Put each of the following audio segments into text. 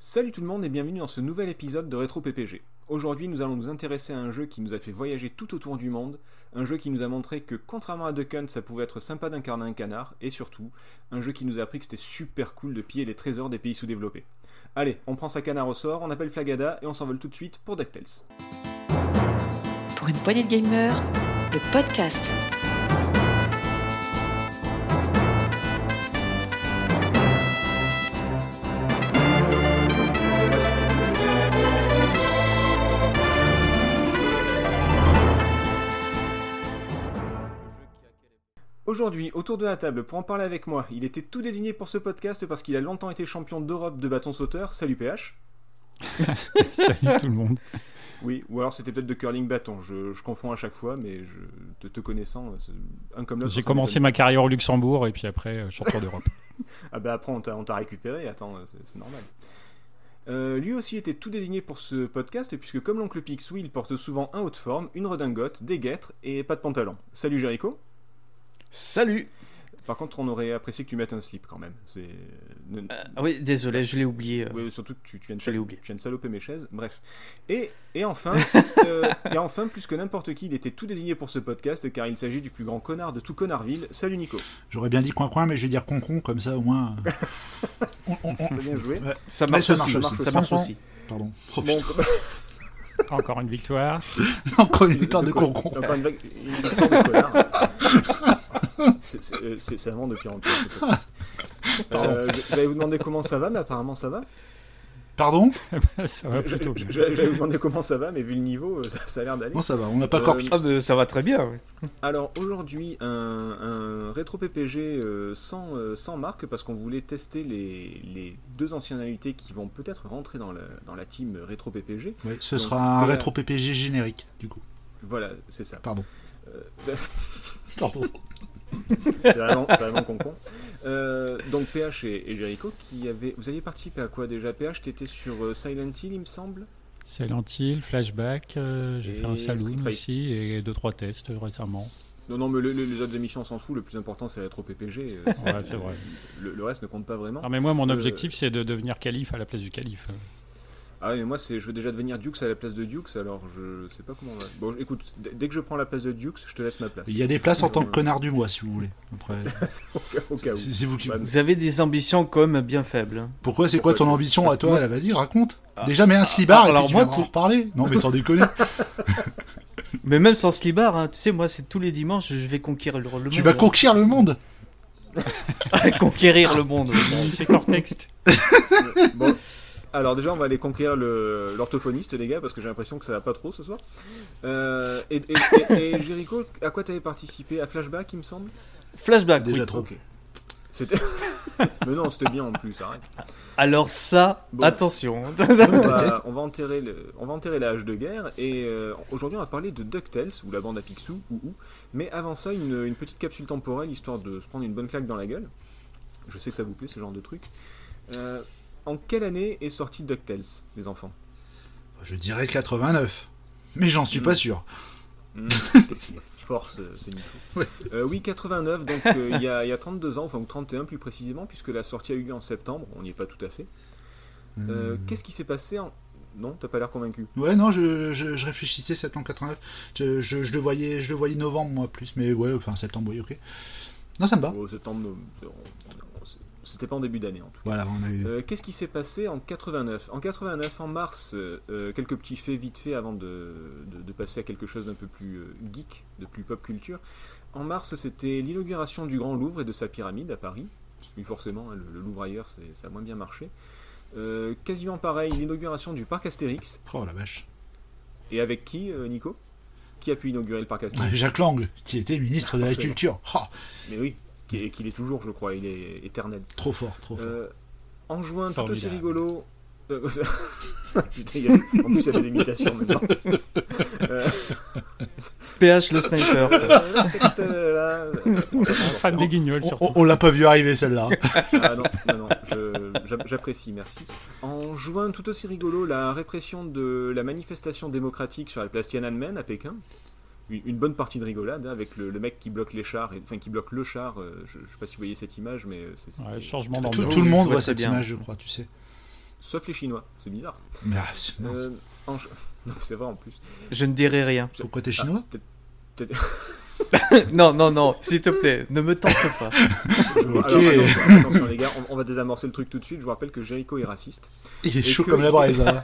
Salut tout le monde et bienvenue dans ce nouvel épisode de Rétro PPG. Aujourd'hui, nous allons nous intéresser à un jeu qui nous a fait voyager tout autour du monde, un jeu qui nous a montré que contrairement à Duck Hunt, ça pouvait être sympa d'incarner un canard, et surtout, un jeu qui nous a appris que c'était super cool de piller les trésors des pays sous-développés. Allez, on prend sa canard au sort, on appelle Flagada et on s'envole tout de suite pour DuckTales. Pour une poignée de gamers, le podcast. Aujourd'hui, autour de la table, pour en parler avec moi, il était tout désigné pour ce podcast parce qu'il a longtemps été champion d'Europe de bâton sauteur. Salut PH. Salut tout le monde. Oui, ou alors c'était peut-être de curling bâton. Je, je confonds à chaque fois, mais je, te, te connaissant, un comme l'autre. J'ai commencé ma carrière au Luxembourg et puis après euh, champion d'Europe. Ah bah après on t'a récupéré, attends, c'est c'est normal. Euh, lui aussi était tout désigné pour ce podcast, puisque comme l'oncle Picsou, il porte souvent un haut de forme, une redingote, des guêtres et pas de pantalon. Salut Jericho. Salut Par contre, on aurait apprécié que tu mettes un slip quand même. C'est. ne- Ah Oui, désolé, je l'ai oublié. euh. Ouais, surtout que tu, tu viens de je l'ai oublié. Tu viens de saloper mes chaises, bref. Et, et enfin, euh, et enfin, plus que n'importe qui, il était tout désigné pour ce podcast car il s'agit du plus grand connard de tout Connardville. Salut Nico. J'aurais bien dit coin-coin, mais je vais dire concon, comme ça au moins. euh, on- on- bien joué. Ouais, Ça marche ça aussi. marche aussi. Ça marche aussi. Pardon. Oh, Bon. Encore une victoire. Encore une victoire de concon. Encore une, victoire de connard. C'est- C'est euh, vraiment de pire en pire. Euh, je- J'allais vous demander comment ça va, mais apparemment ça va. Pardon ça va Je- plutôt je- bien. J'allais vous demander comment ça va, mais vu le niveau, euh, ça, ça a l'air d'aller. Non, ça va, on n'a pas Euh, encore. Ah, mais ça va très bien. oui. Alors aujourd'hui, un, un rétro PPG euh, sans, euh, sans marque parce qu'on voulait tester les, les deux anciennetés qui vont peut-être rentrer dans la, dans la team rétro PPG. Ouais, ce Donc, sera un rétro PPG générique, du coup. Voilà, c'est ça. Pardon. Euh, Pardon. c'est vraiment, vraiment con-con. Euh, donc PH et, et Jericho, qui avaient, vous aviez participé à quoi déjà? PH, t'étais sur euh, Silent Hill, il me semble? Silent Hill, Flashback, euh, j'ai fait un saloon aussi et deux trois tests récemment. Non, non, mais le- le- les autres émissions, on s'en fout. Le plus important, c'est rétro PPG. euh, Ouais, c'est vrai. Le, le reste ne compte pas vraiment. Non mais moi mon Euh, objectif c'est de devenir calife à la place du calife. Ah oui, mais moi, c'est, je veux déjà devenir Dukes à la place de Dukes, alors je sais pas comment on va. Bon, écoute, dès que je prends la place de Dukes, je te laisse ma place. Il y a des places en tant que Euh, connard du mois, si vous voulez. Après, au, cas, où. c'est vous qui. Bah, Vous avez des ambitions quand même bien faibles. hein. Pourquoi C'est quoi ton tu- ambition à toi moi- là Vas-y, raconte. Ah. Déjà, mets un slibard Ah, et alors puis tu moi, viendras en reparler. Non, mais sans déconner. Mais même sans slibard, hein, tu sais, moi, c'est tous les dimanches, je vais conquérir le, monde. tu vas hein. conquérir le monde. conquérir le monde. C'est Cortex. Bon, alors déjà, on va aller conquérir le, l'orthophoniste, les gars, parce que j'ai l'impression que ça va pas trop ce soir. Euh, et, et, et- et Jericho, à quoi t'avais participé? À Flashback, il me semble? Flashback. Déjà oui. trop. C'était. mais non, c'était bien en plus, arrête. Alors ça, Bon. attention. On va, on va enterrer le, on va enterrer la hache de guerre et euh, aujourd'hui on va parler de DuckTales ou la bande à Picsou ou ou. Mais avant ça une, une petite capsule temporelle histoire de se prendre une bonne claque dans la gueule. Je sais que ça vous plaît ce genre de truc. Euh, en quelle année est sorti DuckTales, les enfants? Je dirais 89. Mais j'en suis pas sûr. Hmm, Qu'est-ce qu'il est fort ce, ce Nico. Ouais. Euh, oui 89 donc euh, il y, a, il y a 32 ans enfin ou 31 plus précisément puisque la sortie a eu lieu en septembre. On n'y est pas tout à fait. Euh, Hmm. Qu'est-ce qui s'est passé en... Non, t'as pas l'air convaincu. Ouais, non, je, je, je réfléchissais septembre 89. Je, le voyais, je le voyais novembre, moi, plus. Mais ouais, enfin, septembre, oui, ok. Non, ça me va. Au septembre, c'était pas en début d'année en tout cas. Voilà, on a eu. Euh, Qu'est-ce qui s'est passé en 89 En 89, en mars, euh, euh, quelques petits faits vite fait avant de, de- de passer à quelque chose d'un peu plus euh, geek, de plus pop culture. En mars, c'était l'inauguration du Grand Louvre et de sa pyramide à Paris. Oui, forcément, hein, le, le Louvre ailleurs, ça a moins bien marché. Quasiment pareil, l'inauguration du parc Astérix. Oh la vache. Et avec qui, Nico? Qui a pu inaugurer le parc Astérix? Jacques Lang, qui était ministre de la. Culture. Mais oui, qui est, qu'il est toujours, je crois, il est éternel. trop fort, trop fort. Euh, en juin, tout aussi rigolo. Euh, Putain, il y a- en plus, il y a des imitations maintenant. Euh, PH le sniper. Fan des guignols On, surtout. on- on l'a pas vu arriver celle-là. Ah non, non, j'apprécie, merci. En juin, tout aussi rigolo, la répression de la manifestation démocratique sur la place Tiananmen à Pékin. Une, bonne partie de rigolade hein, avec le, le mec qui bloque les chars, et- enfin qui bloque le char. euh, je, je sais pas si vous voyez cette image, mais c'est. Ouais, changement Tout, tout le monde voit cette bien. image, je crois, tu sais. sauf les Chinois. C'est bizarre. Ah, mince. Euh, en Non, c'est vrai en plus. Je ne dirai rien. Pourquoi t'es chinois Ah, peut-être- non, non, non, s'il te plaît, ne me tente pas. Je vous- Ok. Alors, attention, attention, les gars, on, on va désamorcer le truc tout de suite. Je vous rappelle que Jericho est raciste Il est chaud que- comme la braise. hein.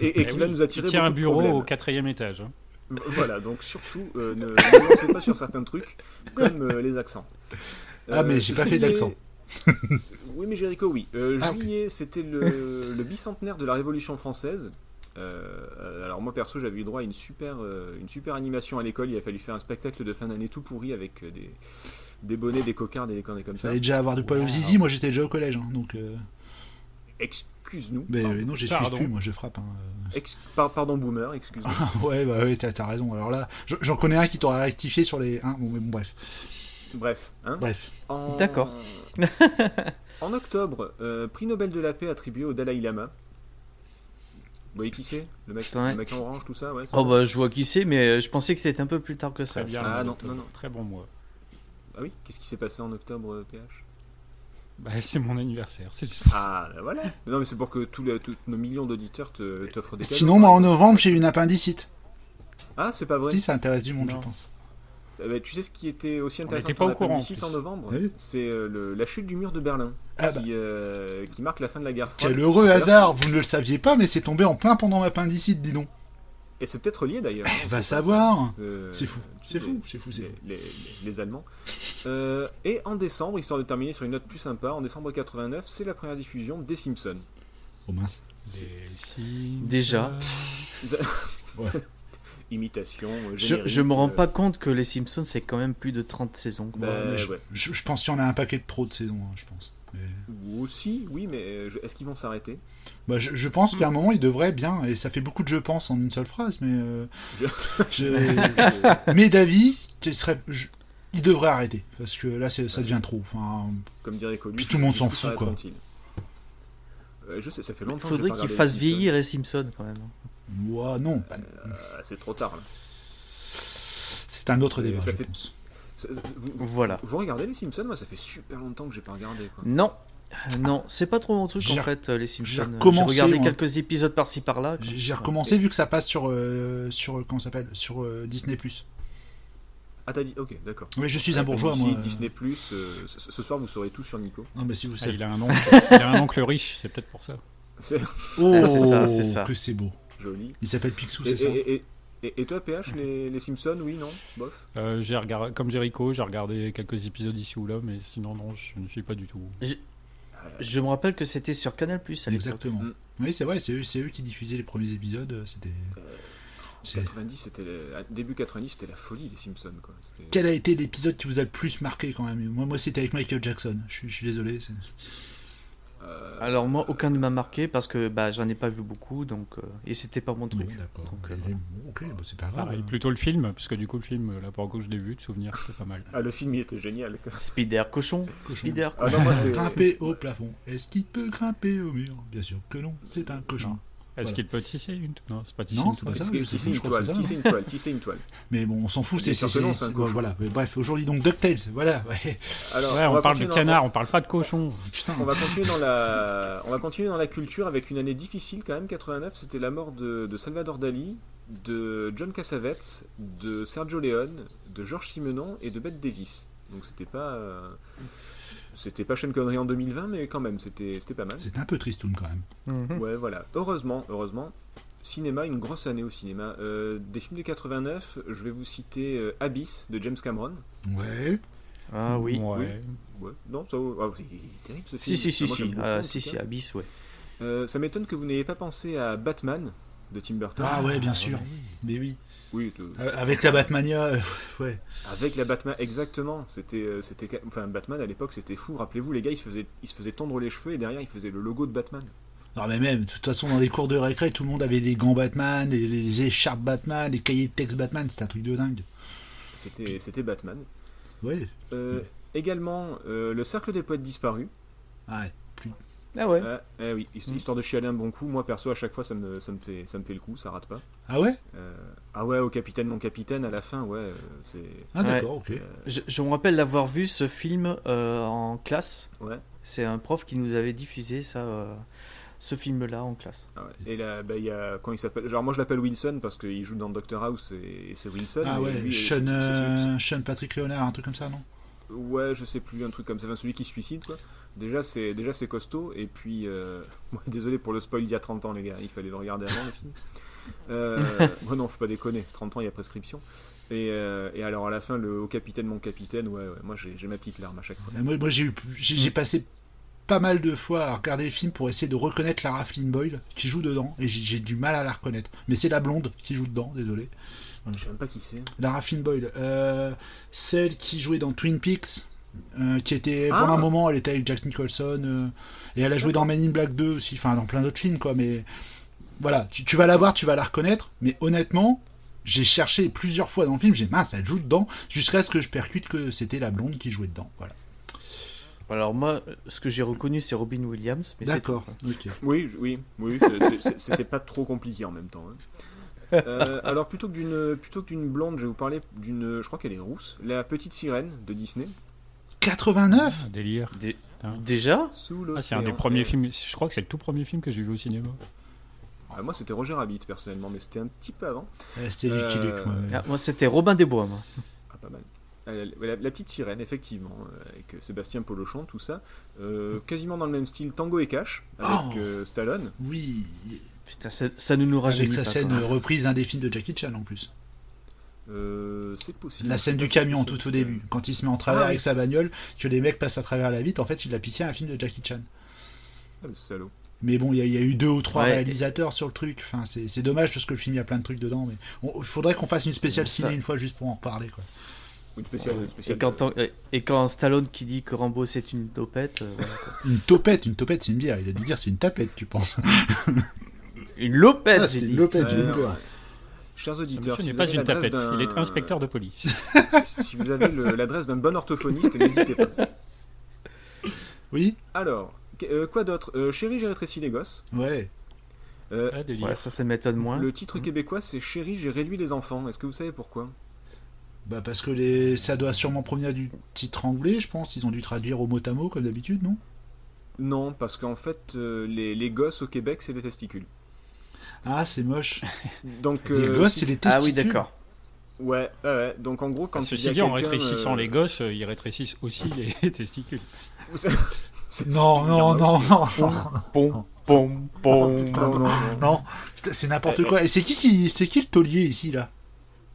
et, et- et Eh qu'il oui, va nous attirer. Il tient un bureau au quatrième étage. hein. Voilà, donc surtout, euh, ne ne lancez pas sur certains trucs, comme euh, les accents. Ah, mais j'ai pas fait juillet- d'accent. oui, mais Jericho, oui. Euh, Ah, juillet, c'était le, le bicentenaire de la Révolution française. Euh, alors moi perso j'avais eu droit à une super, euh, une super animation à l'école, il a fallu faire un spectacle de fin d'année tout pourri avec euh, des, des bonnets, des cocardes et des conneries comme ça. Fallait déjà avoir du poil au zizi. Moi, j'étais déjà au collège. hein, donc, euh, Excuse-nous. mais euh, non, j'excuse plus. Moi, je frappe. hein. Ex- par- pardon boomer, excuse-moi. ouais, bah ouais, t'as raison. Alors là, je- j'en connais un qui t'aurait rectifié sur les. Hein, bon, mais bon, bref. Bref, hein. Bref. En- D'accord. en octobre, euh, prix Nobel de la paix attribué au Dalai Lama. Vous voyez qui c'est? Le mec, Ouais. le mec en orange, tout ça ouais, Oh bah je vois qui c'est, mais euh, je pensais que c'était un peu plus tard que ça. Très bien. Ah, non, non, non. Très bon mois. Ah oui? Qu'est-ce qui s'est passé en octobre, euh, PH Bah, c'est mon anniversaire. C'est juste Ah, bah voilà Non, mais c'est pour que tous, les, tous nos millions d'auditeurs te- t'offrent des cadeaux. Sinon, moi, en novembre, j'ai eu une appendicite. Ah, c'est pas vrai Si, ça intéresse du monde, Non. je pense. Eh ben, Tu sais ce qui était aussi intéressant n'était pas pour au courant, en l'appendicite plus. en novembre Oui. C'est euh, le- la chute du mur de Berlin, Ah bah, qui, euh, qui marque la fin de la guerre froide. quel heureux D'ailleurs, hasard Vous ne le saviez pas, mais c'est tombé en plein pendant ma appendicite, dis donc. Et c'est peut-être lié d'ailleurs. hein, on Va savoir. Euh, C'est fou, c'est fou, c'est fou, c'est les, fou. les- les- les Allemands. Euh, et en décembre, histoire de terminer sur une note plus sympa, en décembre 89, c'est la première diffusion des Simpsons. Oh mince. Déjà. Ouais. Imitation, euh, Je, je me rends pas compte que les Simpsons c'est quand même plus de 30 saisons. quoi. Bah, Ouais, mais je, ouais. je- je pense qu'il y en a un paquet de trop de saisons, hein, je pense. Mais- Aussi, oui, mais euh, je- est-ce qu'ils vont s'arrêter? Bah, je, je pense qu'à un moment, il devrait bien, et ça fait beaucoup de je pense en une seule phrase, mais. euh, je- mais d'avis, qu'il serait, je- il devrait arrêter, parce que là, ça devient trop. Enfin, Comme dirait Coluche. Puis tout le monde s'en fout, quoi. s'arrêteront-ils Euh, Je sais, ça fait Il longtemps j'ai faudrait qu'ils fassent vieillir les Simpsons quand même. ouah, non, Euh, c'est trop tard là. c'est un autre débat, ça je fait- pense. Vous, Voilà. vous regardez les Simpsons Moi, ça fait super longtemps que j'ai pas regardé. Quoi. Non, non, c'est pas trop mon truc en fait, euh, les Simpsons. j'ai regardé quelques épisodes par-ci par-là. J'ai recommencé vu que ça passe sur, euh, sur euh, comment s'appelle, sur euh, Disney+. Ah, t'as dit Ok, d'accord. Mais je suis un bourgeois, moi. Disney Plus. ce, ce soir, vous saurez tout sur Nico. Non, mais si vous Ah, savez. il, a un oncle, il a un oncle riche, c'est peut-être pour ça. C'est Oh, Ah, c'est ça, c'est ça. que c'est beau. joli. Il s'appelle Picsou, c'est ça? et, et, et- et toi, PH, les, les Simpsons, oui, non Bof Euh, j'ai regardé, comme Jericho, j'ai regardé quelques épisodes ici ou là, mais sinon, non, je ne suis pas du tout. Je me rappelle que c'était sur Canal Plus à l'époque. Exactement. Mm. Oui, c'est vrai, c'est eux, c'est eux qui diffusaient les premiers épisodes. euh, C'était. c'est- 90, c'était début 90, c'était la folie, les Simpsons. Quoi. Quel a été l'épisode qui vous a le plus marqué quand même? Moi, moi c'était avec Michael Jackson. Je suis, je suis désolé. Euh, Alors moi, aucun ne m'a marqué parce que bah, j'en ai pas vu beaucoup, donc euh, et c'était pas mon truc. Donc, euh, ok, bah, c'est pas grave. Pareil, plutôt le film, parce que du coup, le film, là, pour le coup, je l'ai vu, de souvenir, c'était pas mal. Ah, le film, il était génial. quoi. Spider cochon, Cochon. Spider. Ah non, moi, c'est. Grimper au plafond. Est-ce qu'il peut grimper au mur? Bien sûr que non, c'est un cochon. Non. Est-ce Voilà. qu'il peut tisser une Non, c'est pas tisser Non, une c'est pas toile. ça. Tisser je une toile, ça, tisser une toile, tisser une toile. Mais bon, on s'en fout, c'est. Voilà, Mais bref, aujourd'hui donc DuckTales. Voilà, ouais. Alors, Ouais, on, parle de continuer dans- canard, on parle pas de cochon. Putain. On va continuer dans la, on va continuer dans la culture avec une année difficile quand même. 89, c'était la mort de, de Salvador Dali, de John Cassavetes, de Sergio Leone, de Georges Simenon et de Bette Davis. Donc c'était pas, euh, c'était pas Sean Connery en 2020, mais quand même, c'était, c'était pas mal. C'est un peu tristoun quand même. Mhm. Ouais, voilà. Heureusement, heureusement. Cinéma, une grosse année au cinéma. Euh, des films de 89, je vais vous citer euh, Abyss de James Cameron. Ouais. Ah oui. Ouais. Ouais. Non, ça, ah, il est terrible ce Si film. si si Ah, moi, si, beaucoup, Ah, si si cas. Abyss ouais. Euh, ça m'étonne que vous n'ayez pas pensé à Batman de Tim Burton. Ah ouais, bien Ah, sûr. ouais. Mais oui. Oui, de- Euh, Avec la Batmania, euh, ouais. avec la Batman, exactement. C'était, euh, c'était, enfin, Batman à l'époque, c'était fou. Rappelez-vous, les gars, ils se faisaient, ils se faisaient tondre les cheveux et derrière, ils faisaient le logo de Batman. Non mais même, de toute façon, dans les cours de récré, tout le monde avait des gants Batman, les, les écharpes Batman, les cahiers de texte Batman, c'était un truc de dingue. C'était, c'était Batman. Euh, également, euh, le Cercle des poètes disparus. Ah ouais. Ah ouais. Ah, eh oui, Mm. histoire de chialer un bon coup. Moi, perso, à chaque fois, ça me, ça me fait, ça me fait le coup, ça rate pas. Ah ouais? Euh, ah ouais, au capitaine, mon capitaine, à la fin, ouais, euh, c'est, Ah Ouais. d'accord, ok. Je, je me rappelle d'avoir vu ce film euh, en classe. ouais. C'est un prof qui nous avait diffusé ça euh, ce film-là en classe. Ah ouais. Et là, bah, il y a. Quand il s'appelle. Genre, moi je l'appelle Wilson parce qu'il joue dans Doctor House et, et c'est Wilson. Ah ouais, lui, Sean, c'est- c'est- euh, Sean Patrick Leonard, un truc comme ça, non? Ouais, je sais plus, un truc comme ça. Enfin, celui qui se suicide, quoi. Déjà, c'est déjà c'est costaud. Et puis. Euh... désolé pour le spoil d'il y a 30 ans, les gars. Il fallait le regarder avant le film. Euh... bon, non, faut pas déconner. 30 ans, il y a prescription. Et, euh, et alors à la fin, le haut capitaine, mon capitaine, ouais, ouais moi j'ai j'ai ma petite larme à chaque fois. Moi, moi, j'ai eu- j'ai j'ai passé pas mal de fois à regarder le film pour essayer de reconnaître Lara Flynn Boyle qui joue dedans, et j'ai j'ai du mal à la reconnaître. Mais c'est la blonde qui joue dedans, désolé. Je sais même pas qui c'est. Lara Flynn Boyle, euh, celle qui jouait dans Twin Peaks, euh, qui était Ah. pendant un moment, elle était avec Jack Nicholson, euh, et elle a joué dans Men in Black 2 aussi, enfin dans plein d'autres films quoi. Mais voilà, tu, tu vas la voir, tu vas la reconnaître, mais honnêtement, j'ai cherché plusieurs fois dans le film, j'ai mince, elle joue dedans, jusqu'à ce que je percute que c'était la blonde qui jouait dedans. Voilà. Alors moi, ce que j'ai reconnu, c'est Robin Williams. D'accord. Ok. Oui, oui, oui, c'était pas trop compliqué en même temps. hein. Euh, alors plutôt que d'une plutôt que d'une blonde, je vais vous parler d'une, je crois qu'elle est rousse, la petite sirène de Disney. 89 Un délire. Dé- Hein. Déjà Ah, c'est un des premiers films. Je crois que c'est le tout premier film que j'ai vu au cinéma. Ah, moi c'était Roger Rabbit personnellement, mais c'était un petit peu avant. Euh, C'était Lucky Euh, Luke. moi, mais- Ah, Moi, c'était Robin des Bois. Moi. Ah, pas mal. Euh, La, la petite sirène, effectivement, euh, avec Sébastien Polochon, tout ça. Euh, quasiment dans le même style Tango et Cash, avec Oh. euh, Stallone. Oui, Putain, ça, ça ne nous rajeunit avec sa pas, scène quoi. reprise d'un des films de Jackie Chan en plus. Euh, c'est possible. La scène du camion tout au début, quand il se met en travers Ah, oui. avec sa bagnole, que les mecs passent à travers la vitre, en fait il a piqué un film de Jackie Chan. Ah, le salaud. Mais bon, il y, a- il y a eu deux ou trois Ouais. réalisateurs sur le truc. Enfin, c'est dommage parce que le film il y a plein de trucs dedans. Mais il faudrait qu'on fasse une spéciale Ça- ciné une fois juste pour en reparler. Quoi. Une spéciale. Et spéciale quand, on- et quand Stallone qui dit que Rambo c'est une topette, euh, voilà, quoi. Une topette, une topette c'est une bière. Il a dû dire c'est une tapette, tu penses. une lopette, Ah, j'ai c'est dit. une lopette, j'ai eu ouais. peur. Chers Ce auditeurs, si n'est pas une tapette, il est inspecteur de police. si, vous avez l'adresse d'un bon orthophoniste, n'hésitez pas. Oui Alors, qu- euh, quoi d'autre? Euh, Chérie, j'ai rétréci les gosses. Ouais. Euh, Ah. Ouais, ça, ça m'étonne moins. le titre québécois, c'est Chérie, j'ai réduit les enfants. Est-ce que vous savez pourquoi? Bah parce que les... ça doit sûrement provenir du titre anglais, je pense. Ils ont dû traduire au mot à mot comme d'habitude, non? Non, parce qu'en fait, euh, les, les gosses au Québec, c'est les testicules. Ah, c'est moche. Donc, les euh, gosses, les testicules. Ah oui, d'accord. Ouais, ouais, ouais. Donc, en gros, quand tu Ceci à dit, en rétrécissant euh, les gosses, euh, ils rétrécissent aussi les testicules. Non, il non, non, non, Pom, pom, pom. putain, non, non. C'est c'est n'importe quoi. Et c'est qui qui, c'est qui le taulier ici là?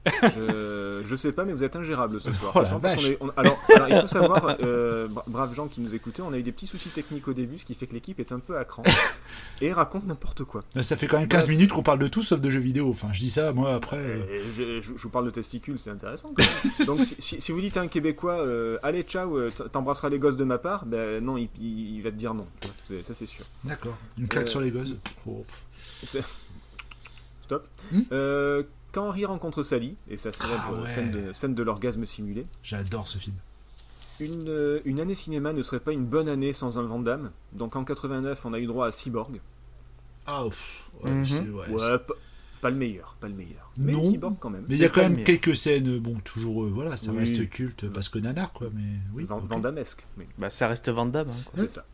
Je, je sais pas, mais vous êtes ingérable ce soir. Oh Ce soir, est- on- alors, alors, il faut savoir, euh, bra- braves gens qui nous écoutaient, on a eu des petits soucis techniques au début, ce qui fait que l'équipe est un peu à cran et raconte n'importe quoi. Ça fait quand même 15 Bref. minutes qu'on parle de tout sauf de jeux vidéo. Enfin, je dis ça, moi après. euh, Et je, vous parle de testicules, c'est intéressant. quand même. Donc, si, si- si vous dites à un Québécois, euh, allez, ciao, euh, t'embrasseras les gosses de ma part, ben non, il, il- il va te dire non. Ça, c'est sûr. D'accord. Une claque Euh, sur les gosses. Oh. Stop. Hmm Euh, quand Henry rencontre Sally, et sa célèbre Ah ouais. scène de, scène de l'orgasme simulé, J'adore ce film. une, euh, une année cinéma ne serait pas une bonne année sans un Van Damme. Donc en 89, on a eu droit à Cyborg. Ah, ouais, Mhm. c'est- ouais, Ouais, pas, le meilleur, pas le meilleur. Mais Non. Cyborg quand même. Mais il y a c'est quand même quelques scènes, bon, toujours, euh, voilà, ça Oui. reste culte parce que nanar, quoi, mais oui. Van, ok. Van Dammesque, mais Bah, ça reste Van Damme. hein, quoi. c'est ça.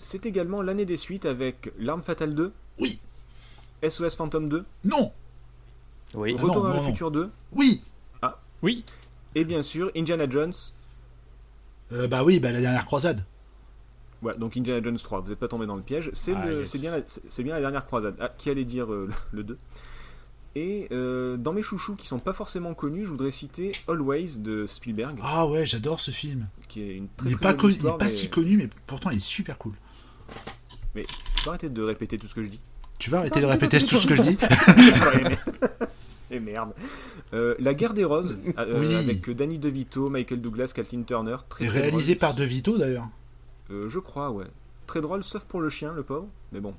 C'est également l'année des suites avec L'Arme Fatale 2, Oui, SOS Phantom 2, non, Oui. Ah Retour non, vers non, le non. futur 2, oui. Oui, et bien sûr Indiana Jones. Euh, bah oui, bah la dernière croisade. Ouais, donc Indiana Jones 3, vous n'êtes pas tombé dans le piège. C'est Ah, le- yes. c'est bien, bien la dernière croisade. Ah, qui allait dire euh, le 2 Et euh, dans mes chouchous qui sont pas forcément connus, je voudrais citer Always de Spielberg, Ah ouais, j'adore ce film. qui est une très, Il est très pas, il est pas mais- si connu, mais pourtant il est super cool. Tu peux arrêter de répéter tout ce que je dis Tu vas arrêter de répéter tout ce que je dis Ouais, mais- Et merde. Euh, la guerre des roses, euh, Oui. avec Danny DeVito, Michael Douglas, Kathleen Turner. Très, réalisé drôle. par De Vito d'ailleurs. Euh, je crois, ouais. Très drôle, sauf pour le chien, le pauvre. Mais bon.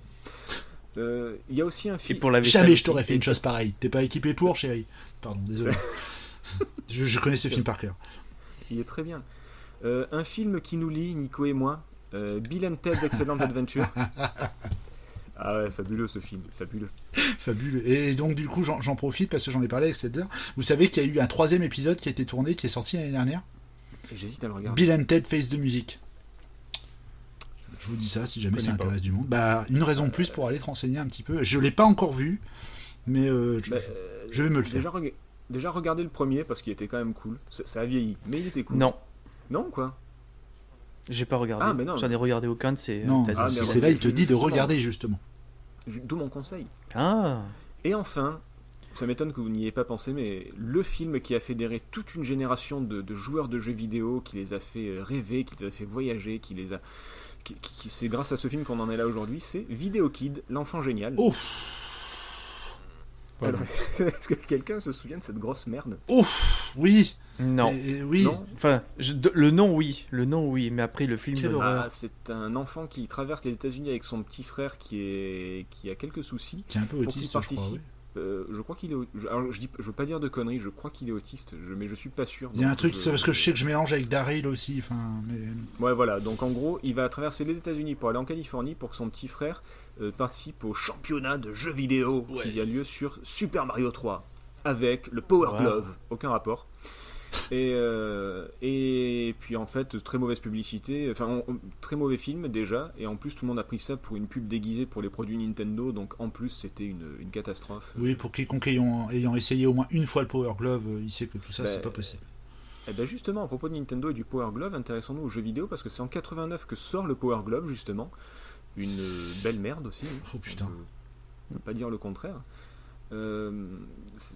Euh, Il y a aussi un Et film. pour la. Jamais je t'aurais fait une chose pareille. T'es pas équipé pour, chérie. Pardon, désolé. je, je connais ce film par cœur. Il est très bien. Euh, un film qui nous lie, Nico et moi. euh, Bill and Ted's Excellent Adventure. Ah ouais, fabuleux ce film, fabuleux. Fabuleux. Et donc, du coup, j'en profite parce que j'en ai parlé avec cette heure. Vous savez qu'il y a eu un troisième épisode qui a été tourné, qui est sorti l'année dernière? Et j'hésite à le regarder. Bill and Ted Face de musique. Je vous dis ça si jamais ça pas. intéresse du monde. Bah, une raison de plus pour aller te renseigner un petit peu. Je l'ai pas encore vu, mais euh, je, Bah, euh, je vais me le faire. déjà, déjà regardez le premier parce qu'il était quand même cool. Ça, ça a vieilli, mais il était cool. Non, Non, quoi? J'ai pas regardé. Ah, mais non. J'en ai regardé aucun de ces. Non, t'as dit. Ah, c'est mais c'est là il te dit de regarder justement. D'où mon conseil. Ah, Et enfin, ça m'étonne que vous n'y ayez pas pensé, mais le film qui a fédéré toute une génération de, de joueurs de jeux vidéo, qui les a fait euh, rêver, qui les a fait voyager, qui les a. qui- qui- c'est grâce à ce film qu'on en est là aujourd'hui, c'est Video Kid, l'enfant génial. Oh, Pas Alors. Est-ce que quelqu'un se souvient de cette grosse merde? Ouf, oui. Non. Et- et oui. Non Enfin, je- de- le nom, oui. Le nom, oui. Mais après, le film. Ah, c'est un enfant qui traverse les États-Unis avec son petit frère qui, est, qui a quelques soucis. Qui est un peu Pour qu'il autiste, je crois. participe. oui. Euh, je crois qu'il est. Je, alors, je, dis, je veux pas dire de conneries, je crois qu'il est autiste, je- mais je suis pas sûr. Il y a un truc, je- c'est parce que je sais que je mélange avec Daryl aussi. Enfin, mais Ouais, voilà. Donc en gros, il va traverser les États-Unis pour aller en Californie pour que son petit frère euh, participe au championnat de jeux vidéo Ouais. qui a lieu sur Super Mario 3 avec le Power Wow. Glove. Aucun rapport. Et, euh, et puis en fait, très mauvaise publicité, enfin on- on- très mauvais film déjà, et en plus tout le monde a pris ça pour une pub déguisée pour les produits Nintendo, donc en plus c'était une, une catastrophe. oui, pour quiconque ayant, ayant essayé au moins une fois le Power Glove, euh, il sait que tout ça Bah, c'est pas possible. Et bien justement, à propos de Nintendo et du Power Glove, intéressons-nous aux jeux vidéo parce que c'est en 89 que sort le Power Glove justement. Une euh, belle merde aussi. hein. Oh, putain. On peut- on peut pas dire le contraire. Euh,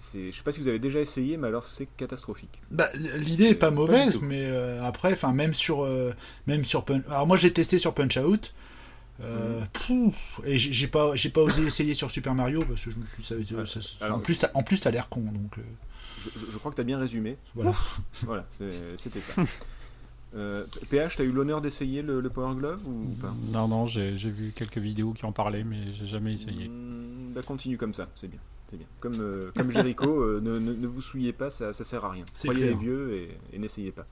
je sais pas si vous avez déjà essayé, mais alors c'est catastrophique. Bah, l'idée est pas mauvaise, mais euh, après, enfin même sur, euh, même sur Punch. Alors moi j'ai testé sur Punch Out. euh, pouf, et j'ai pas, j'ai pas osé essayer sur Super Mario parce que je me suis, ça, ça- ça- alors- en plus, t'as- en plus t'as l'air con, donc euh, Je, crois que tu as bien résumé. voilà. Voilà, c'était ça. Euh, PH, tu as eu l'honneur d'essayer le, le Power Glove ou pas? Non, non, j'ai j'ai vu quelques vidéos qui en parlaient, mais j'ai jamais essayé. Hmm, bah, continue comme ça, c'est bien. C'est bien. Comme, euh, comme Jericho, euh, ne, ne- ne vous souillez pas, ça, ça sert à rien. Croyez clair. les vieux et, et n'essayez pas.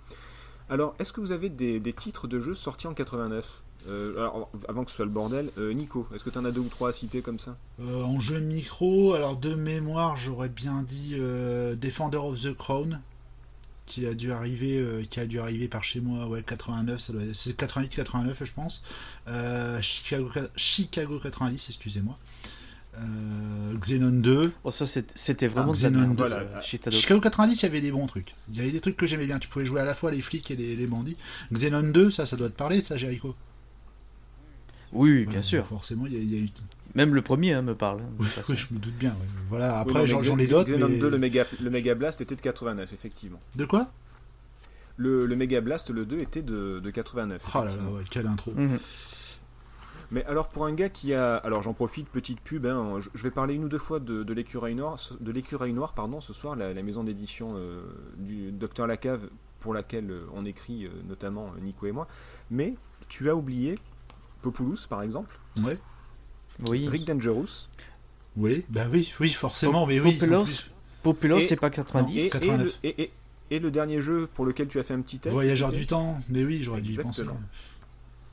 Alors, est-ce que vous avez des, des titres de jeux sortis en 89 Euh, alors, Avant que ce soit le bordel, euh, Nico, est-ce que tu en as deux ou trois à citer comme ça? Euh, en jeu micro, alors de mémoire, j'aurais bien dit euh, Defender of the Crown, qui a dû arriver, euh, qui a dû arriver par chez moi, ouais, 89, ça doit être- c'est 88-89, je pense. Euh, Chicago, Chicago 90, excusez-moi. Euh, Xenon 2. Oh, ça, c'était vraiment Ah, Xenon merde. deux, voilà. euh, Shitado. Chicago 90, il y avait des bons trucs. Il y avait des trucs que j'aimais bien. Tu pouvais jouer à la fois les flics et les, les bandits. Xenon 2, ça, ça doit te parler, ça, Jericho Oui, oui, bien sûr. Forcément, il y a, il y a eu. Même le premier hein, me parle. hein, de Oui, oui, je me doute bien. ouais. Voilà, Oui, après, non, j'en ai d'autres. Xenon mais- 2, le Mega, le Mega Blast était de 89, effectivement. De quoi? Le, le Mega Blast, le 2, était de, de 89. Oh là là, effectivement. ouais, quelle intro. Mhm. Mais alors pour un gars qui a, alors j'en profite, petite pub, hein, je vais parler une ou deux fois de, de l'écureuil noir, ce- de l'écureuil noir, pardon, ce soir, la, la maison d'édition euh, du Docteur Lacave, pour laquelle euh, on écrit euh, notamment Nico et moi. Mais tu as oublié Populous par exemple, Ouais. Oui. Rick Dangerous, Oui, bah oui, oui, forcément, mais oui. Populos, Et- c'est pas et, 90. et 89. le, et- et- et le dernier jeu pour lequel tu as fait un petit test. Voyageur du temps, mais oui, j'aurais dû y penser.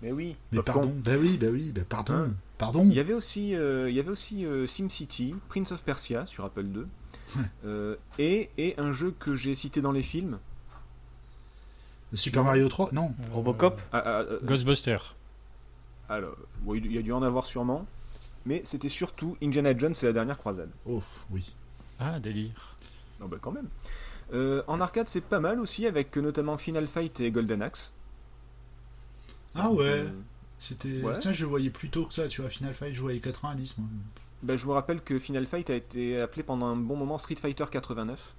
Mais oui. Mais pardon, con. bah oui, bah oui, bah pardon, Hein pardon. Il y avait aussi, euh, il y avait aussi euh, SimCity, Prince of Persia sur Apple II, euh, et, et un jeu que j'ai cité dans les films. Super Mario 3, non. Robocop Ah, ah, Ghostbuster. alors, il y a dû en avoir sûrement, mais c'était surtout Indiana Jones et la dernière croisade. Oh, oui. Ah, délire. Non, bah quand même. Euh, en arcade, c'est pas mal aussi, avec notamment Final Fight et Golden Axe. Ah ouais, Euh, c'était. ouais. Tiens, je le voyais plus tôt que ça, tu vois. Final Fight, je voyais 90, moi. bah, je vous rappelle que Final Fight a été appelé pendant un bon moment Street Fighter 89.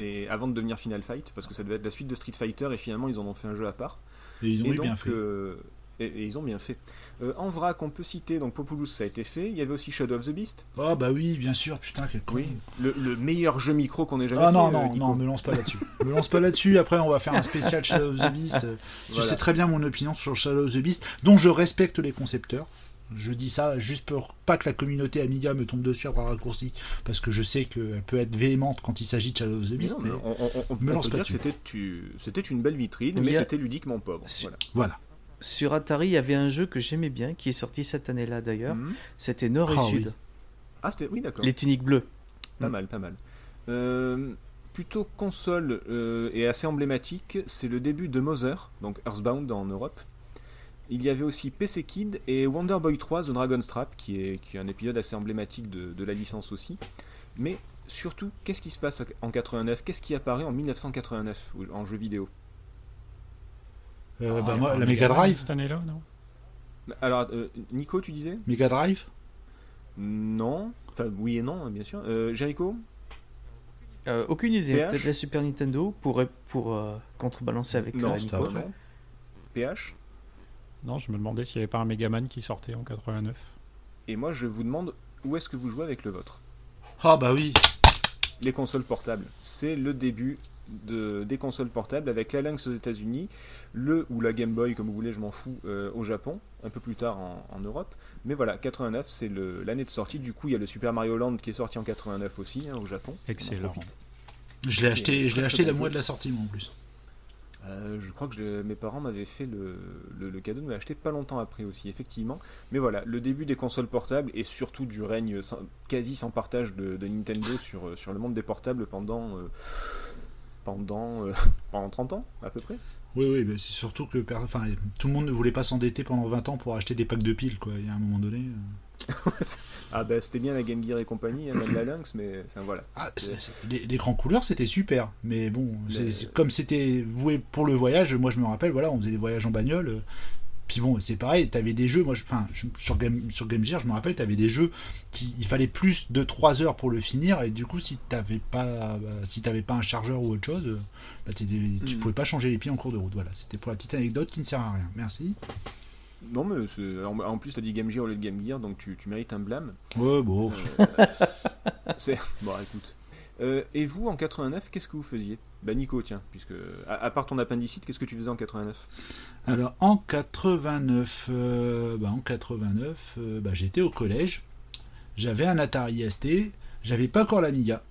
Et avant de devenir Final Fight, parce que ça devait être la suite de Street Fighter, et finalement ils en ont fait un jeu à part. Et ils ont et donc, bien fait. euh, et, et ils ont bien fait. Euh, en vrac, on peut citer donc Populous, ça a été fait. Il y avait aussi Shadow of the Beast. Ah bah oui, bien sûr, putain, quel con. Oui. Le, le meilleur jeu micro qu'on ait jamais Ah fait. non, euh, non, Nico. non, me lance pas là-dessus. me lance pas là-dessus, après on va faire un spécial Shadow of the Beast. Euh, Tu Voilà. sais très bien mon opinion sur Shadow of the Beast, dont je respecte les concepteurs. Je dis ça juste pour pas que la communauté Amiga me tombe dessus par raccourci, parce que je sais qu'elle peut être véhémente quand il s'agit de Shadow of the Mais Beast. non, mais mais on, on- on- on me peut lance dire que c'était une belle vitrine, Mais mais a- c'était ludiquement pauvre. Voilà. Sur Atari, il y avait un jeu que j'aimais bien, qui est sorti cette année-là d'ailleurs. Mhm. C'était Nord et Ah Sud. oui. Ah, c'était. Oui, d'accord. Les tuniques bleues. Pas Mm. mal, pas mal. Euh, plutôt console euh, et assez emblématique, c'est le début de Mother, donc Earthbound en Europe. Il y avait aussi PC Kid et Wonder Boy 3 The Dragon's Trap, qui est, qui est un épisode assez emblématique de, de la licence aussi. Mais surtout, qu'est-ce qui se passe en 89 Qu'est-ce qui apparaît en 1989 ou- en jeu vidéo? Euh, Ah, bah, il y a moi, la Mega Mega Drive. Cette année-là, non Alors, euh, Nico, tu disais Mega Drive Non. Enfin, oui et non, bien sûr. Euh, Jericho Euh, aucune idée. PH? Peut-être la Super Nintendo pour, pour euh, contrebalancer avec Non, euh, c'est Nico. après. PH Non, je me demandais s'il n'y avait pas un Megaman qui sortait en 89. Et moi, je vous demande où est-ce que vous jouez avec le vôtre Ah bah oui. Les consoles portables. C'est le début de, des consoles portables avec la Lynx aux États-Unis, le ou la Game Boy, comme vous voulez, je m'en fous, euh, au Japon, un peu plus tard en, en Europe. Mais voilà, 89, c'est l'année de sortie. Du coup, il y a le Super Mario Land qui est sorti en 89 aussi, hein, au Japon. On en Excellent. Je l'ai acheté, je l'ai acheté le mois de la sortie, moi en plus. Euh, je crois que je- mes parents m'avaient fait le, le- le cadeau de me l'acheter pas longtemps après aussi, effectivement. Mais voilà, le début des consoles portables et surtout du règne sans- quasi sans partage de, de Nintendo sur, euh, sur le monde des portables pendant, euh, pendant, euh, pendant 30 ans à peu près. Oui, oui, mais c'est surtout que enfin, tout le monde ne voulait pas s'endetter pendant 20 ans pour acheter des packs de piles, quoi. Il y a un moment donné. euh. Ah bah c'était bien la Game Gear et compagnie, hein, même la Lynx, mais enfin voilà. Ah, c'est- c'est- les- l'écran couleur, c'était super. Mais bon, Mais- c'est- comme c'était voué pour le voyage, moi je me rappelle, voilà, on faisait des voyages en bagnole. Puis bon, c'est pareil, t'avais des jeux, moi, je- enfin, je- sur Game, sur Game Gear, je me rappelle, t'avais des jeux qui, il fallait plus de 3 heures pour le finir, et du coup, si t'avais pas, bah, si t'avais pas un chargeur ou autre chose, bah, t'étais- tu Mhm. pouvais pas changer les pieds en cours de route. Voilà, c'était pour la petite anecdote qui ne sert à rien. Merci. Non mais c'est- en, en plus t'as dit Game Gear au lieu de Game Gear, donc tu, tu mérites un blâme. Ouais, bon. Euh, c'est bon écoute. Euh, et vous en 89, qu'est-ce que vous faisiez? Bah Nico, tiens, puisque à, à part ton appendicite, qu'est-ce que tu faisais en 89 Alors en 89, euh, bah, en 89, euh, bah, j'étais au collège. J'avais un Atari ST. J'avais pas encore l'Amiga.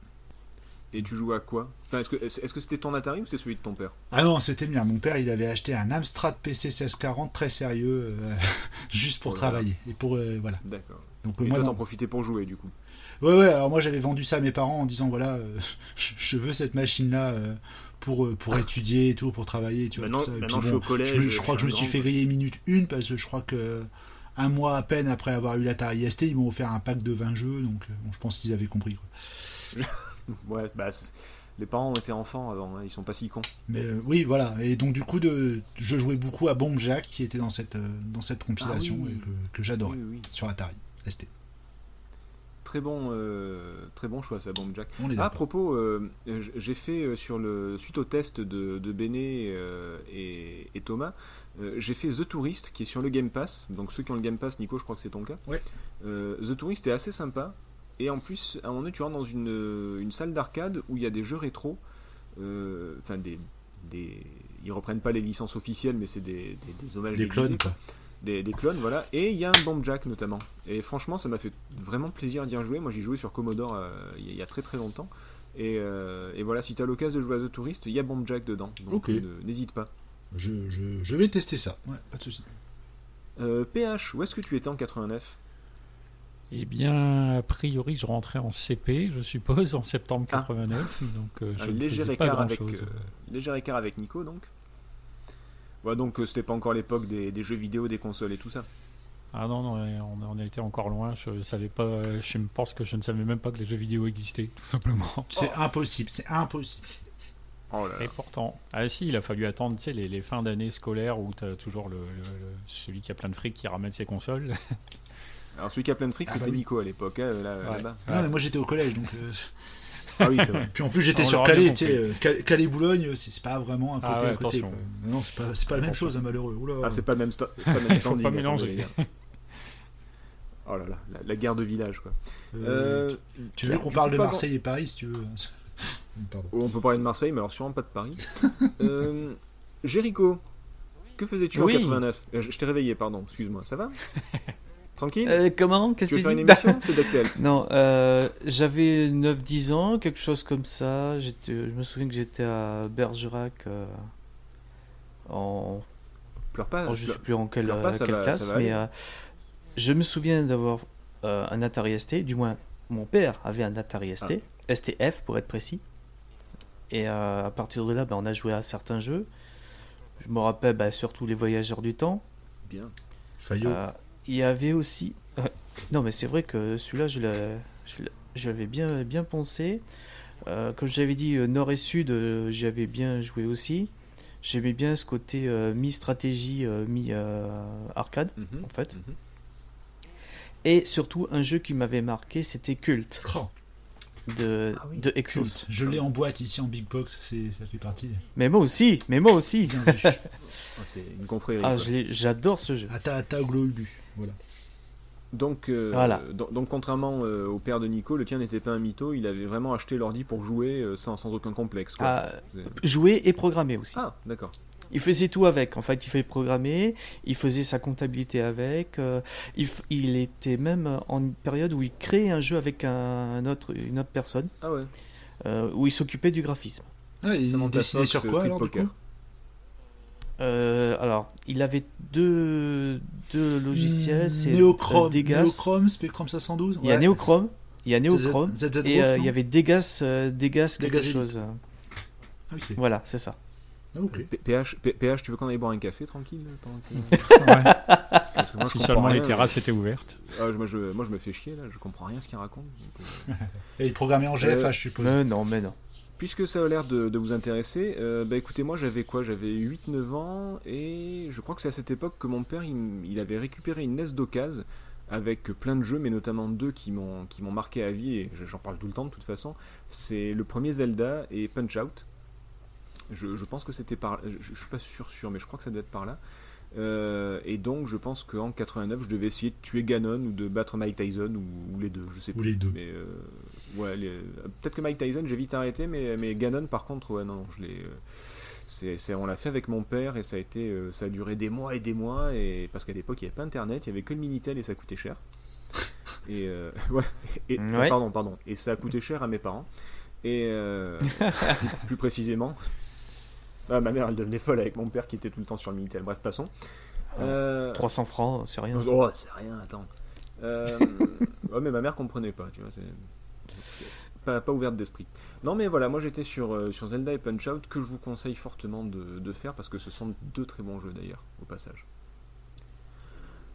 Et tu jouais à quoi? Enfin, est-ce que est-ce que c'était ton Atari ou c'était celui de ton père? Ah non, c'était bien. Mon père, il avait acheté un Amstrad PC 1640 très sérieux, juste pour Oh travailler et pour voilà. D'accord. Donc Et moi, t'en profitais pour jouer du coup? Ouais, ouais. Alors moi, j'avais vendu ça à mes parents en disant voilà, euh, je veux cette machine-là euh, pour euh, pour étudier et tout, pour travailler. Tu vois, Maintenant- tout ça. Et je suis au collège, je, crois que je me suis fait griller minute une parce que je crois que un mois à peine après avoir eu l'Atari ST, ils m'ont offert un pack de 20 jeux. Donc bon, je pense qu'ils avaient compris. Quoi. Ouais, bah les parents ont été enfants avant, hein, ils sont pas si cons. Mais euh, oui, voilà. Et donc du coup, de, je jouais beaucoup à Bomb Jack qui était dans cette dans cette compilation Ah oui. et que, que j'adorais oui. sur Atari ST. Très bon, euh, très bon choix ça, Bomb Jack. Ah, à propos, euh, j'ai fait euh, sur le suite au test de, de Béné euh, et, et Thomas, j'ai fait The Tourist qui est sur le Game Pass. Donc ceux qui ont le Game Pass, Nico, je crois que c'est ton cas. Ouais. The Tourist est assez sympa. Et en plus, à un moment donné, tu rentres dans une, une salle d'arcade où il y a des jeux rétro. Enfin, des, des. Ils reprennent pas les licences officielles, mais c'est des, des, des hommages des clones quoi. Des, des clones, voilà. Et il y a un Bomb Jack notamment. Et franchement, ça m'a fait vraiment plaisir d'y rejouer. Moi, j'ai joué sur Commodore euh, il y a- il y a très très longtemps. Et, euh, et voilà, si tu as l'occasion de jouer à The Tourist, il y a Bomb Jack dedans. Donc Ok. n'hésite pas. Je, je, je vais tester ça. Ouais, pas de souci. Euh, PH, où est-ce que tu étais en 89 Eh bien, a priori, je rentrais en CP, je suppose, en septembre Ah. 89. Donc, euh, je Un ne léger pas écart, avec, euh, léger écart avec Nico, donc. Ouais, donc euh, c'était pas encore l'époque des, des jeux vidéo, des consoles et tout ça. Ah non, non, on, on était encore loin. Je savais pas. Je me pense que je ne savais même pas que les jeux vidéo existaient, tout simplement. C'est impossible, c'est impossible. Oh là là. Et pourtant, ah si, il a fallu attendre, tu sais, les, les fins d'année scolaires où tu as toujours le, le- le- celui qui a plein de fric qui ramène ses consoles. Alors celui qui a plein de fric, Ah c'était bah oui. Nico à l'époque, hein, là, Ouais. là-bas. Non, mais moi j'étais au collège donc. euh, Ah oui, c'est vrai. Puis en plus j'étais sur Calais, tu sais, Cal- Calais-Boulogne, c'est pas vraiment un côté Ah ouais, à côté. attention. Non, c'est pas, c'est pas la même chose, hein, malheureux. Oula. Ah, c'est pas le même, sta- pas le même Il faut standing. pas mélanger. Oh là là, la, la guerre de village quoi. Euh, Euh, tu veux qu'on du parle de Marseille et Paris si tu veux Pardon. On peut parler de Marseille, mais alors sûrement pas de Paris. euh, Jéricho, que faisais-tu Oui. en 89 Euh, Je, je t'ai réveillé, pardon, excuse-moi, ça va? Tranquille Euh, comment Qu'est-ce Tu veux que faire tu une émission C'est DuckTales. Non, euh, j'avais 9-10 ans, quelque chose comme ça. J'étais, je me souviens que j'étais à Bergerac euh, en, Pleure pas. en- je pleure- sais plus en quelle, pleure pas, ça quelle va- classe, ça va mais euh, je me souviens d'avoir euh, un Atari ST, du moins mon père avait un Atari ST, Ah. STF pour être précis. Et euh, à partir de là, ben, on a joué à certains jeux. Je me rappelle ben, surtout les Voyageurs du Temps. Bien. Fayot. Il y avait aussi. non, mais c'est vrai que celui-là, je j'avais bien, bien pensé. Euh, comme j'avais dit, euh, Nord et Sud, euh, j'y avais bien joué aussi. J'aimais bien ce côté euh, mi-stratégie, euh, mi-arcade, Mhm. en fait. Mhm. Et surtout, un jeu qui m'avait marqué, c'était Cult Oh, de, Ah oui, de Exos. je l'ai en boîte ici en big box, c'est, ça fait partie. Mais moi aussi, mais moi aussi. Ah, c'est une confrérie. Ah, j'adore ce jeu. Ata Ata Oglo Ubu. Voilà. Donc, euh, Voilà. donc, donc, contrairement euh, au père de Nico, le tien n'était pas un mytho, il avait vraiment acheté l'ordi pour jouer euh, sans, sans aucun complexe. Quoi. Ah, jouer et programmer aussi. Ah, d'accord. Il faisait tout avec. En fait, il fallait programmer, il faisait sa comptabilité avec. euh, il, était même en une période où il créait un jeu avec un, un autre, une autre personne, Ah ouais. euh, où il s'occupait du graphisme. Ah, il dessinait sur quoi alors du coup? Euh, alors, il avait deux, deux logiciels. C'est Néochrome, euh, Degas. Néochrome, Spectrum 512. Il y a ouais. Néochrome. Il y a Wolf, Et euh, il y avait Degas, euh, Degas quelque chose. Voilà, c'est ça. Ah, PH, PH, tu veux qu'on aille boire un café tranquille pendant que- Ouais. Parce que moi, je si seulement les terrasses étaient ouvertes. euh, ah, moi, je, moi je me fais chier là, je comprends rien ce qu'il raconte. donc, euh. Et il programmait en GFA, Euh, je suppose. Mais non, mais non. Puisque ça a l'air de, vous intéresser, euh, bah écoutez, moi j'avais quoi? J'avais 8-9 ans et je crois que c'est à cette époque que mon père il, avait récupéré une NES d'occasion avec plein de jeux, mais notamment deux qui m'ont marqué à vie et j'en parle tout le temps de toute façon. C'est le premier Zelda et Punch Out. Je, je pense que c'était par, je, je suis pas sûr sûr, mais je crois que ça doit être par là. Euh, et donc je pense qu'en 89 je devais essayer de tuer Ganon ou de battre Mike Tyson ou, ou les deux, je sais Ou plus. les deux. Mais euh, ouais, les- peut-être que Mike Tyson j'ai vite arrêté, mais, mais Ganon par contre ouais non, je l'ai. euh, c'est, c'est- on l'a fait avec mon père et ça a été, euh, ça a duré des mois et des mois et parce qu'à l'époque il n'y avait pas internet, il y avait que le minitel et ça coûtait cher. Et euh, ouais, et, enfin, Ouais. pardon, pardon, et ça a coûté cher à mes parents. Et euh, plus précisément, ah, ma mère elle devenait folle avec mon père qui était tout le temps sur le minitel. Bref, passons. Euh, 300 francs, c'est rien. Oh, c'est rien, attends. Euh, ouais, mais ma mère comprenait pas, tu vois. Pas, pas ouverte d'esprit. Non, mais voilà, moi j'étais sur, euh, sur Zelda et Punch Out que je vous conseille fortement de, de faire parce que ce sont deux très bons jeux d'ailleurs, au passage.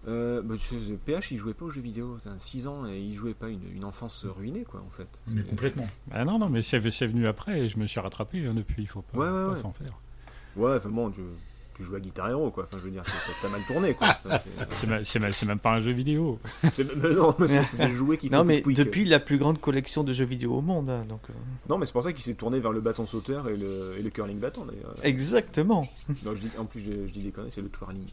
Euh, bah, tu sais, PH il jouait pas aux jeux vidéo, 6 ans et il jouait pas une, une enfance ruinée quoi en fait. Mais complètement. Ah non, non, mais c'est venu après et je me suis rattrapé hein, depuis. Il faut pas, Ouais, ouais, pas ouais. s'en faire. Ouais, enfin bon, tu, tu joues à Guitar Hero quoi, enfin je veux dire, c'est- t'as mal tourné quoi. Enfin, c'est- C'est même pas un jeu vidéo. mais non, mais c'est des jouets qui font Non, mais depuis la plus grande collection de jeux vidéo au monde. hein, donc, euh, Non, mais c'est pour ça qu'il s'est tourné vers le bâton sauteur et le, et le curling bâton d'ailleurs. Exactement. Non, je dis, en plus, je, je dis des conneries, c'est le twirling.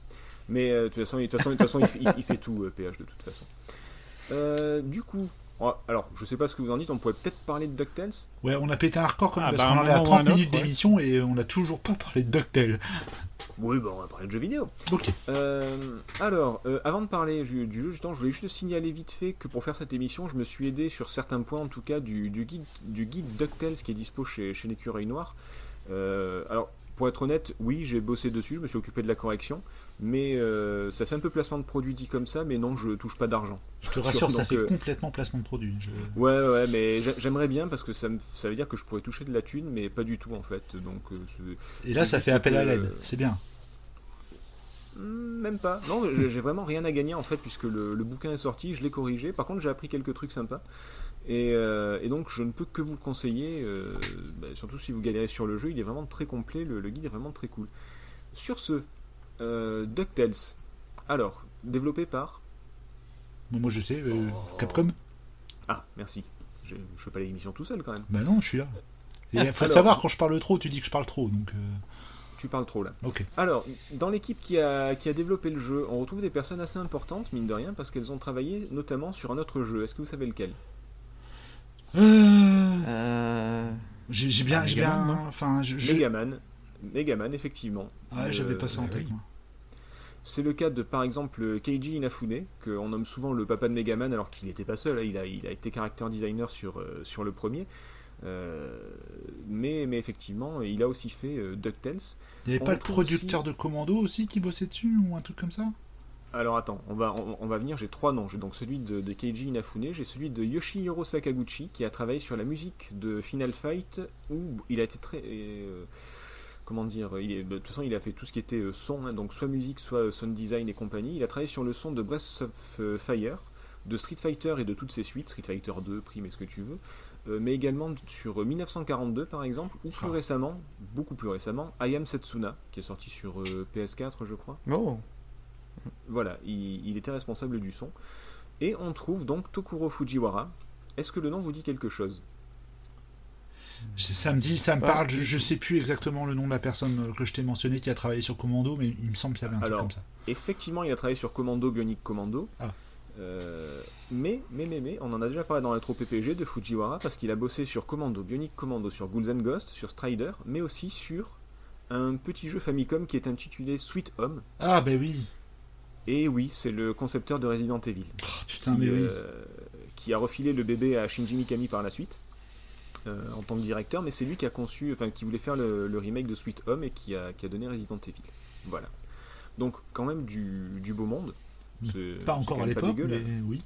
Mais euh, de toute façon, il- de toute façon, de toute façon il, fait- il- il fait tout, euh, PH, de toute façon. Euh, du coup, alors, je sais pas ce que vous en dites, on pourrait peut-être parler de DuckTales? Ouais, on a pété un record quand même, Ah, parce bah, qu'on en est à moment ou 30 un minutes ouais. d'émission et on n'a toujours pas parlé de DuckTales. Oui, bon, on va parler de jeux vidéo. Ok. Euh, alors, euh, avant de parler du, du jeu, justement, je voulais juste signaler vite fait que pour faire cette émission, je me suis aidé sur certains points, en tout cas, du, du guide, du guide DuckTales qui est dispo chez, chez l'écureuil noir. Euh, alors, pour être honnête, oui, j'ai bossé dessus, je me suis occupé de la correction, mais euh, ça fait un peu placement de produit dit comme ça, mais non, je touche pas d'argent. Je te rassure, ça fait euh, complètement placement de produit. Je- Ouais, ouais, mais j'a- j'aimerais bien parce que ça, me, ça veut dire que je pourrais toucher de la thune, mais pas du tout en fait. Donc, euh, Et là, ça fait appel à l'aide. C'est bien. Même pas. Non, j'ai j'ai vraiment rien à gagner en fait puisque le, le bouquin est sorti, je l'ai corrigé. Par contre, j'ai appris quelques trucs sympas. Et, euh, et donc, je ne peux que vous le conseiller, euh, bah, surtout si vous galérez sur le jeu. Il est vraiment très complet, le, le guide est vraiment très cool. Sur ce, euh, DuckTales. Alors, développé par. Bon, moi, je sais, euh, Capcom. Ah, merci. Je ne fais pas l'émission tout seul quand même. Bah non, je suis là. Et il faut Alors- savoir, quand je parle trop, tu dis que je parle trop, donc... euh, Tu parles trop là. Ok. Alors, dans l'équipe qui a, qui a développé le jeu, on retrouve des personnes assez importantes, mine de rien, parce qu'elles ont travaillé notamment sur un autre jeu. Est-ce que vous savez lequel? Euh, J'ai bien... Ah, Enfin, je... je- Megaman. Megaman, effectivement. Ah, j'avais Euh, pas ça en tête, oui. moi. C'est le cas de, par exemple, Keiji Inafune, qu'on nomme souvent le papa de Megaman, alors qu'il n'était pas seul, hein, il, a, il a été character designer sur, euh, sur le premier. Euh, mais, mais effectivement, il a aussi fait euh, DuckTales. Il n'y avait on pas le producteur de Commando aussi qui bossait dessus, ou un truc comme ça? Alors attends, on va, on, on va venir, j'ai trois noms. J'ai donc celui de, de Keiji Inafune, j'ai celui de Yoshihiro Sakaguchi, qui a travaillé sur la musique de Final Fight, où il a été très... euh, comment dire, il est, de toute façon, il a fait tout ce qui était son, hein, donc soit musique, soit sound design et compagnie. Il a travaillé sur le son de Breath of Fire, de Street Fighter et de toutes ses suites, Street Fighter 2, Prime et ce que tu veux, mais également sur 1942 par exemple, ou plus Ah. récemment, beaucoup plus récemment, I Am Setsuna, qui est sorti sur PS4, je crois. Oh, Voilà, il, il était responsable du son. Et on trouve donc Tokuro Fujiwara. Est-ce que le nom vous dit quelque chose? Ça me dit, ça me parle. Je, je sais plus exactement le nom de la personne que je t'ai mentionné qui a travaillé sur Commando, mais il me semble qu'il y avait un Alors, truc comme ça. Effectivement, il a travaillé sur Commando, Bionic Commando. Ah. Euh, mais, mais, mais, mais, on en a déjà parlé dans l'intro PPG de Fujiwara parce qu'il a bossé sur Commando, Bionic Commando, sur Ghouls and Ghosts, sur Strider, mais aussi sur un petit jeu Famicom qui est intitulé Sweet Home. Ah, ben oui. Et oui, c'est le concepteur de Resident Evil. Oh, putain, qui, mais oui. euh, qui a refilé le bébé à Shinji Mikami par la suite en tant que directeur, mais c'est lui qui a conçu, enfin qui voulait faire le, le remake de Sweet Home et qui a, qui a donné Resident Evil. Voilà. Donc quand même du, du beau monde. C'est- Pas encore à l'époque, mais oui.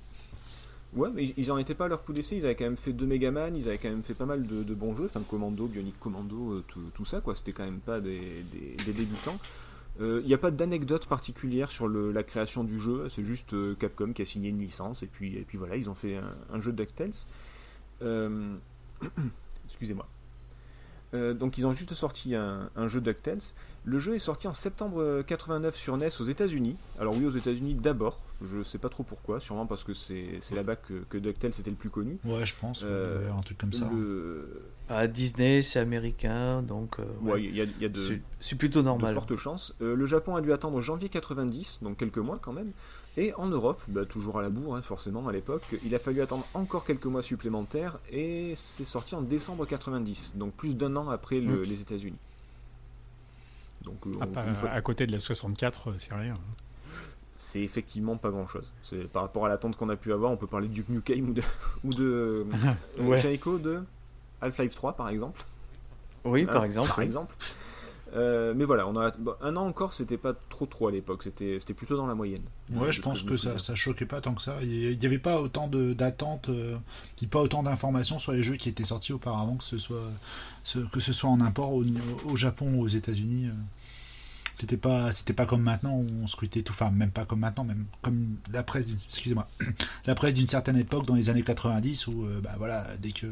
Ouais, mais ils- ils en étaient pas à leur coup d'essai. Ils avaient quand même fait deux Megaman, ils avaient quand même fait pas mal de, de bons jeux, enfin Commando, Bionic Commando, euh, tout, tout ça quoi. C'était quand même pas des, des- des débutants. Euh, Il n'y a pas d'anecdote particulière sur le- la création du jeu, c'est juste euh, Capcom qui a signé une licence et puis, et puis voilà, ils ont fait un, un jeu DuckTales. Euh, Excusez-moi. Euh, donc ils ont juste sorti un, un jeu DuckTales. Le jeu est sorti en septembre 89 sur NES aux États-Unis. Alors oui, aux États-Unis d'abord. Je sais pas trop pourquoi, sûrement parce que c'est c'est là-bas que, que DuckTales était le plus connu. Ouais, je pense. Euh, un truc comme ça. Le... à Disney, c'est américain, donc euh, ouais. Ouais, il y a, il y a de, c'est c'est plutôt de normal. fortes chances. Euh, le Japon a dû attendre janvier 90, donc quelques mois quand même. Et en Europe, bah, toujours à la bourre, hein, forcément, à l'époque, il a fallu attendre encore quelques mois supplémentaires et c'est sorti en décembre 90, donc plus d'un an après le- Mm. les États-Unis. Donc, euh, on- pas- fois- à côté de la 64, euh, c'est rien. c'est effectivement pas grand chose. C'est par rapport à l'attente qu'on a pu avoir, on peut parler de Duke Nukem ou de, ou de euh, Ouais. De Half-Life 3 par exemple. Oui, Hein, par exemple. Par oui. exemple. Euh, mais voilà, on a bon, un an encore, c'était pas trop trop à l'époque, c'était c'était plutôt dans la moyenne. Ouais, je pense que, ça, ça choquait pas tant que ça. Il n'y avait pas autant d'attentes, euh, pas autant d'informations sur les jeux qui étaient sortis auparavant, que ce soit, ce- que ce soit en import au, au Japon ou aux États-Unis. euh. C'était pas, c'était pas comme maintenant où on scrutait tout, enfin même pas comme maintenant, même comme la presse, d'une- excusez-moi, la presse d'une certaine époque dans les années 90 où, euh, bah voilà, dès que,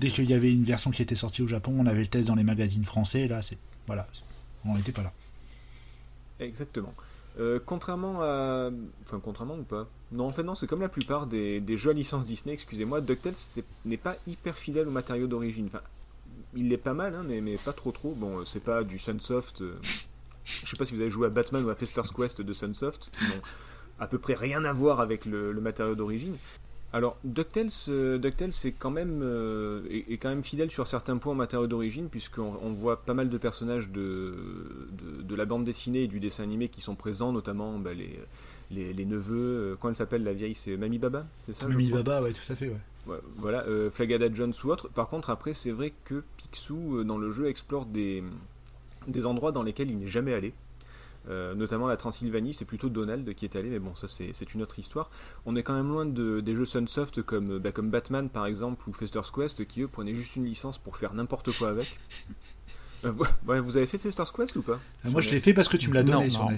dès qu'il y avait une version qui était sortie au Japon, on avait le test dans les magazines français. Là, c'est, voilà, on n'était pas là. Exactement. Euh, contrairement à. Enfin, contrairement ou pas? Non, en fait, non, c'est comme la plupart des, des jeux à licence Disney, excusez-moi, DuckTales n'est pas hyper fidèle au matériau d'origine. Enfin, il l'est pas mal, hein, mais, mais pas trop trop. Bon, euh, c'est pas du Sunsoft. euh, Je sais pas si vous avez joué à Batman ou à Fester's Quest de Sunsoft, qui n'ont à peu près rien à voir avec le matériau d'origine. Alors, DuckTales, euh, DuckTales est, quand même, euh, est, est quand même fidèle sur certains points au matériau d'origine, puisqu'on on voit pas mal de personnages de, de, de la bande dessinée et du dessin animé qui sont présents, notamment bah, les, les, les neveux. euh, Comment elle s'appelle la vieille C'est Mamie Baba C'est ça crois? Baba, ouais, tout à fait, ouais. Ouais, voilà, euh, Flagada Jones ou autre. Par contre, après, c'est vrai que Picsou, dans le jeu, explore des, des endroits dans lesquels il n'est jamais allé. Euh, notamment la Transylvanie, c'est plutôt Donald qui est allé, mais bon, ça c'est une autre histoire. On est quand même loin de, des jeux Sunsoft comme, bah, comme Batman par exemple ou Fester's Quest qui eux prenaient juste une licence pour faire n'importe quoi avec. Euh, vous, ouais, vous avez fait Fester's Quest ou pas? Euh, Moi, je l'ai NES? fait parce que tu me l'as donné Non, sur non. NES.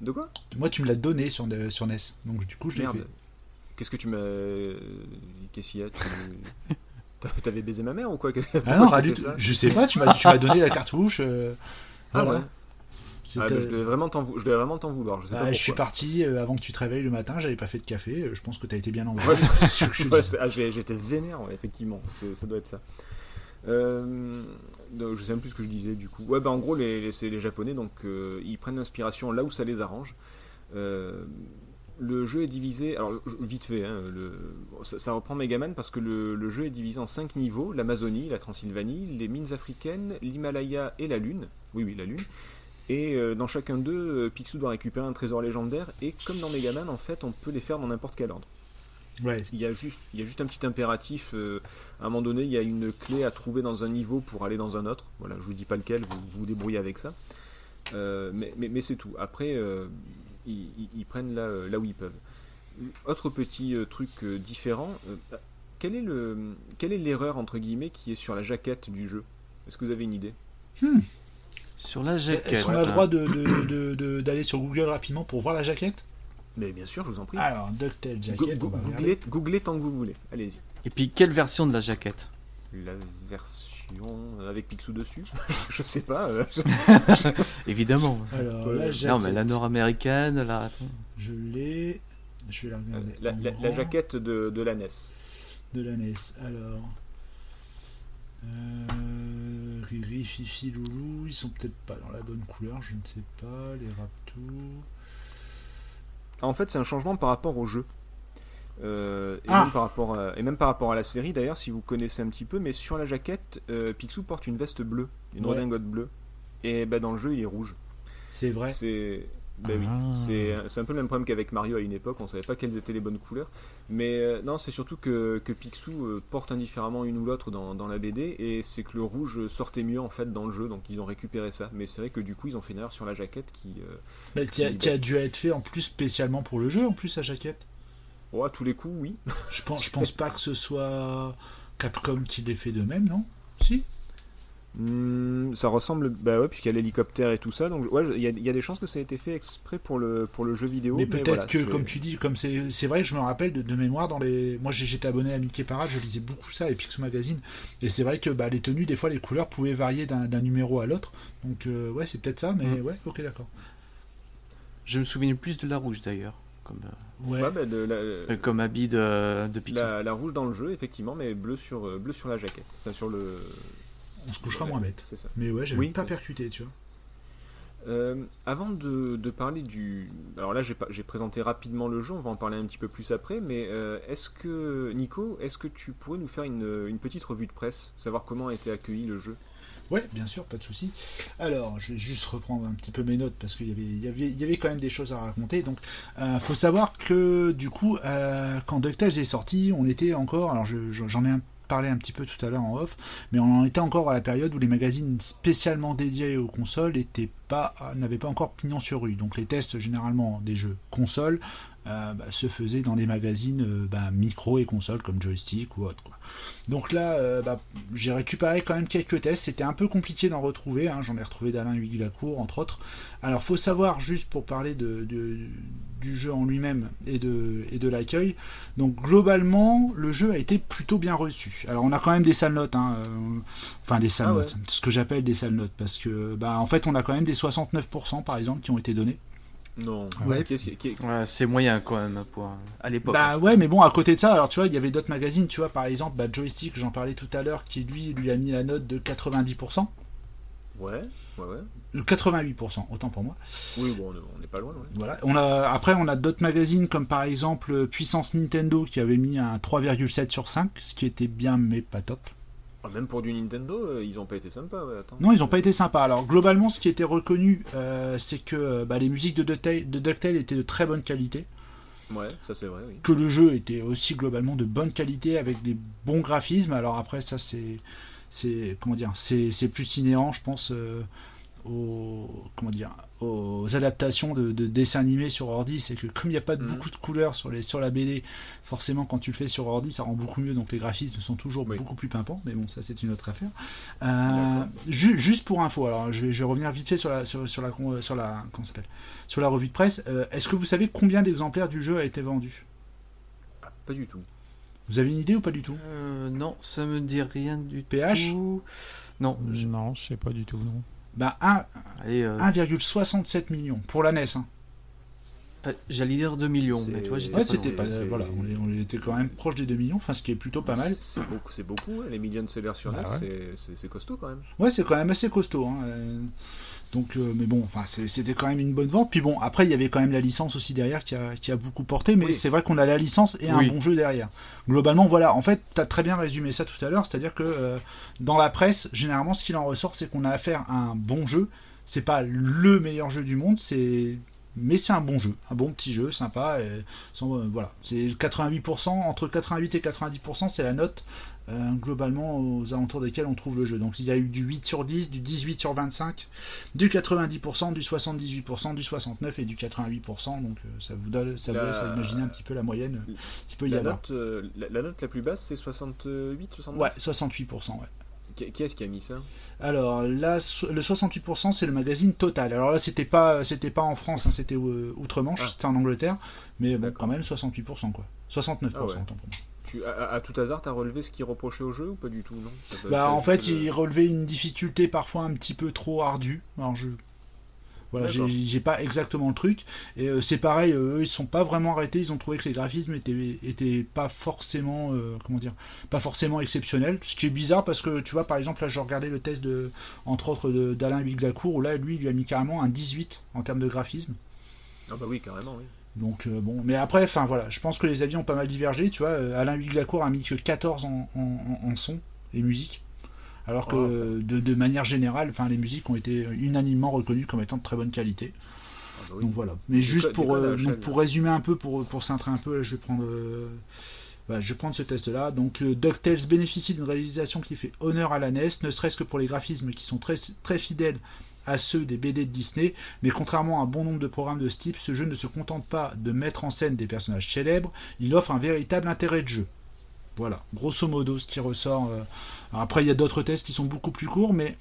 De quoi? Moi, tu me l'as donné sur, sur NES. Donc, du coup, je l'ai fait. Qu'est-ce que tu m'as. Qu'est-ce qu'il y a? Tu... T'as- T'avais baisé ma mère ou quoi? Ah non, je ça? Je sais pas, tu m'as tu m'as donné la cartouche. euh, Ah voilà. ouais Ah, je devais vraiment t'en vou- vouloir. Je sais Ah, pas pourquoi. je suis parti euh, avant que tu te réveilles le matin, j'avais pas fait de café. euh, Je pense que t'as été bien c'est- ah, J'étais vénère, ouais, effectivement. Ça doit être ça. Euh, donc, je sais même plus ce que je disais du coup. Ouais, bah en gros, les, les- c'est les Japonais, donc euh, ils prennent l'inspiration là où ça les arrange. Euh, le jeu est divisé, alors vite fait, hein, le, ça, ça reprend Megaman parce que le, le jeu est divisé en cinq niveaux l'Amazonie, la Transylvanie, les mines africaines, l'Himalaya et la Lune. Oui, oui, la Lune. Et euh, dans chacun d'eux, euh, Picsou doit récupérer un trésor légendaire. Et comme dans Megaman, en fait, on peut les faire dans n'importe quel ordre. Ouais. Il y a juste, il y a juste un petit impératif. euh, à un moment donné, il y a une clé à trouver dans un niveau pour aller dans un autre. Voilà, je vous dis pas lequel, vous vous, débrouillez avec ça. Euh, mais mais, mais c'est tout. Après, euh, ils, prennent là, là où ils peuvent. Autre petit truc différent. euh, quelle est le, quelle est l'erreur entre guillemets qui est sur la jaquette du jeu? Est-ce que vous avez une idée? Sur la jaquette. Est-ce qu'on a le droit de- de- de- de- d'aller sur Google rapidement pour voir la jaquette? Mais bien sûr, je vous en prie. Alors, DuckTales jaquette, go- googlez, googlez tant que vous voulez. Allez-y. Et puis, quelle version de la jaquette? La version avec Picsou dessus Je sais pas. euh, Évidemment. Alors, Ouais. la Non, jaquette, Non, mais la nord-américaine, là. attends. je l'ai. Je vais la regarder. la, en la- la jaquette de, de la NES. de la NES. Alors. Euh, Riri, Fifi, Loulou, ils sont peut-être pas dans la bonne couleur, je ne sais pas. Les Raptors. En fait, c'est un changement par rapport au jeu. Euh, et, Ah. même par rapport à, et même par rapport à la série, d'ailleurs, si vous connaissez un petit peu, mais sur la jaquette, euh, Picsou porte une veste bleue, une Ouais. redingote bleue. Et bah, dans le jeu, il est rouge. C'est vrai. C'est bah oui, Ah. c'est c'est un peu le même problème qu'avec Mario à une époque, on savait pas quelles étaient les bonnes couleurs. Mais euh, non, c'est surtout que, que Picsou euh, porte indifféremment une ou l'autre dans, dans la BD, et c'est que le rouge sortait mieux en fait dans le jeu, donc ils ont récupéré ça. Mais c'est vrai que du coup, ils ont fait une erreur sur la jaquette qui. euh, Mais qui a, qui a dû être fait en plus spécialement pour le jeu, en plus, la jaquette. oh, à tous les coups, oui. Je pense, je pense pas que ce soit Capcom qui l'ait fait de même, non? Si? Hmm, ça ressemble, bah ouais, puisqu'il y a l'hélicoptère et tout ça, donc ouais, il y, a- il y a des chances que ça a été fait exprès pour le, pour le jeu vidéo. Mais peut-être voilà, que, comme tu dis, comme c'est c'est vrai que je me rappelle de, de mémoire dans les. Moi, j'étais abonné à Mickey Parade, je lisais beaucoup ça et Pixel Magazine. Et c'est vrai que bah, les tenues, des fois, les couleurs pouvaient varier d'un numéro à l'autre. Donc, euh, ouais, c'est peut-être ça, mais Mm. ouais, ok, d'accord. Je me souviens plus de la rouge d'ailleurs. Comme, euh, Ouais. Ouais, bah, de la, euh, comme habit de, de Picsou. la, la rouge dans le jeu, effectivement, mais bleu sur, bleu sur la jaquette. Enfin, sur le. On se couchera moins bête. C'est ça. Mais ouais, j'avais Oui. pas percuté, tu vois. Euh, avant de, de parler du. Alors là, j'ai présenté rapidement le jeu, on va en parler un petit peu plus après, mais euh, est-ce que. Nico, est-ce que tu pourrais nous faire une, une petite revue de presse, savoir comment a été accueilli le jeu? Ouais, bien sûr, pas de souci. Alors, je vais juste reprendre un petit peu mes notes parce qu'il y avait, il y avait, il y avait quand même des choses à raconter. Donc, euh, faut savoir que du coup, euh, quand DuckTales est sorti, on était encore. Alors, je- je- j'en ai un- un petit peu tout à l'heure en off, mais on en était encore à la période où les magazines spécialement dédiés aux consoles étaient pas, n'avaient pas encore pignon sur rue. Donc, les tests généralement des jeux consoles bah, se faisaient dans les magazines euh, bah, micro et consoles comme joystick ou autre. Quoi. Donc là, euh, bah, j'ai récupéré quand même quelques tests. C'était un peu compliqué d'en retrouver. hein. J'en ai retrouvé d'Alain Huygulacourt, entre autres. Alors, faut savoir, juste pour parler de, de- du jeu en lui-même et de, et de l'accueil. Donc, globalement, le jeu a été plutôt bien reçu. Alors, on a quand même des sales notes. hein, euh, Enfin, des sales Ah ouais. notes. Ce que j'appelle des sales notes. Parce que, bah, en fait, on a quand même des 69% par exemple qui ont été donnés. Non. Ouais. Qu'est-ce qui- qui- Ouais, c'est moyen quand même pour, à l'époque. Bah ouais, mais bon, à côté de ça, alors tu vois, il y avait d'autres magazines, tu vois, par exemple, bah, Joystick, j'en parlais tout à l'heure, qui lui, lui a mis la note de 90%. Ouais, ouais, ouais. Euh, 88%, autant pour moi. Oui, bon, on est- on n'est pas loin, ouais. Voilà. On a, après, on a d'autres magazines comme par exemple euh, Puissance Nintendo qui avait mis un 3,7 sur 5, ce qui était bien mais pas top. Ah, même pour du Nintendo, euh, ils ont pas été sympas, ouais, attends. Non, ils n'ont pas été sympas. Alors globalement, ce qui était reconnu, euh, c'est que euh, bah, les musiques de DuckTales, de DuckTales étaient de très bonne qualité, Ouais, ça c'est vrai, oui. que le jeu était aussi globalement de bonne qualité avec des bons graphismes. Alors après, ça c'est, c'est comment dire, c'est c'est plus inhérent, je pense. euh, aux, comment dire, aux adaptations de, de dessins animés sur ordi, c'est que comme il n'y a pas de Mhm. beaucoup de couleurs sur, les, sur la BD, forcément quand tu le fais sur ordi, ça rend beaucoup mieux, donc les graphismes sont toujours Oui. beaucoup plus pimpants, mais bon, ça c'est une autre affaire. Euh, ju- juste pour info, alors je vais, je vais revenir vite fait sur la, sur, sur la, con- sur la, comment ça s'appelle sur la revue de presse. Euh, Est-ce que vous savez combien d'exemplaires du jeu a été vendu? Pas du tout. Vous avez une idée ou pas du tout? Euh, non, ça me dit rien du PH tout. Non, je- Non, je sais pas du tout, non. Bah un- allez, euh, 1,67 millions pour la NES. hein. euh, j'allais dire 2 millions, mais tu vois, j'étais Ouais, pas c'était pas, voilà, on, est- on était quand même proche des 2 millions, enfin ce qui est plutôt pas mal. C'est beaucoup, c'est beaucoup, les millions de sellers sur Bah NES, ouais. c'est- c'est- c'est costaud quand même. Ouais, c'est quand même assez costaud. hein, euh, Donc, euh, mais bon, enfin, c'était quand même une bonne vente. Puis bon, après, il y avait quand même la licence aussi derrière qui a, qui a beaucoup porté, mais Oui. c'est vrai qu'on a la licence et un bon jeu derrière. Globalement, voilà. En fait, tu as très bien résumé ça tout à l'heure, c'est-à-dire que euh, dans la presse, généralement, ce qu'il en ressort, c'est qu'on a affaire à un bon jeu. C'est pas le meilleur jeu du monde, c'est mais c'est un bon jeu, un bon petit jeu, sympa. Et sans- euh, voilà, c'est 88%, entre 88 et 90%, c'est la note euh, globalement aux alentours desquels on trouve le jeu. Donc il y a eu du 8 sur 10, du 18 sur 25, du 90%, du 78%, du 69 et du 88%. Donc euh, ça vous donne, ça vous La- laisse imaginer un petit peu la moyenne qui peut y La avoir. note, euh, la, la note la plus basse, c'est 68, 69 Ouais, 68%, ouais. Qui, est-ce qui a mis ça? Alors là, le 68% c'est le magazine Total. Alors là, c'était pas, c'était pas en France, hein, c'était outre-Manche, Ah. c'était en Angleterre, mais bon, quand même 68% quoi. 69% Ah ouais. autant pour moi. Tu, à, tout hasard, t'as relevé ce qui reprochait au jeu ou pas du tout non? Bah en fait, il relevait une difficulté parfois un petit peu trop ardue. Alors je voilà, j'ai pas exactement le truc. Et euh, c'est pareil, euh, eux ils sont pas vraiment arrêtés. Ils ont trouvé que les graphismes étaient, étaient pas forcément, euh, comment dire, pas forcément exceptionnels. Ce qui est bizarre parce que tu vois, par exemple, là, je regardais le test de, entre autres, d'Alain Viglacourt où là, lui, il lui a mis carrément un 18 en termes de graphisme. Ah bah oui, carrément, oui. Donc euh, bon, mais après, enfin voilà, je pense que les avis ont pas mal divergé. Tu vois, euh, Alain Viglacourt a mis que 14 en, en- en- son et musique, alors que Oh. euh, de, de manière générale, enfin les musiques ont été unanimement reconnues comme étant de très bonne qualité. Ah bah oui. Donc voilà. Mais juste pour, euh, donc, pour résumer un peu, pour, pour cintrer un peu, là, je vais prendre. euh, voilà, je vais prendre ce test-là. Donc, le DuckTales bénéficie d'une réalisation qui fait honneur à la NES, ne serait-ce que pour les graphismes qui sont très, très fidèles à ceux des BD de Disney. Mais contrairement à un bon nombre de programmes de ce type, ce jeu ne se contente pas de mettre en scène des personnages célèbres, il offre un véritable intérêt de jeu. Voilà, grosso modo, ce qui ressort. euh. Après, il y a d'autres tests qui sont beaucoup plus courts, mais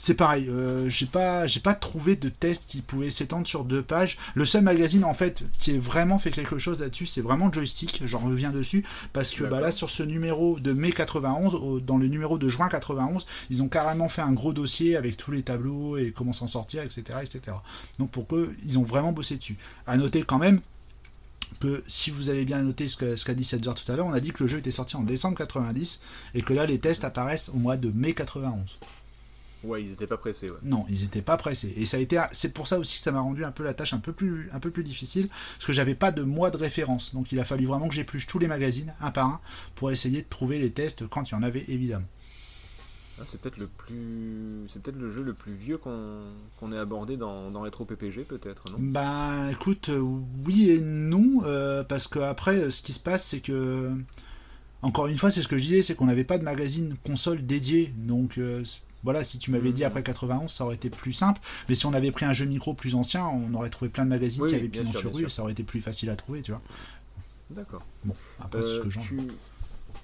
c'est pareil. euh, j'ai pas, j'ai pas trouvé de test qui pouvait s'étendre sur deux pages. Le seul magazine en fait qui est vraiment fait quelque chose là-dessus, c'est vraiment Joystick. J'en reviens dessus parce que bah, là sur ce numéro de mai 91, au- dans le numéro de juin 91, ils ont carrément fait un gros dossier avec tous les tableaux et comment s'en sortir, etc., etc. Donc pour eux, ils ont vraiment bossé dessus. À noter quand même que si vous avez bien noté ce que- ce qu'a dit tout à l'heure, on a dit que le jeu était sorti en décembre 90 et que là les tests apparaissent au mois de mai 91. Ouais, ils étaient pas pressés, ouais. Non, ils n'étaient pas pressés. Et ça a été, c'est pour ça aussi que ça m'a rendu un peu la tâche un peu plus, un peu plus difficile, parce que j'avais pas de mois de référence. Donc il a fallu vraiment que j'épluche tous les magazines, un par un, pour essayer de trouver les tests quand il y en avait, évidemment. Ah, c'est peut-être le plus, c'est peut-être le jeu le plus vieux qu'on qu'on ait abordé dans, dans Retro PPG, peut-être, non? Ben, écoute, euh, oui et non, euh, parce que après, euh, ce qui se passe, c'est que, encore une fois, c'est ce que je disais, c'est qu'on n'avait pas de magazine console dédié, donc. euh, voilà, si tu m'avais dit Mhm. après 91, ça aurait été plus simple. Mais si on avait pris un jeu micro plus ancien, on aurait trouvé plein de magazines Oui, qui avaient bien pignon sur rue et ça aurait été plus facile à trouver, tu vois. D'accord. Bon, après, c'est ce Euh, que j'en tu,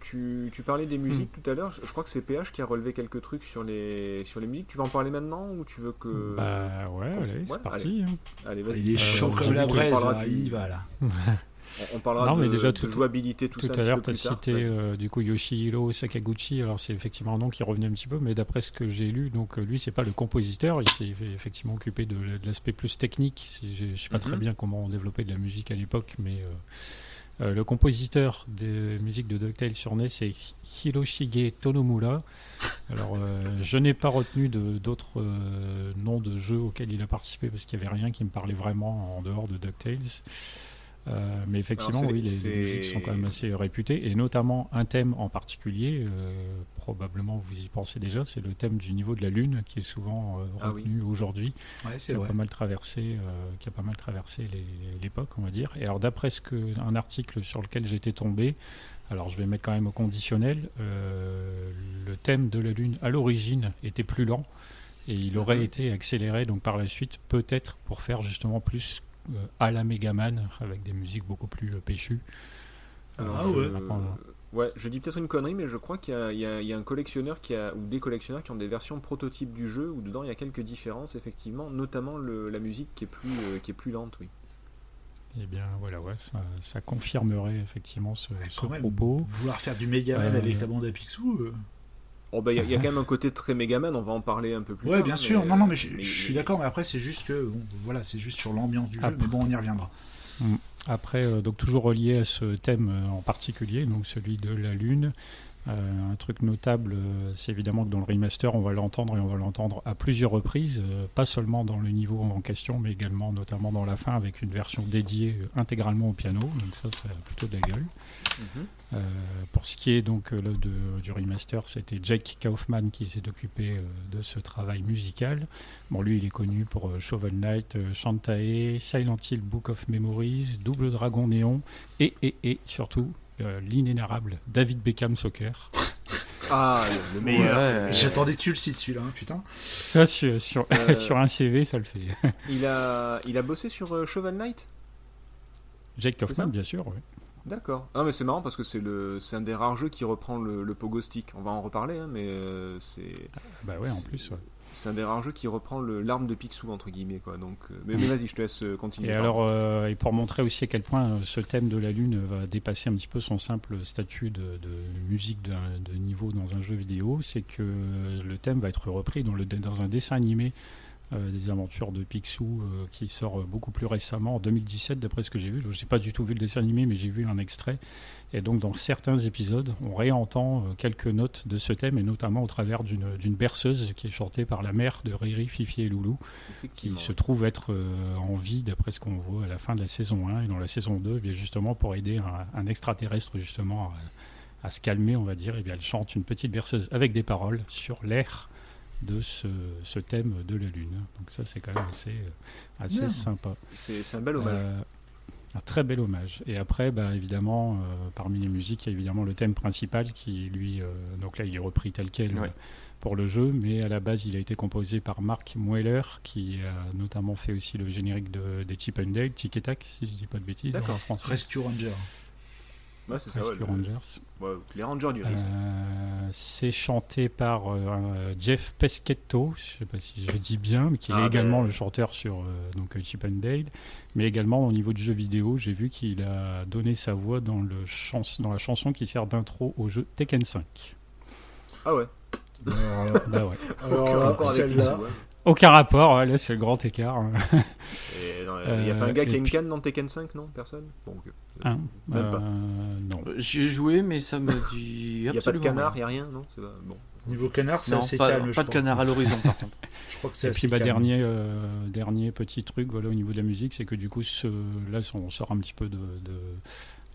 tu, tu parlais des musiques Hmm. tout à l'heure. Je crois que c'est PH qui a relevé quelques trucs sur les, sur les musiques. Tu vas en parler maintenant ou tu veux que. Bah ouais, qu'on- allez, c'est ouais, parti. hein. Allez, vas-y. Il est Euh, chaud comme la braise, là, du- il y va là. On, on parlera Non, mais de, déjà, de tout- jouabilité, tout, Tout ça. à l'heure, tu as tard. cité euh, du coup Yoshihiro Sakaguchi. Alors, c'est effectivement un nom qui revenait un petit peu, mais d'après ce que j'ai lu, donc euh, lui, c'est pas le compositeur. Il s'est effectivement occupé de, de l'aspect plus technique. Je sais pas très Mhm. bien comment on développait de la musique à l'époque, mais euh, euh, le compositeur des musiques de DuckTales sur NES, c'est Hiroshige Tonomura. Alors, euh, je n'ai pas retenu d'autres euh, noms de jeux auxquels il a participé parce qu'il n'y avait rien qui me parlait vraiment en dehors de DuckTales. Euh, mais effectivement, Alors, oui, les, musiques sont quand même assez réputées, et notamment un thème en particulier, euh, probablement vous y pensez déjà, c'est le thème du niveau de la Lune, qui est souvent euh, Ah oui. retenu aujourd'hui, Ouais, qui c'est a vrai. pas mal traversé, euh, qui a pas mal traversé l'époque, on va dire. Et alors d'après ce que un article sur lequel j'étais tombé, alors je vais mettre quand même au conditionnel, euh, le thème de la Lune à l'origine était plus lent. Et il aurait Mhm. été accéléré donc par la suite, peut-être pour faire justement plus euh, à la Megaman, avec des musiques beaucoup plus euh, péchues. Alors, Ah ouais. je- Maintenant, ouais, je dis peut-être une connerie, mais je crois qu'il y a, y y un collectionneur qui a, ou des collectionneurs qui ont des versions prototypes du jeu où dedans il y a quelques différences, effectivement, notamment le- la musique qui est plus, euh, qui est plus lente, oui. Eh bien voilà, ouais, ça, ça confirmerait effectivement ce, même, propos. vouloir faire du Megaman Euh, avec la bande à Picsou. euh, Oh, bah, il y, a- il y a quand même un côté très Megaman, on va en parler un peu plus Ouais, tard. bien sûr. mais- Non, non, mais je, mais- je suis d'accord, mais après, c'est juste que. bon, voilà, c'est juste sur l'ambiance du jeu, mais bon, on y reviendra. Après, euh, donc toujours relié à ce thème euh, en particulier, donc celui de la Lune. Euh, un truc notable, euh, c'est évidemment que dans le remaster, on va l'entendre et on va l'entendre à plusieurs reprises, euh, pas seulement dans le niveau en question, mais également notamment dans la fin avec une version dédiée intégralement au piano. Donc ça, a plutôt de la gueule. Mhm. Pour ce qui est donc là, de- du remaster, c'était Jake Kaufman qui s'est occupé de ce travail musical. Bon, lui, il est connu pour Shovel Knight, Shantae, Silent Hill Book of Memories, Double Dragon Néon et, et, et surtout l'inénarrable David Beckham Soccer. Ah, le meilleur. Ouais. J'attendais tu le site celui-là, hein, putain. Ça, sur, sur, Euh. sur un CV, ça le fait. Il a, il a bossé sur euh, Shovel Knight? Jake ça? Kaufman, bien sûr. ouais. D'accord. Ah mais c'est marrant parce que c'est le c'est un des rares jeux qui reprend le, le pogo stick. On va en reparler, hein, mais euh, c'est Bah ouais, en plus. ouais. C'est un des rares jeux qui reprend le l'arme de Picsou entre guillemets quoi. Donc euh, mais, mais vas-y, je te laisse euh, continuer. Et alors, euh, et pour montrer aussi à quel point euh, ce thème de la Lune va dépasser un petit peu son simple statut de, de musique d'un- de niveau dans un jeu vidéo, c'est que le thème va être repris dans, le, dans un dessin animé euh, des aventures de Picsou qui sort beaucoup plus récemment, en 2017 d'après ce que j'ai vu. Je n'ai pas du tout vu le dessin animé, mais j'ai vu un extrait. Et donc dans certains épisodes, on réentend euh, quelques notes de ce thème, et notamment au travers d'une berceuse qui est chantée par la mère de Riri, Fifi et Loulou qui se trouve être euh, en vie d'après ce qu'on voit à la fin de la saison 1 et dans la saison 2 eh bien justement pour aider un, un extraterrestre justement à, à se calmer on va dire et bien elle chante une petite berceuse avec des paroles sur l'air de ce, ce thème de la lune. Donc ça c'est quand même assez, euh, assez sympa. C'est c'est un bel hommage. euh, un très bel hommage. Et après, bah, évidemment, euh, parmi les musiques, il y a évidemment le thème principal qui, lui, euh, donc là, il est repris tel quel Ouais. euh, pour le jeu, mais à la base, il a été composé par Mark Mueller, qui a notamment fait aussi le générique de, des Chip and Dale, Tic et Tac, si je dis pas de bêtises, D'accord. Rescue Ranger. Ouais, c'est ça. ouais, Rescue le- Rangers. ouais, les Rangers du risque. Euh, c'est chanté par euh, Jeff Peschetto, je sais pas si je dis bien, mais qui est Ah, également ben- le chanteur sur euh, donc, Chip and Dale. Mais également au niveau du jeu vidéo, j'ai vu qu'il a donné sa voix dans, le chans- dans la chanson qui sert d'intro au jeu Tekken 5. Ah ouais. Alors là, Bah ouais. alors Aucun rapport avec celle-là. Aucun rapport, ouais, là c'est le grand écart. Il n'y a pas un Euh, gars qui a une canne dans Tekken 5, non Personne? Bon, ok. Hein, Même pas. euh, non. Euh, J'y ai joué, mais ça me dit Il n'y a pas de canard, il rien. n'y a rien, non? C'est pas- Bon. niveau canard, c'est assez pas, calme. je pas de crois. canard à l'horizon par contre. Je crois que c'est Et puis bah, calme. dernier, euh, dernier petit truc voilà, au niveau de la musique, c'est que du coup, ce, là on sort un petit peu de, de,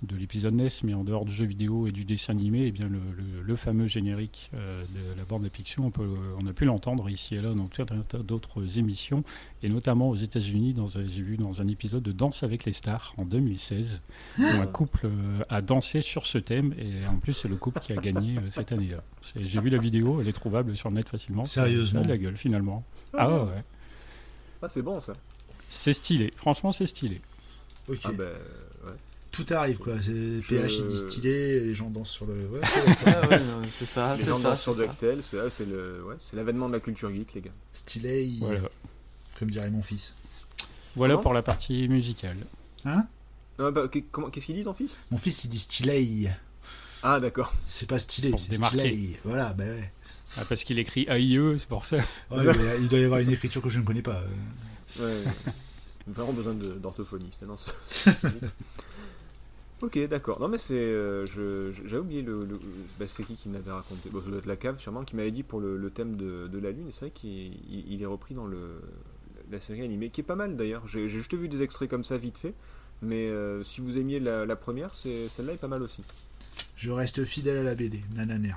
de l'épisode NES, mais en dehors du jeu vidéo et du dessin animé, et bien le, le- le fameux générique euh, de la bande à Picsou, on, peut, on a pu l'entendre ici et là dans tout un tas d'autres émissions, et notamment aux États-Unis, dans un- j'ai vu dans un épisode de Danse avec les stars en 2016, où un couple euh, a dansé sur ce thème, et en plus c'est le couple qui a gagné euh, cette année-là. J'ai vu la vidéo, elle est trouvable sur le net facilement. Sérieusement Ça a de la gueule finalement. Ah ouais, ouais. Ah, c'est bon ça. C'est stylé, franchement c'est stylé. Ok. Ah, ben. Tout arrive quoi. C'est Je- PH il dit stylé, les gens dansent sur le. Ouais, Ah ouais, c'est ça, Les c'est gens ça. dansent sur c'est ça. DuckTales, c'est c'est le, ouais, c'est l'avènement de la culture geek, les gars. stylé, Voilà, comme dirait mon fils. voilà Comment pour la partie musicale. Hein? Ah, bah, Qu'est-ce qu'il dit ton fils? Mon fils il dit stylé. Ah, d'accord. C'est pas stylé, c'est stylé. Voilà, bah ouais. Ah, parce qu'il écrit AIE, c'est pour ça. Ouais, mais il doit y avoir une écriture que je ne connais pas. Ouais. Vraiment besoin d'orthophoniste. Non, ok, d'accord. Non, mais c'est. euh, je- J'avais oublié le. le- bah, c'est qui qui me l'avait raconté? Bon, ça doit être la cave, sûrement, qui m'avait dit pour le, le thème de, de la Lune. Et c'est vrai qu'il il- il est repris dans le, la série animée, qui est pas mal d'ailleurs. J'ai j'ai juste vu des extraits comme ça vite fait. Mais euh, si vous aimiez la, la première, c'est- celle-là est pas mal aussi. Je reste fidèle à la BD, nananer.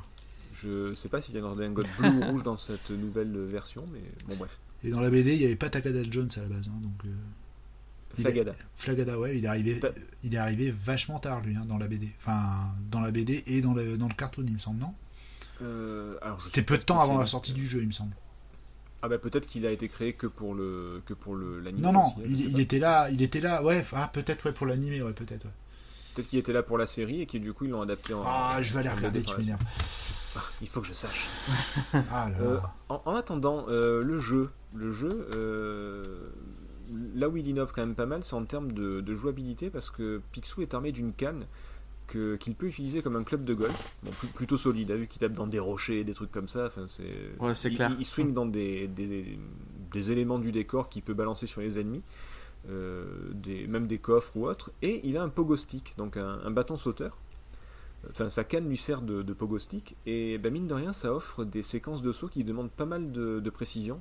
Je sais pas s'il y a un redingote bleu ou rouge dans cette nouvelle version, mais bon, bref. Et dans la BD, il n'y avait pas Takada Jones à la base. hein, donc, euh, Flagada. Flagada, ouais, il est arrivé, il est arrivé vachement tard lui hein, dans la BD. Enfin, dans la BD et dans le, dans le cartoon, il me semble, non? Euh, C'était peu de temps avant la sortie du jeu, il me semble. Ah bah peut-être qu'il a été créé que pour le que pour le l'anime. Non, non, hein, il, était là, il était là, ouais, ah, peut-être ouais, pour l'animé, ouais, peut-être. Ouais. Peut-être qu'il était là pour la série et qui du coup ils l'ont adapté en. Ah, je vais aller regarder, tu m'énerves. suite. Il faut que je sache. Ah là Euh, en, en attendant, euh, le jeu, le jeu, euh, là où il innove quand même pas mal, c'est en termes de, de jouabilité parce que Picsou est armé d'une canne qu'il peut utiliser comme un club de golf, bon, plutôt solide, hein, vu qu'il tape dans des rochers, des trucs comme ça. Enfin, c'est. Ouais, clair. il- il swing dans des, des, des éléments du décor qu'il peut balancer sur les ennemis. euh, des, même des coffres ou autres, et il a un pogo stick, donc un, un bâton sauteur. Enfin, sa canne lui sert de, de pogo stick, et ben, mine de rien, ça offre des séquences de saut qui demandent pas mal de, de précision.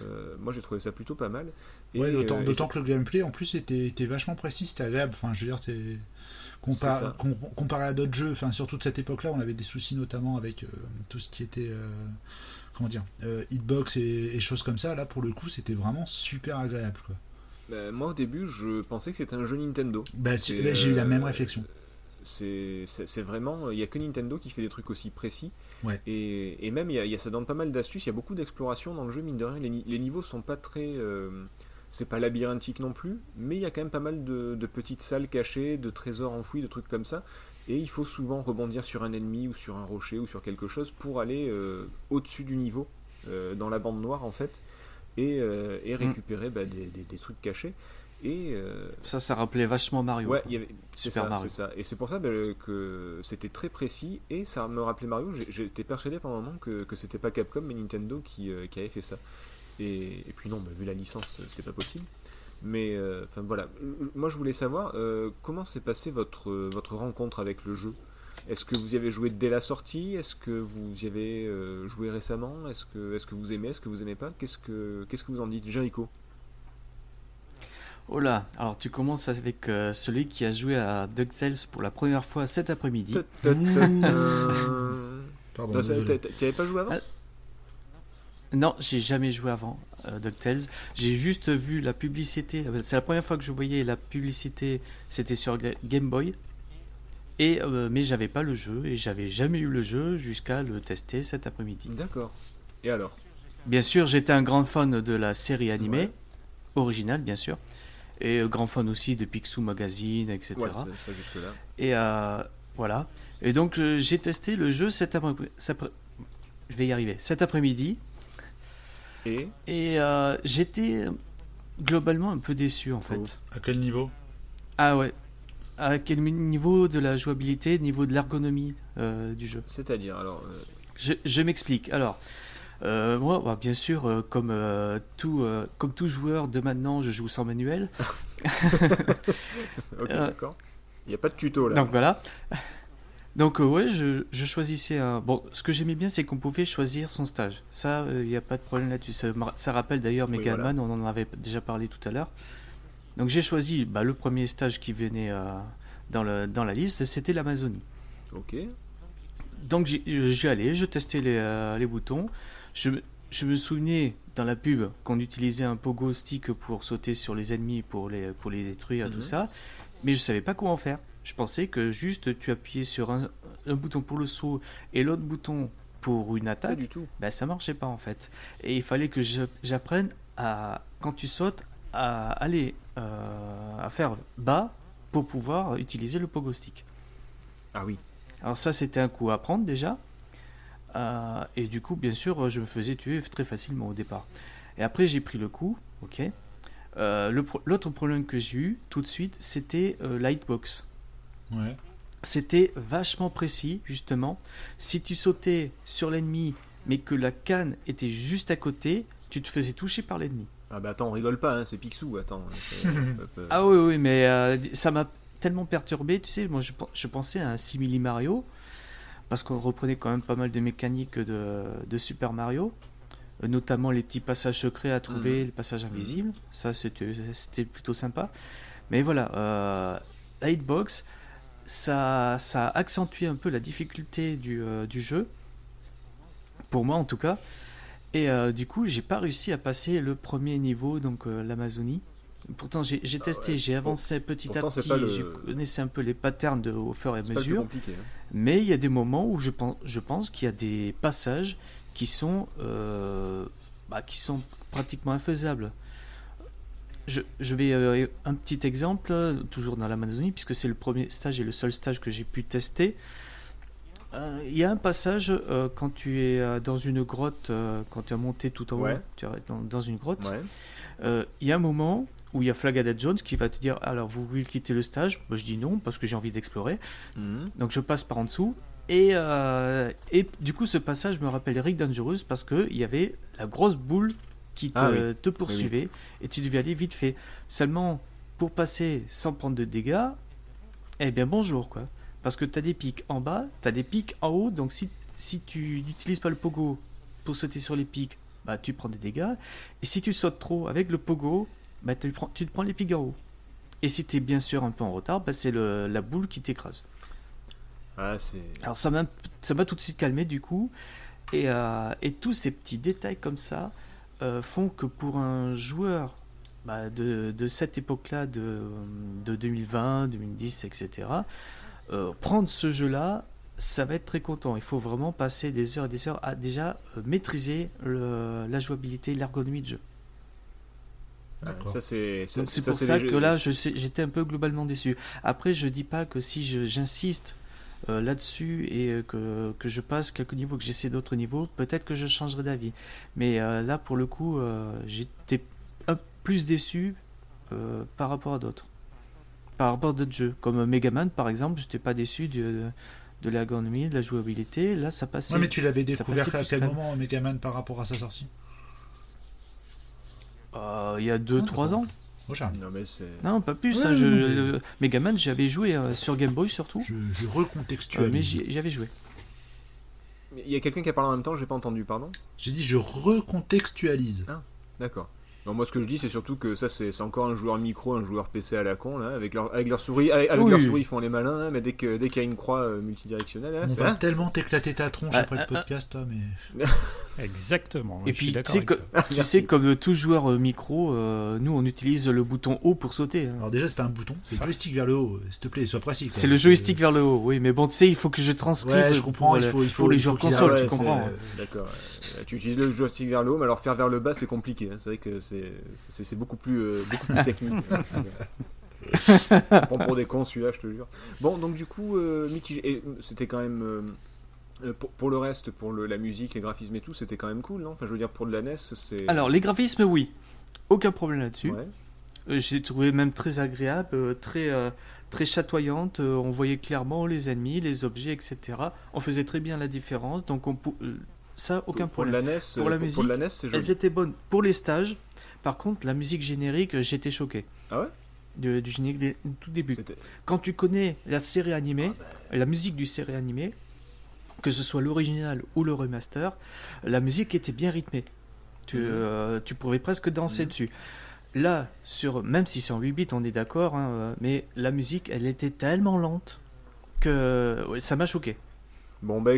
Euh, moi, j'ai trouvé ça plutôt pas mal. Et, Ouais, d'autant euh, que le gameplay en plus était, était vachement précis, c'était agréable. Enfin, je veux dire, c'est com- comparé à d'autres jeux. Enfin, surtout de cette époque-là, on avait des soucis notamment avec euh, tout ce qui était comment dire, hitbox et, et choses comme ça. Là, pour le coup, c'était vraiment super agréable. Quoi. ben, moi, au début, je pensais que c'était un jeu Nintendo. Bah, j'ai eu la même réflexion. C'est vraiment. Il n'y a que Nintendo qui fait des trucs aussi précis. Ouais. Et, et même, il y a, y a- ça donne pas mal d'astuces. Il y a beaucoup d'exploration dans le jeu, mine de rien. Les, les niveaux sont pas très. euh, C'est pas labyrinthique non plus, mais il y a quand même pas mal de, de petites salles cachées, de trésors enfouis, de trucs comme ça. Et il faut souvent rebondir sur un ennemi ou sur un rocher ou sur quelque chose pour aller euh, au-dessus du niveau, euh, dans la bande noire en fait, et, et récupérer bah, des, des- des trucs cachés. Et euh, Ça, ça rappelait vachement Mario. ouais, avait- c'est Super ça. Et c'est pour ça bah, que c'était très précis et ça me rappelait Mario. J'étais persuadé pendant un moment que, que c'était pas Capcom mais Nintendo qui, euh, qui avait fait ça. Et, et puis non, bah, vu la licence, c'était pas possible. Mais euh, enfin voilà, moi je voulais savoir euh, comment s'est passée votre, votre rencontre avec le jeu? Est-ce que vous y avez joué dès la sortie? Est-ce que vous y avez euh, joué récemment? Est-ce que, est que vous aimez? Est-ce que vous aimez pas? Qu'est-ce que Qu'est-ce que vous en dites, Jericho Oh là, alors tu commences avec euh, celui qui a joué à DuckTales pour la première fois cet après-midi. Pardon, Tu avais pas joué avant? Ah, Non, j'ai jamais joué avant euh, DuckTales. J'ai juste vu la publicité. euh, C'est la première fois que je voyais la publicité. C'était sur Ga- Game Boy. Et euh, mais j'avais pas le jeu et j'avais jamais eu le jeu jusqu'à le tester cet après-midi. D'accord. Et alors? Bien sûr, j'étais un grand fan de la série animée Ouais. originale, bien sûr, et euh, grand fan aussi de Picsou Magazine, etc. Ouais, ça, ça jusque-là. Et euh, voilà. Et donc euh, j'ai testé le jeu cet après, cet après- je vais y arriver. Cet après-midi. Et Et euh, j'étais globalement un peu déçu en fait. Oh. À quel niveau? Ah ouais. À quel niveau de la jouabilité, niveau de l'ergonomie euh, du jeu? C'est-à-dire, alors, euh, Je, je m'explique. Alors, euh, moi, bah, bien sûr, euh, comme, euh, tout, comme tout joueur de maintenant, je joue sans manuel. ok, d'accord. Il n'y a pas de tuto là. Donc voilà. Donc ouais, je, je choisissais un... Bon, ce que j'aimais bien, c'est qu'on pouvait choisir son stage. Ça, il n'y a pas de problème là-dessus. Ça, rappelle d'ailleurs Oui, Mega voilà. Man, on en avait déjà parlé tout à l'heure. Donc j'ai choisi bah, le premier stage qui venait dans, le, dans la liste, c'était l'Amazonie. Ok. Donc j'y j'y allais, je testais les, euh, les boutons. Je, me- je me souvenais dans la pub qu'on utilisait un pogo stick pour sauter sur les ennemis, pour les, pour les détruire, Mhm. tout ça. Mais je savais pas comment faire. Je pensais que juste tu appuyais sur un, un bouton pour le saut et l'autre bouton pour une Pas attaque. du tout. Ben, ça marchait pas en fait. Et il fallait que j'apprenne à, quand tu sautes, à aller euh, à faire bas pour pouvoir utiliser le pogo stick. Ah oui. Alors ça, c'était un coup à prendre déjà. Euh, et du coup, bien sûr, je me faisais tuer très facilement au départ. Et après, j'ai pris le coup, ok. Euh, pro- L'autre problème que j'ai eu tout de suite, c'était euh, la hitbox. Ouais. C'était vachement précis, justement. Si tu sautais sur l'ennemi, mais que la canne était juste à côté, tu te faisais toucher par l'ennemi. Ah bah attends, on rigole pas, hein, c'est Picsou, attends. euh, Ah oui, oui, mais euh, ça m'a tellement perturbé, tu sais, moi je, je pensais à un simili Mario, parce qu'on reprenait quand même pas mal de mécaniques de, de Super Mario, euh, notamment les petits passages secrets à trouver, Mhm. les passages invisibles, ça c'était plutôt sympa. Mais voilà, euh, la hitbox, ça, ça a accentué un peu la difficulté du, euh, du jeu, pour moi en tout cas. Et euh, du coup, j'ai pas réussi à passer le premier niveau, donc l'Amazonie. Pourtant, j'ai j'ai testé, Ah ouais. j'ai avancé petit pourtant, à petit, le- je connaissais un peu les patterns de, au fur et à mesure. hein. Mais il y a des moments où je pense, je pense qu'il y a des passages qui sont, euh, bah, qui sont pratiquement infaisables. Je, je vais euh, un petit exemple, toujours dans l'Amazonie, puisque c'est le premier stage et le seul stage que j'ai pu tester. Euh, Il y a un passage euh, quand tu es dans une grotte, quand tu as monté tout en Ouais. haut, tu es dans, dans une grotte. Ouais. Il y a un moment où il y a Flagada Jones qui va te dire alors vous voulez quitter le stage? Moi, Je dis non parce que j'ai envie d'explorer. Mhm. Donc je passe par en dessous. Et, euh, et du coup, ce passage me rappelle Rick Dangerous parce qu'il y avait la grosse boule qui te, Ah oui. te poursuivait et tu devais aller vite fait. Seulement, pour passer sans prendre de dégâts, eh bien bonjour quoi. Parce que tu as des pics en bas, tu as des pics en haut. Donc si, si tu n'utilises pas le pogo pour sauter sur les pics, bah, tu prends des dégâts. Et si tu sautes trop avec le pogo, bah, tu, prends, tu te prends les haut. Et si tu es bien sûr un peu en retard, bah, c'est la boule qui t'écrase. Ah. Alors ça m'a tout de suite calmé du coup. Et, euh, et tous ces petits détails comme ça euh, font que pour un joueur bah, de, de cette époque-là, de, de 2020, 2010, etc., euh, prendre ce jeu-là, ça va être très content. Il faut vraiment passer des heures et des heures à déjà euh, maîtriser le- la jouabilité, l'ergonomie de jeu. Ça, c'est ça, pour ça que jeux- là, sais- j'étais un peu globalement déçu. Après, je dis pas que si j'insiste euh, là-dessus et euh, que, que je passe quelques niveaux, que j'essaie d'autres niveaux, peut-être que je changerai d'avis. Mais euh, là, pour le coup, euh, j'étais un plus déçu euh, par rapport à d'autres. Par rapport à d'autres jeux. Comme Megaman, par exemple, j'étais pas déçu de, de l'ergonomie, de la jouabilité. Là, ça passait. Ouais, mais tu l'avais découvert à quel moment, Megaman, par rapport à sa sortie? Euh, il y a 2-3 d'accord. ans. Oh. Non, mais c'est. Non, pas plus. Ouais, hein, je- Megaman, j'avais joué euh, sur Game Boy surtout. Je, je Euh, recontextualise. mais j'y j'y avais joué. Il y a quelqu'un qui a parlé en même temps, j'ai pas entendu, pardon J'ai dit je recontextualise. D'accord. Non, moi, ce que je dis, c'est surtout que ça, c'est c'est encore un joueur micro, un joueur PC à la con, là, avec leur, avec leur souris. Avec, avec Oui. leur souris, ils font les malins, hein, mais dès qu'il dès qu'il y a une croix euh, multidirectionnelle, là, On c'est. va hein tellement t'éclater ta tronche Ah, après le ah, ah. podcast, toi, mais. Exactement. Et puis, tu sais, que, tu sais, comme tout joueur euh, micro, euh, nous on utilise le bouton haut pour sauter. hein. Alors, déjà, c'est pas un bouton, c'est le joystick vers le haut. S'il te plaît, sois précis. C'est le joystick vers le haut, oui, mais bon, tu sais, il faut que je transcrive Ouais, je pour, comprends, il faut, il faut, pour les joueurs console, tu comprends. D'accord. Tu utilises le joystick vers le haut, mais alors faire vers le bas, c'est compliqué. hein. C'est vrai que c'est c'est- beaucoup plus, euh, beaucoup plus technique. Prends pour des cons celui-là, je te jure. Bon, donc du coup, euh, mitigé. Euh, c'était quand même. euh, pour, pour le reste, pour le- la musique, les graphismes et tout, c'était quand même cool, non? Enfin, je veux dire, pour de la NES, c'est. Alors, les graphismes, oui. Aucun problème là-dessus. Ouais. J'ai trouvé même très agréable, très, très chatoyante. On voyait clairement les ennemis, les objets, etc. On faisait très bien la différence. Donc, on pou- ça, aucun pour, pour problème. la NES, Pour la musique, pour la NES, joli. Elles étaient bonnes pour les stages. Par contre, la musique générique, euh, j'étais choqué. Ah ouais? Du générique du tout début. Quand tu connais la série animée, la musique du série animée, que ce soit l'original ou le remaster, la musique était bien rythmée. Tu, Mhm. euh, tu pouvais presque danser Mhm. dessus. Là, sur, même si c'est en 8 bits, on est d'accord, hein, euh, mais la musique, elle était tellement lente que ça m'a choqué. Bon, bah,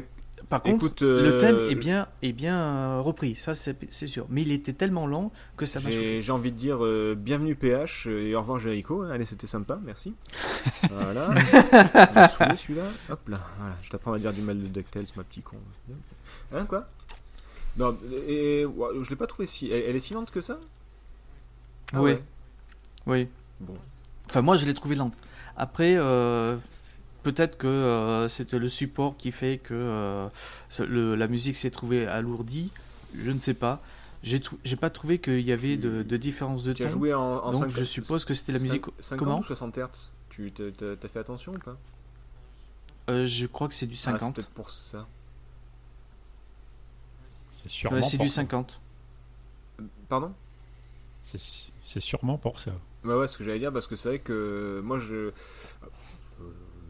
Par contre, écoute. le euh, thème est bien, est bien euh, repris, ça c'est sûr. Mais il était tellement lent que ça m'a choqué. J'ai envie de dire euh, bienvenue PH euh, et au revoir Jericho. Allez, c'était sympa, merci. Voilà. Celui-là. Hop là. Voilà. Je t'apprends à dire du mal de DuckTales, ma petit con. Hein, quoi? Non, et, ouais, je l'ai pas trouvé si. Elle, elle est si lente que ça? Ah Oui. ouais. Oui. Bon. Enfin, moi, je l'ai trouvé lente. Après, euh, peut-être que euh, c'était le support qui fait que euh, le- la musique s'est trouvée alourdie. Je ne sais pas. J'ai pas trouvé qu'il y avait de, de différence de Tu as joué en, en donc, 5 je suppose que c'était la musique. 50 Comment ou 60 Hz Tu t'as- fait attention ou pas? Euh, Je crois que c'est du Ah, c'est 50. peut-être pour ça. C'est sûrement Ouais, c'est du ça. 50. Pardon? C'est c'est sûrement pour ça. Ouais, ouais, ce que j'allais dire, parce que c'est vrai que moi, je.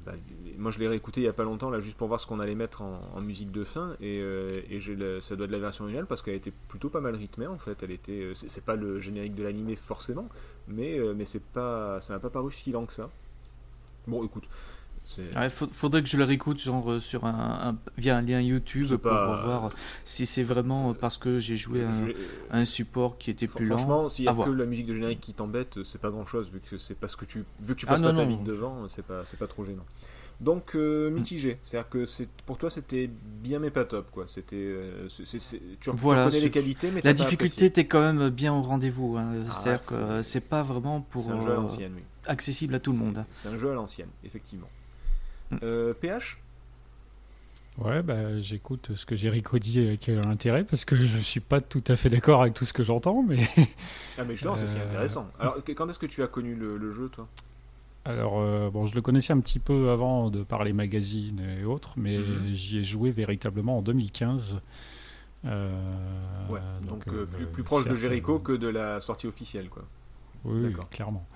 Bah, moi, je l'ai réécouté il y a pas longtemps, là, juste pour voir ce qu'on allait mettre en, musique de fin, et, euh, et ça doit être la version originale parce qu'elle était plutôt pas mal rythmée en fait. Elle était, euh, c'est pas le générique de l'animé forcément, mais euh, mais c'est pas, ça m'a pas paru si lent que ça. Bon, écoute. Ouais, faudrait que je le réécoute genre euh, sur un, un- via un lien YouTube pour pas- voir si c'est vraiment parce que j'ai joué un, je- un support qui était plus lent. Franchement, s'il y a que voir. la musique de générique qui t'embête, c'est pas grand chose vu que c'est pas ce que tu vu que tu Ah, passes non, pas ta non. vie devant, c'est pas c'est pas trop gênant. Donc euh, mitigé, c'est-à-dire que c'est pour toi c'était bien mais pas top quoi. C'était euh, tu, Voilà, reconnais les qualités mais La difficulté était quand même bien au rendez-vous. hein. Ah, C'est-à-dire que c'est- euh, pas vraiment pour un jeu à euh, accessible à tout le monde. C'est un jeu à l'ancienne, effectivement. Mm. Euh, PH Ouais, bah, j'écoute ce que Jericho dit avec intérêt parce que je suis pas tout à fait d'accord avec tout ce que j'entends, mais Ah mais justement, c'est ce qui est Euh. intéressant. Alors quand est-ce que tu as connu le, le jeu toi? Alors euh, bon, je le connaissais un petit peu avant de par les magazines et autres, mais Mhm. j'y ai joué véritablement en 2015. Euh, Ouais, donc, euh, plus, plus proche de euh, que de la sortie officielle quoi. Oui, clairement.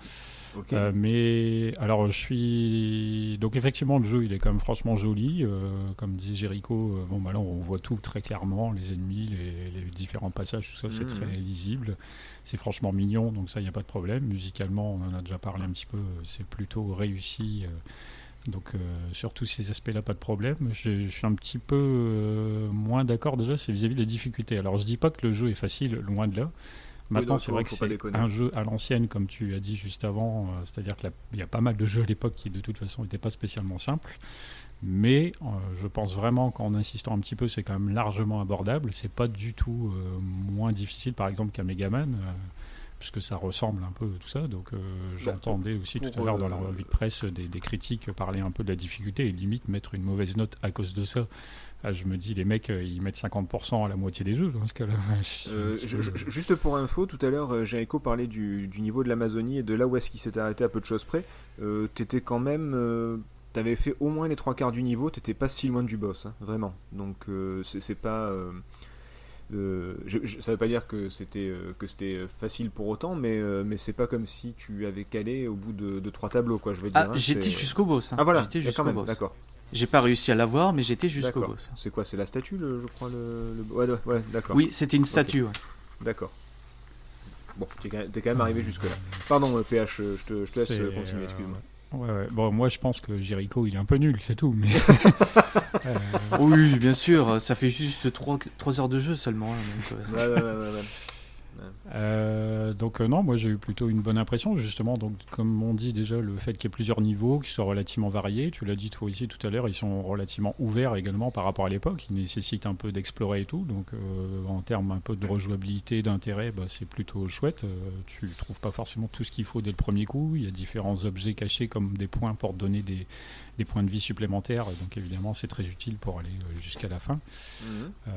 Euh, mais alors, je suis donc effectivement le jeu, il est quand même franchement joli. euh, comme disait Jericho, euh, bon bah là on voit tout très clairement, les ennemis, les, les différents passages, tout ça, c'est Mhm. très lisible. C'est franchement mignon, donc ça il n'y a pas de problème. Musicalement, on en a déjà parlé un petit peu, c'est plutôt réussi. donc sur tous ces aspects-là, pas de problème. Je, je suis un petit peu moins d'accord déjà, c'est vis-à-vis des difficultés. Alors je dis pas que le jeu est facile, loin de là. Maintenant, donc, c'est vrai que c'est un jeu à l'ancienne, comme tu as dit juste avant. euh, C'est-à-dire qu'il y a pas mal de jeux à l'époque qui, de toute façon, n'étaient pas spécialement simples. Mais euh, je pense vraiment qu'en insistant un petit peu, c'est quand même largement abordable. C'est pas du tout euh, moins difficile, par exemple, qu'un Megaman. Puisque ça ressemble un peu tout ça. Donc Bah, j'entendais aussi tout à l'heure dans la revue de presse des, des critiques parler un peu de la difficulté et limite mettre une mauvaise note à cause de ça. Ah, je me dis, les mecs, euh, ils mettent 50% à la moitié des jeux dans ce cas-là. C'est un Euh, je- je- juste pour info, tout à l'heure, euh, Jericho parlait du, du niveau de l'Amazonie et de là où est-ce qu'il s'était arrêté à peu de choses près. Euh, t'étais quand même. euh, T'avais fait au moins les trois quarts du niveau, t'étais pas si loin du boss, hein, vraiment. Donc euh, c'est c'est pas. euh, euh, je, je- ça veut pas dire que c'était euh, que c'était facile pour autant, mais, euh, mais c'est pas comme si tu avais calé au bout de, de trois tableaux, quoi. Je veux dire. Ah, hein, j'étais c'est- jusqu'au boss. hein. Ah voilà, J'étais jusqu'au même, boss. d'accord. J'ai pas réussi à l'avoir, mais j'étais jusqu'au boss. C'est quoi C'est la statue, le- je crois, le. le- Ouais, ouais, d'accord. Oui, c'était une statue. ouais. D'accord. Bon, t'es quand même, arrivé jusque-là. Pardon, euh, PH, euh, je te, je te laisse euh, continuer, euh, excuse-moi. Ouais, ouais. Bon, moi, je pense que Jericho, il est un peu nul, c'est tout. Mais Euh, Oui, bien sûr, ça fait juste 3, heures de jeu seulement. hein, donc, euh, Ouais, Euh, donc euh, non, moi j'ai eu plutôt une bonne impression justement. Donc comme on dit déjà, le fait qu'il y ait plusieurs niveaux, qu'ils soient relativement variés, tu l'as dit toi aussi tout à l'heure, ils sont relativement ouverts également par rapport à l'époque. Ils nécessitent un peu d'explorer et tout. Donc euh, en termes un peu de rejouabilité, d'intérêt, bah, c'est plutôt chouette. Tu trouves pas forcément tout ce qu'il faut dès le premier coup. Il y a différents objets cachés comme des points pour donner des, des points de vie supplémentaires. Donc évidemment c'est très utile pour aller euh, jusqu'à la fin. Mhm. Euh,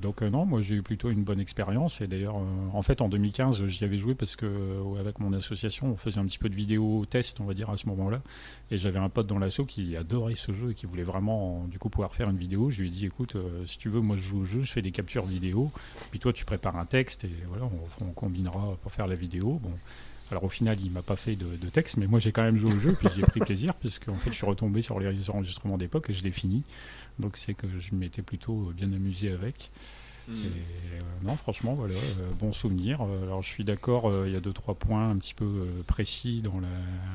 donc euh, non, moi j'ai eu plutôt une bonne expérience et d'ailleurs en fait en 2015 j'y avais joué parce que avec mon association on faisait un petit peu de vidéo test on va dire à ce moment-là et j'avais un pote dans l'asso qui adorait ce jeu et qui voulait vraiment du coup pouvoir faire une vidéo. Je lui ai dit écoute si tu veux moi je joue au jeu, je fais des captures vidéo, puis toi tu prépares un texte et voilà on, on combinera pour faire la vidéo. Bon. Alors au final, il m'a pas fait de, de texte, mais moi j'ai quand même joué au jeu, puis j'ai pris plaisir, puisque en fait je suis retombé sur les enregistrements d'époque et je l'ai fini. Donc c'est que je m'étais plutôt bien amusé avec. Mhm. Et euh, non, franchement, voilà, euh, bon souvenir. Euh, alors je suis d'accord, il y a deux trois points un petit peu précis dans la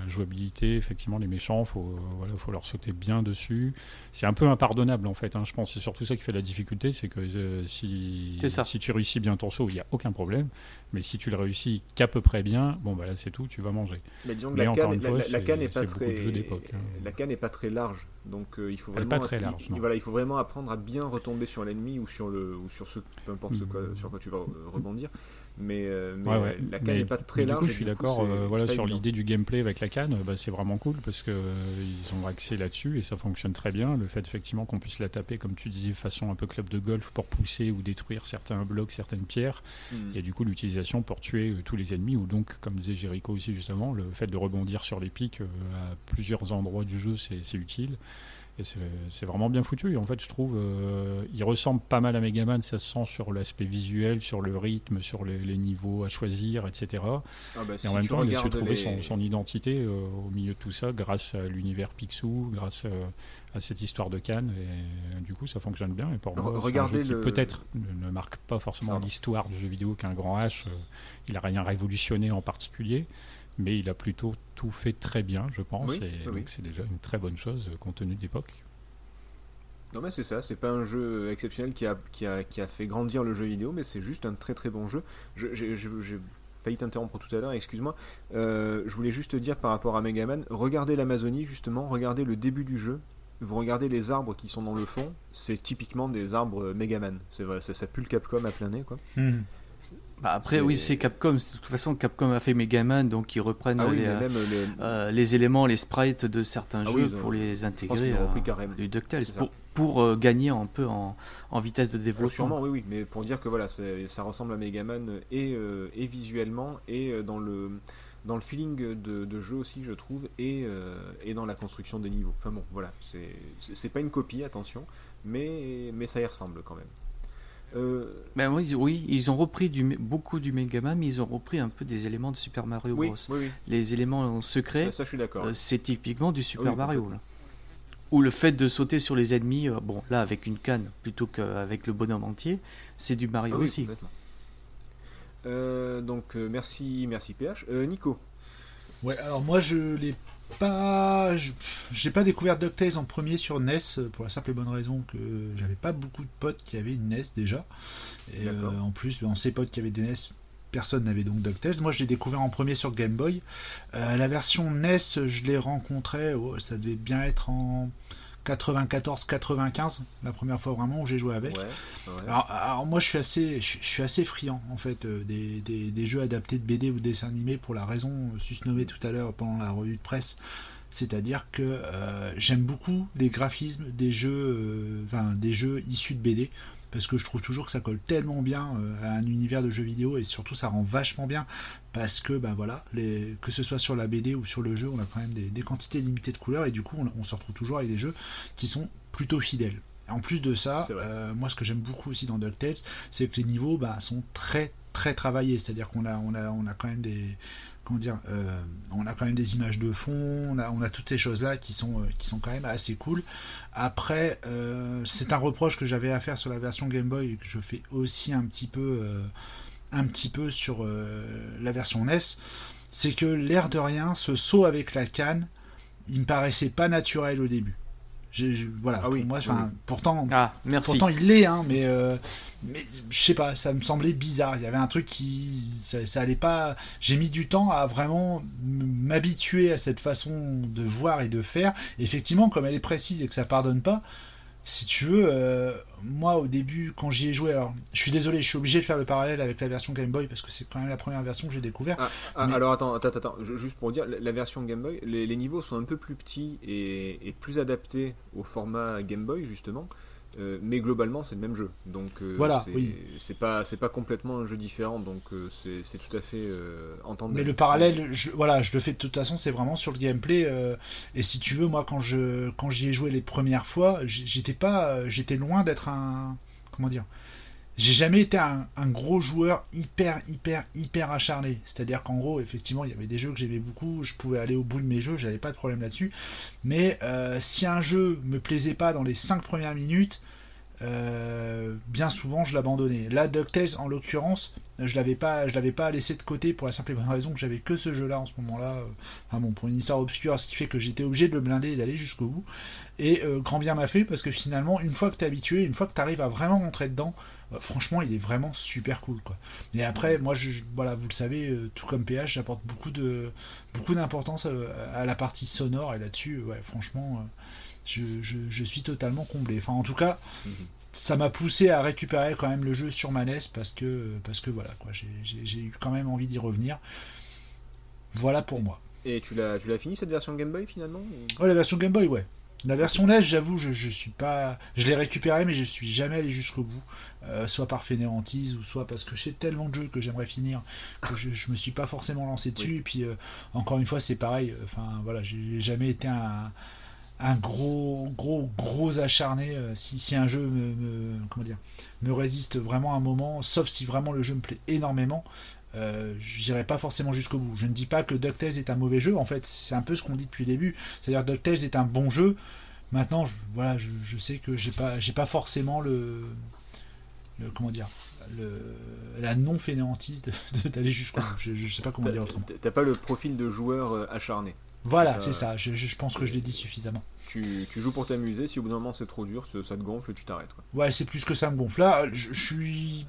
jouabilité. Effectivement, les méchants, faut voilà, faut leur sauter bien dessus. C'est un peu impardonnable en fait. hein, je pense c'est surtout ça qui fait la difficulté, c'est que si ça. si tu réussis bien ton saut, il y a aucun problème. Mais si tu le réussis qu'à peu près bien, bon bah là c'est tout, tu vas manger. Mais disons que la canne, une la, fois, la- la c'est- canne est pas très, hein. la canne est pas très large, donc euh, il faut vraiment, pas très il- large, il- non. voilà, il faut vraiment apprendre à bien retomber sur l'ennemi ou sur le, ou sur ce, peu importe ce quoi, Mhm. sur quoi tu vas rebondir. Mais, euh, mais Ouais, ouais. la canne n'est pas très large. Du coup, je suis d'accord. euh, voilà, sur l'idée du gameplay avec la canne, bah, c'est vraiment cool parce que euh, ils ont axé là-dessus et ça fonctionne très bien. Le fait effectivement qu'on puisse la taper, comme tu disais, façon un peu club de golf pour pousser ou détruire certains blocs, certaines pierres, Mhm. et du coup l'utilisation pour tuer euh, tous les ennemis ou donc, comme disait Jericho aussi justement, le fait de rebondir sur les pics euh, à plusieurs endroits du jeu, c'est utile. Et c'est vraiment bien foutu. Et en fait, je trouve, euh, il ressemble pas mal à Megaman, ça se sent sur l'aspect visuel, sur le rythme, sur les, les niveaux à choisir, etc. Ah bah, Et si en même temps, il a su trouver les- son, son identité euh, au milieu de tout ça grâce à l'univers Picsou, grâce euh, à cette histoire de Cannes. Et euh, du coup, ça fonctionne bien. Et pour moi, regardez le- peut-être ne, ne marque pas forcément l'histoire du jeu vidéo qu'un grand H. il a rien révolutionné en particulier. Mais il a plutôt tout fait très bien, je pense. Oui, et oui, donc, c'est déjà une très bonne chose euh, compte tenu de l'époque. Non mais c'est ça, c'est pas un jeu exceptionnel qui a, qui, a, qui a fait grandir le jeu vidéo, mais c'est juste un très très bon jeu. Je- J'ai failli t'interrompre tout à l'heure, excuse-moi. Euh, je voulais juste te dire par rapport à Megaman, regardez l'Amazonie justement, regardez le début du jeu, vous regardez les arbres qui sont dans le fond, c'est typiquement des arbres Megaman. C'est vrai, ça, ça pue le Capcom à plein nez quoi. Mhm. Bah, après, oui, c'est Capcom. De toute façon, Capcom a fait Megaman, donc ils reprennent Ah oui, les, mais euh, les... euh, les éléments, les sprites de certains Ah jeux oui, ils ont- pour les intégrer du DuckTales, pour, pour euh, gagner un peu en, en vitesse de Oh, développement. sûrement, oui, oui, mais pour dire que voilà, ça ressemble à Megaman et, euh, et visuellement et dans le dans le feeling de, de jeu aussi, je trouve, et, euh, et dans la construction des niveaux. Enfin bon, voilà, c'est pas une copie, attention, mais mais ça y ressemble quand même. Euh, Ben oui, oui, ils ont repris du, beaucoup du Megaman, mais ils ont repris un peu des éléments de Super Mario Bros. oui, oui, Les éléments secrets, ça, ça, je suis d'accord. euh, c'est typiquement du Super oui, Mario. là. Ou le fait de sauter sur les ennemis, euh, bon, là avec une canne plutôt qu'avec le bonhomme entier, c'est du Mario Ah oui, aussi. Euh, donc euh, merci, merci PH. Euh, Nico, Ouais, alors moi je l'ai pas. J'ai pas découvert DuckTales en premier sur NES euh, pour la simple et bonne raison que j'avais pas beaucoup de potes qui avaient une NES déjà. Et euh, en plus, dans ces potes qui avaient des NES, personne n'avait donc DuckTales. Moi je l'ai découvert en premier sur Game Boy. Euh, la version NES, je l'ai rencontré, oh, ça devait bien être en 94-95, la première fois vraiment où j'ai joué avec. Alors, moi je suis assez, je, suis assez friand en fait euh, des, jeux adaptés de BD ou de dessins animés pour la raison susnommée tout à l'heure pendant la revue de presse. C'est-à-dire que euh, j'aime beaucoup les graphismes des jeux, euh, enfin, des jeux issus de BD parce que je trouve toujours que ça colle tellement bien à un univers de jeux vidéo et surtout ça rend vachement bien parce que ben voilà, les, que ce soit sur la BD ou sur le jeu, on a quand même des, quantités limitées de couleurs et du coup on, se retrouve toujours avec des jeux qui sont plutôt fidèles. En plus de ça, euh, moi ce que j'aime beaucoup aussi dans DuckTales, c'est que les niveaux bah, sont très très travaillés, c'est-à-dire qu'on a, on a, on a quand même des comment dire, euh, on a quand même des images de fond, on a, on a toutes ces choses-là qui sont, euh, qui sont quand même assez cool. Après, c'est un reproche que j'avais à faire sur la version Game Boy et que je fais aussi un petit peu un petit peu sur euh, la version NES, c'est que l'air de rien, ce saut avec la canne, il me paraissait pas naturel au début. voilà, ah oui, moi, pourtant, ah, pourtant il l'est, hein, mais, euh, mais je sais pas, ça me semblait bizarre. Il y avait un truc qui, ça, ça allait pas. J'ai mis du temps à vraiment m'habituer à cette façon de voir et de faire. effectivement, comme elle est précise et que ça pardonne pas, si tu veux, euh, moi au début, quand j'y ai joué, alors je suis désolé, je suis obligé de faire le parallèle avec la version Game Boy parce que c'est quand même la première version que j'ai découvert. Ah, ah, alors attends, attends, attends, juste pour dire, la version Game Boy, les, niveaux sont un peu plus petits et plus adaptés au format Game Boy justement. Euh, mais globalement, c'est le même jeu. Donc, euh, voilà, c'est pas, c'est pas complètement un jeu différent. Donc, euh, c'est tout à fait entendable. Mais le parallèle, je, voilà, je le fais de toute façon, c'est vraiment sur le gameplay. et si tu veux, moi, quand je, quand j'y ai joué les premières fois, j'étais pas, j'étais loin d'être un, comment dire, j'ai jamais été un, gros joueur hyper, hyper, hyper acharné. C'est-à-dire qu'en gros, effectivement, il y avait des jeux que j'aimais beaucoup, je pouvais aller au bout de mes jeux, j'avais pas de problème là-dessus. Mais euh, si un jeu me plaisait pas dans les 5 premières minutes, euh, bien souvent je l'abandonnais. Là, DuckTales, en l'occurrence, je l'avais pas, je l'avais pas laissé de côté pour la simple et bonne raison que j'avais que ce jeu-là en ce moment-là. Enfin bon, pour une histoire obscure, ce qui fait que j'étais obligé de le blinder et d'aller jusqu'au bout. Et euh, grand bien m'a fait parce que finalement, une fois que tu es habitué, une fois que tu arrives à vraiment rentrer dedans, franchement, il est vraiment super cool, quoi. Et après, moi, je, voilà, vous le savez, euh, tout comme PH, j'apporte beaucoup de beaucoup d'importance euh, à, la partie sonore et là-dessus, ouais, franchement, je, suis totalement comblé. Enfin, en tout cas, ça m'a poussé à récupérer quand même le jeu sur ma NES parce que parce que voilà, quoi, j'ai eu quand même envie d'y revenir. Voilà pour moi. Et tu l'as tu l'as fini cette version Game Boy finalement Ouais, la version Game Boy, ouais. La version NES, j'avoue, je, je suis pas. Je l'ai récupéré, mais je suis jamais allé jusqu'au bout. Euh, soit par fainéantise, ou soit parce que j'ai tellement de jeux que j'aimerais finir que je, je me suis pas forcément lancé dessus. Et puis, euh, encore une fois, c'est pareil. Enfin, voilà, j'ai jamais été un, un, gros, gros, gros acharné. Euh, si, si, un jeu me, comment dire, me résiste vraiment un moment, sauf si vraiment le jeu me plaît énormément. Euh, j'irai pas forcément jusqu'au bout. Je ne dis pas que DuckTales est un mauvais jeu, en fait, c'est un peu ce qu'on dit depuis le début. C'est-à-dire DuckTales est un bon jeu. Maintenant, je, voilà, je, sais que j'ai pas, j'ai pas forcément le, comment dire, le, la non fainéantise d'aller jusqu'au bout. Je, je, sais pas comment dire autrement. T'as pas le profil de joueur euh, acharné. Voilà, c'est ça. Je, pense que je l'ai dit suffisamment. Tu, joues pour t'amuser. Si au bout d'un moment c'est trop dur, ça te gonfle, tu t'arrêtes. Ouais, c'est plus que ça me gonfle. Là, je suis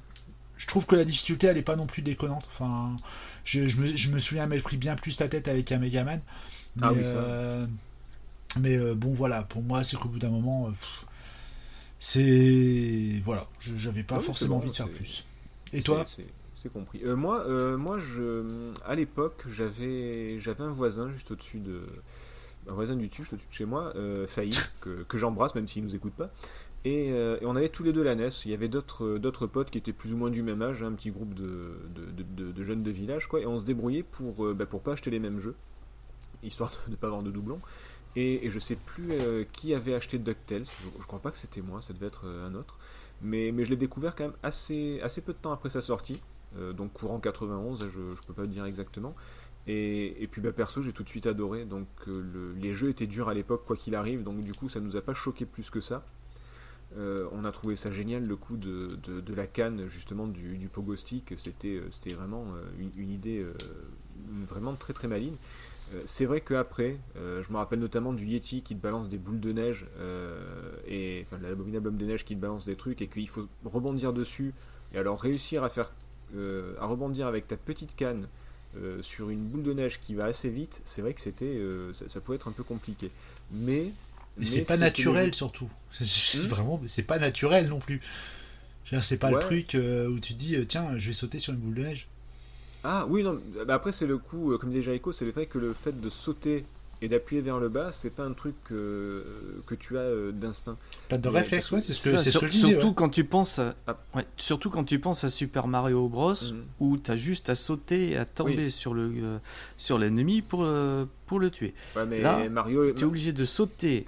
je trouve que la difficulté elle est pas non plus déconnante. Enfin, je, me, souviens m'être pris bien plus la tête avec un Megaman. Mais, ah oui, euh, mais euh, bon voilà, pour moi c'est qu'au bout d'un moment, euh, c'est voilà, j'avais pas forcément envie de faire plus. Et toi C'est compris. moi, moi, je, à l'époque, j'avais, un voisin juste au-dessus de, un voisin du dessus, juste au-dessus de chez moi, Failli, que, que j'embrasse même s'il nous écoute pas. Euh, et, on avait tous les deux la NES. Il y avait d'autres, d'autres potes qui étaient plus ou moins du même âge, un petit groupe de, de, jeunes de village, quoi. Et on se débrouillait pour, euh, bah, pour pas acheter les mêmes jeux, histoire de ne pas avoir de doublons. Et, je sais plus euh, qui avait acheté DuckTales. Je, je crois pas que c'était moi, ça devait être un autre. Mais, mais je l'ai découvert quand même assez, assez peu de temps après sa sortie. donc courant 91, je, je peux pas le dire exactement. Et, et, puis bah, perso, j'ai tout de suite adoré. Donc les jeux étaient durs à l'époque, quoi qu'il arrive. Donc du coup, ça nous a pas choqué plus que ça. Euh, on a trouvé ça génial le coup de, la canne justement du, du stick. C'était vraiment euh, une, idée euh, vraiment très très maligne. c'est vrai qu'après, je me rappelle notamment du Yeti qui te balance des boules de neige et enfin de l'abominable homme de neige qui te balance des trucs et qu'il faut rebondir dessus et alors réussir à faire à rebondir avec ta petite canne sur une boule de neige qui va assez vite. C'est vrai que c'était ça, ça pouvait être un peu compliqué, Mais c'est pas naturel surtout. C'est- c'est Hmm Vraiment, c'est pas naturel non plus. C'est pas le truc euh, où tu te dis, euh, tiens, je vais sauter sur une boule de neige. Ah oui, non, bah après c'est le coup, euh, comme disait Jericho, c'est le fait que le fait de sauter et d'appuyer vers le bas, c'est pas un truc euh, que tu as euh, d'instinct. Pas de réflexe, ouais, c'est ce que, Ça, c'est ce que je disais. surtout ouais. quand tu penses à, Ah. ouais, surtout quand tu penses à Super Mario Bros Mhm. où tu as juste à sauter et à tomber sur le euh, sur l'ennemi pour euh, pour le tuer. Ouais, mais Là, Mario, Tu es obligé de sauter,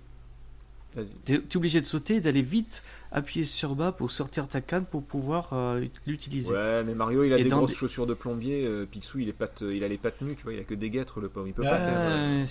tu es, obligé de sauter et d'aller vite appuyer sur bas pour sortir ta canne pour pouvoir euh, l'utiliser. Ouais, mais Mario, il a Et des grosses des- chaussures de plombier. euh, Picsou, il est pattes, il a les pattes nues, tu vois, il a que des guêtres, le pauvre, il peut pas faire. euh,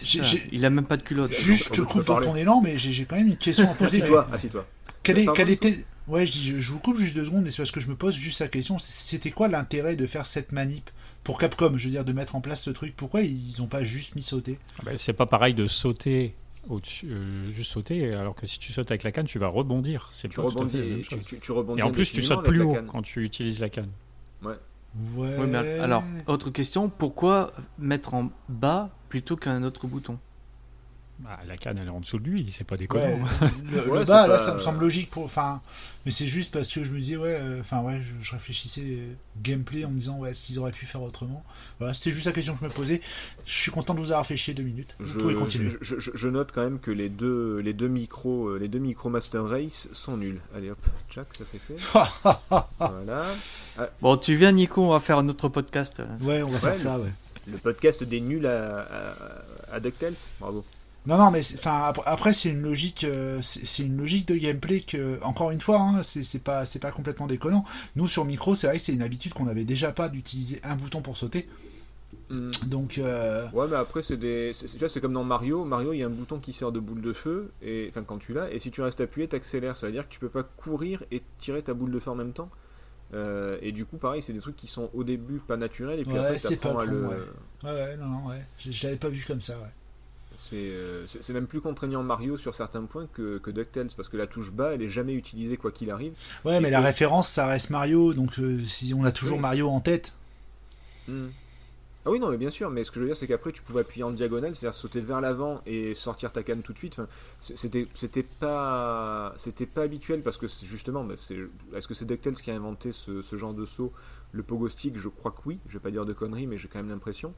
Il a même pas de culotte. Juste, je on te coupe dans ton élan, mais j'ai quand même une question à poser. Assis-toi, assis-toi. Quelle, est- Pardon quelle était. Ouais, je, dis, je, je vous coupe juste deux secondes, mais c'est parce que je me pose juste la question. C'était quoi l'intérêt de faire cette manip pour Capcom Je veux dire, de mettre en place ce truc? Pourquoi ils ont pas juste mis sauter? Ah bah, c'est pas pareil de sauter euh, juste sauter, alors que si tu sautes avec la canne, tu vas rebondir. C'est Tu rebondis, tu, chose. tu- tu rebondis Et en plus, tu sautes plus haut quand tu utilises la canne. Ouais. Ouais, mais alors, autre question, pourquoi mettre en bas plutôt qu'un autre bouton? Bah, la canne, elle est en dessous de lui, c'est pas déconnant. Ouais, le, le Ouais, bas, là, ça me semble logique pour. Enfin, mais c'est juste parce que je me disais, ouais, euh, enfin, ouais, je, je réfléchissais gameplay en me disant, ouais, est-ce qu'ils auraient pu faire autrement? Voilà, c'était juste la question que je me posais. Je suis content de vous avoir fait chier deux minutes. Vous Je, pouvez continuer. je- je- je note quand même que les deux, les deux micros, euh, les deux micros Master Race sont nuls. Allez hop, Jack, ça c'est fait. voilà. Bon, tu viens Nico, on va faire un autre podcast. là. ouais, on va Ouais, faire ça, ouais. Le podcast des nuls à, à, à DuckTales. Bravo. Non, non, mais enfin après, c'est une logique, euh, c'est une logique de gameplay que, encore une fois, hein, c'est pas, c'est pas complètement déconnant. Nous sur micro, c'est vrai que c'est une habitude qu'on avait déjà pas d'utiliser un bouton pour sauter. Hmm. Donc, euh, Ouais, mais après, c'est des. c'est- Tu vois, c'est comme dans Mario. Mario, il y a un bouton qui sert de boule de feu. Et enfin, quand tu l'as, et si tu restes appuyé, t'accélères. Ça veut dire que tu peux pas courir et tirer ta boule de feu en même temps. Euh, et du coup, pareil, c'est des trucs qui sont au début pas naturels. Et puis Ouais, après, t'apprends à le. ouais. ouais, ouais, non, non, ouais, je, je l'avais pas vu comme ça, ouais. C'est euh, c'est- même plus contraignant Mario sur certains points que, que DuckTales. Parce que la touche bas, elle est jamais utilisée quoi qu'il arrive. Ouais, mais la référence, ça reste Mario, donc euh, si on a toujours Oui. Mario en tête. Hmm. Ah oui, non, mais bien sûr, mais ce que je veux dire, c'est qu'après, tu pouvais appuyer en diagonale, c'est-à-dire sauter vers l'avant et sortir ta canne tout de suite. Enfin, c'était, c'était pas, c'était pas habituel parce que c'est justement, c'est, est-ce que c'est DuckTales qui a inventé ce, ce genre de saut? Le pogo stick, je crois que oui. Je vais pas dire de conneries, mais j'ai quand même l'impression.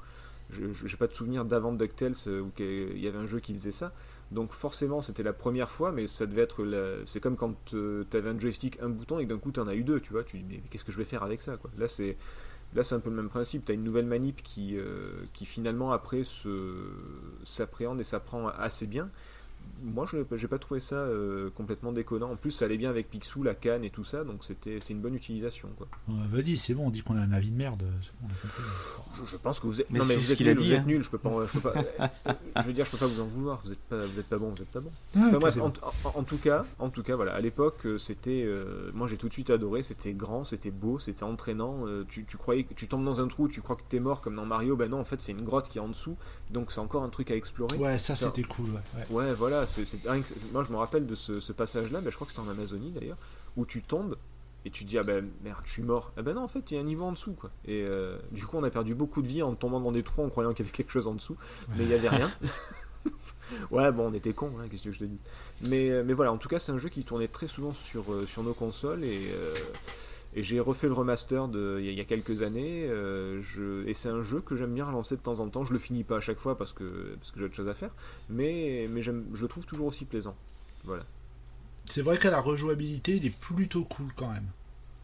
Je, j'ai pas de souvenir d'avant DuckTales euh, où qu'il y avait un jeu qui faisait ça. Donc forcément, c'était la première fois, mais ça devait être, la- c'est comme quand tu avais un joystick, un bouton et d'un coup, tu en as eu deux, tu vois. Tu dis, mais qu'est-ce que je vais faire avec ça, quoi? Là, c'est Là, c'est un peu le même principe. Tu as une nouvelle manip qui, euh, qui finalement, après, s'appréhende et s'apprend assez bien. Moi, je n'ai pas trouvé ça euh, complètement déconnant. En plus, ça allait bien avec Picsou, la canne et tout ça, donc c'était c'est une bonne utilisation. Quoi. Ouais, Vas-y, c'est bon, on dit qu'on a un avis de merde. bon, on. Je, je pense que vous êtes, Mais non, mais vous êtes nuls, dit, vous êtes hein. nuls. Je peux pas, je peux pas. je veux dire, je peux pas vous en vouloir. Vous êtes pas, vous êtes pas bon, vous êtes pas bon. Ah, Enfin, bref, en, bon. en- en tout cas, en tout cas, voilà, à l'époque, euh, c'était, euh, moi j'ai tout de suite adoré. C'était grand, c'était beau, c'était entraînant. euh, tu, tu croyais que tu tombes dans un trou, tu crois que t'es mort comme dans Mario. Ben non, en fait, c'est une grotte qui est en dessous, donc c'est encore un truc à explorer. Ouais, ça c'était cool. Ouais. ouais. Ouais, voilà, c'est, c'est- c'est- moi je me rappelle de ce, ce passage-là, ben, je crois que c'était en Amazonie d'ailleurs, où tu tombes et tu te dis, ah ben merde, je suis mort. Ah ben non, en fait, il y a un niveau en dessous, quoi. Et euh, du coup, on a perdu beaucoup de vie en tombant dans des trous en croyant qu'il y avait quelque chose en dessous, mais il n'y avait rien. ouais, bon, on était cons, hein, qu'est-ce que je te dis. Mais, euh, mais voilà, en tout cas, c'est un jeu qui tournait très souvent sur, euh, sur nos consoles et. euh, et j'ai refait le remaster de, il y a- il y a quelques années, euh, je, et c'est un jeu que j'aime bien relancer de temps en temps. Je le finis pas à chaque fois parce que, parce que j'ai autre chose à faire, mais, mais je le trouve toujours aussi plaisant. Voilà. C'est vrai qu'à la rejouabilité, il est plutôt cool quand même.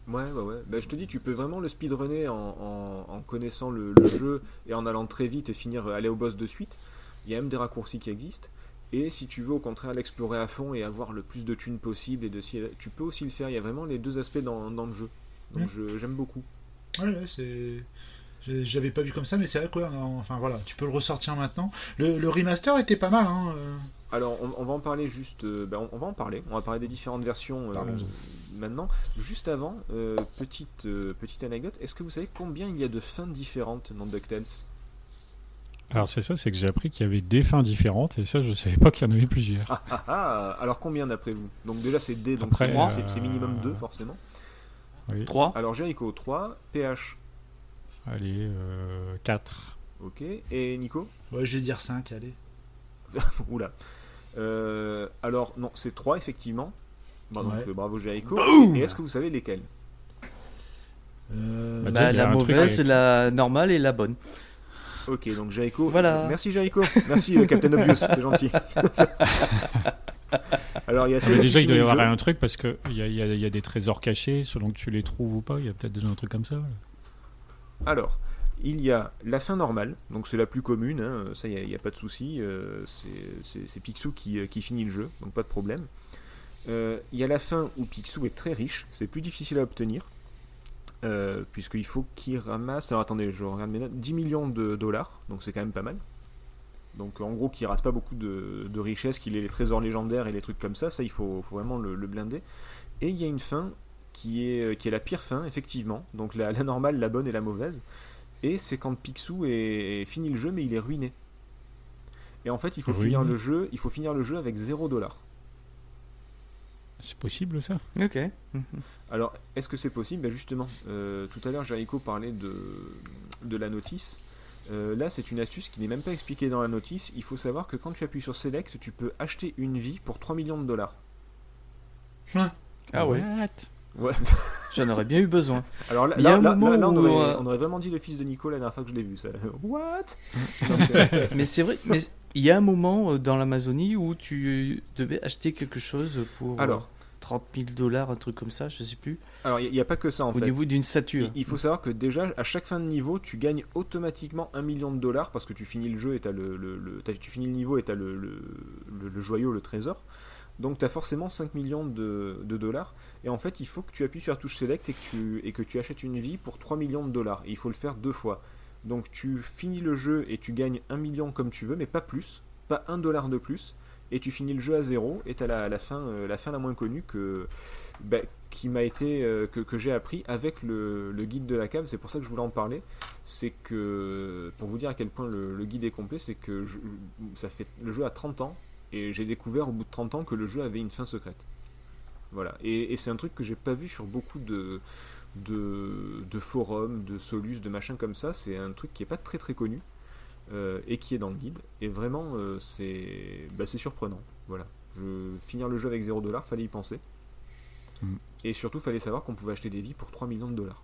Ouais, ouais, ouais. Bah, je te dis, tu peux vraiment le speedrunner en, en, en connaissant le, le jeu et en allant très vite et finir, aller au boss de suite. Il y a même des raccourcis qui existent. Et si tu veux au contraire l'explorer à fond et avoir le plus de thunes possible, et de, tu peux aussi le faire. Il y a vraiment les deux aspects dans, dans le jeu. Donc j'aime beaucoup. Ouais, ouais, c'est. J'avais pas vu comme ça, mais c'est vrai que, ouais, non, enfin voilà, tu peux le ressortir maintenant. Le, le remaster était pas mal, hein. euh. Alors, on, on va en parler juste. euh, ben, on, on va en parler. On va parler des différentes versions euh, maintenant. Juste avant, petite, petite anecdote. Est-ce que vous savez combien il y a de fins différentes dans DuckTales? Alors c'est ça, c'est que j'ai appris qu'il y avait des fins différentes, et ça je savais pas qu'il y en avait plusieurs. ah, ah, ah Alors, combien d'après vous? Donc, déjà, c'est D, donc Après, c'est euh, minimum 2, forcément. Oui. 3 Alors, Jericho, 3. PH, Allez, euh, 4. ok. Et Nico? Ouais, je vais dire 5, allez. Oula. Euh, alors, non, c'est 3 effectivement. Bon, donc, Ouais. bravo Jericho. Boum Et est-ce que vous savez lesquels? Euh, Bah, Bah, la mauvaise, avec- la normale et la bonne. Ok, donc Jericho. Voilà. Merci Jericho. Merci euh, Captain Obvious, c'est gentil. alors, il y a Mais qui déjà, il doit y avoir un truc parce qu'il y y, a, il y a des trésors cachés, selon que tu les trouves ou pas. Il y a peut-être déjà un truc comme ça. Alors, il y a la fin normale, donc c'est la plus commune, hein, ça, il n'y a, pas de souci. euh, c'est- Picsou qui, euh, qui finit le jeu, donc pas de problème. Euh, Il y a la fin où Picsou est très riche, c'est plus difficile à obtenir, euh, puisqu'il faut qu'il ramasse, alors attendez, je regarde mes notes, 10 millions de dollars, donc c'est quand même pas mal. Donc en gros, qu'il rate pas beaucoup de, de richesses, qu'il ait les trésors légendaires et les trucs comme ça, ça il faut, faut vraiment le, le blinder. Et il y a une fin qui est, euh, qui est la pire fin, effectivement. Donc la, la normale, la bonne et la mauvaise. Et c'est quand Picsou est, est fini le jeu, mais il est ruiné. Et en fait, il faut Ruiné finir le jeu. Il faut finir le jeu avec 0 dollar. C'est possible ça? Ok. Alors, est-ce que c'est possible? Ben Justement, euh, tout à l'heure, Jericho parlait de, de la notice. Euh, là, c'est une astuce qui n'est même pas expliquée dans la notice. Il faut savoir que quand tu appuies sur Select, tu peux acheter une vie pour 3 millions de dollars. Ah ouais, What? Ouais. j'en aurais bien eu besoin. Alors là, Il y a là, un là- moment là, on, aurait, euh, on aurait vraiment dit le fils de Nico la dernière fois que je l'ai vu. Ça. What? Donc, mais c'est vrai, mais il y a un moment dans l'Amazonie où tu devais acheter quelque chose pour Alors, 30 000 dollars, un truc comme ça, je sais plus, alors il n'y a, pas que ça en au fait. niveau d'une statue. Il- faut savoir que déjà, à chaque fin de niveau, tu gagnes automatiquement un million de dollars parce que tu finis le jeu et t'as le, le- tu finis le niveau et tu as le, le, le- le joyau, le trésor. Donc tu as forcément 5 millions de, de dollars. Et en fait, il faut que tu appuies sur la touche Select et que tu, et que tu achètes une vie pour 3 millions de dollars. Et il faut le faire deux fois. Donc tu finis le jeu et tu gagnes 1 million comme tu veux, mais pas plus, pas 1 dollar de plus. Et tu finis le jeu à zéro et tu as la, la, fin, euh, la fin la moins connue que, bah, qui m'a été euh, que, que j'ai appris avec le, guide de la cave. C'est pour ça que je voulais en parler. C'est que pour vous dire à quel point le, guide est complet, c'est que ça fait le jeu à 30 ans et j'ai découvert au bout de 30 ans que le jeu avait une fin secrète. Voilà. Et, et c'est un truc que j'ai pas vu sur beaucoup de, de, de forums, de solus, de machins comme ça. C'est un truc qui est pas très très connu euh, et qui est dans le guide. Et vraiment, euh, c'est bah, c'est surprenant. Voilà. Je, finir le jeu avec 0$, fallait y penser. Mm. Et surtout, fallait savoir qu'on pouvait acheter des vies pour 3 millions de dollars.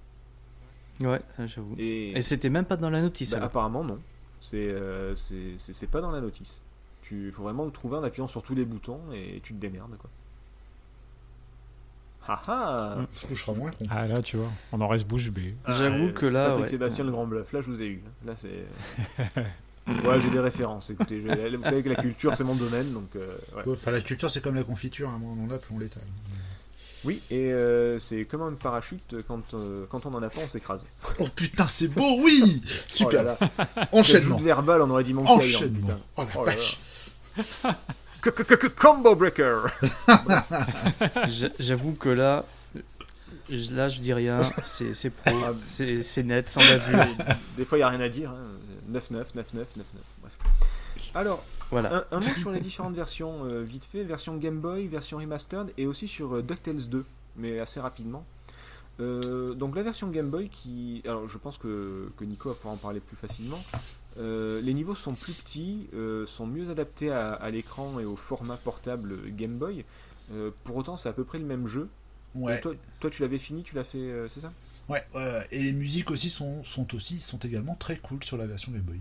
Ouais, j'avoue. Et, Et c'était même pas dans la notice. bah, apparemment, non. C'est euh, c'est- c'est- c'est pas dans la notice. Tu faut vraiment le trouver en appuyant sur tous les boutons et tu te démerdes. quoi. Haha Mm. Du coup, je serai moins con. Ah là, tu vois, on en reste bouche bée. J'avoue Ah, que là, ouais. Sébastien le grand bluff, là je vous ai eu. Là c'est. ouais, j'ai des références. Écoutez, vous savez que la culture c'est mon domaine, donc. euh, ouais. Ouais, Enfin, la culture, c'est comme la confiture, hein, on en a, plus on l'étale. Oui, et euh, c'est comme un parachute, quand, euh, quand on en a pas, on s'écrase. Oh putain, c'est beau, oui Oh Super, là là, cette enchaînement. joute verbale, on aurait dit Island, Enchaînement. putain. Oh la Oh là vache. Combo Breaker J'a- J'avoue que là, je- là, je dis rien. C'est pro, c'est net, sans la vue. Des fois, il n'y a rien à dire. hein. 9-9, 9-9, 9-9. Bref. Alors, Voilà. un, un mot sur les différentes versions, euh, vite fait, version Game Boy, version remastered, et aussi sur euh, DuckTales 2, mais assez rapidement. Euh, donc la version Game Boy qui... Alors je pense que, que Nico va pouvoir en parler plus facilement. Euh, les niveaux sont plus petits, euh, sont mieux adaptés à, à l'écran et au format portable Game Boy. Euh, pour autant c'est à peu près le même jeu. Ouais. Toi, toi tu l'avais fini, tu l'as fait, c'est ça? Ouais, et les musiques aussi sont, sont aussi sont également très cool sur la version Game Boy.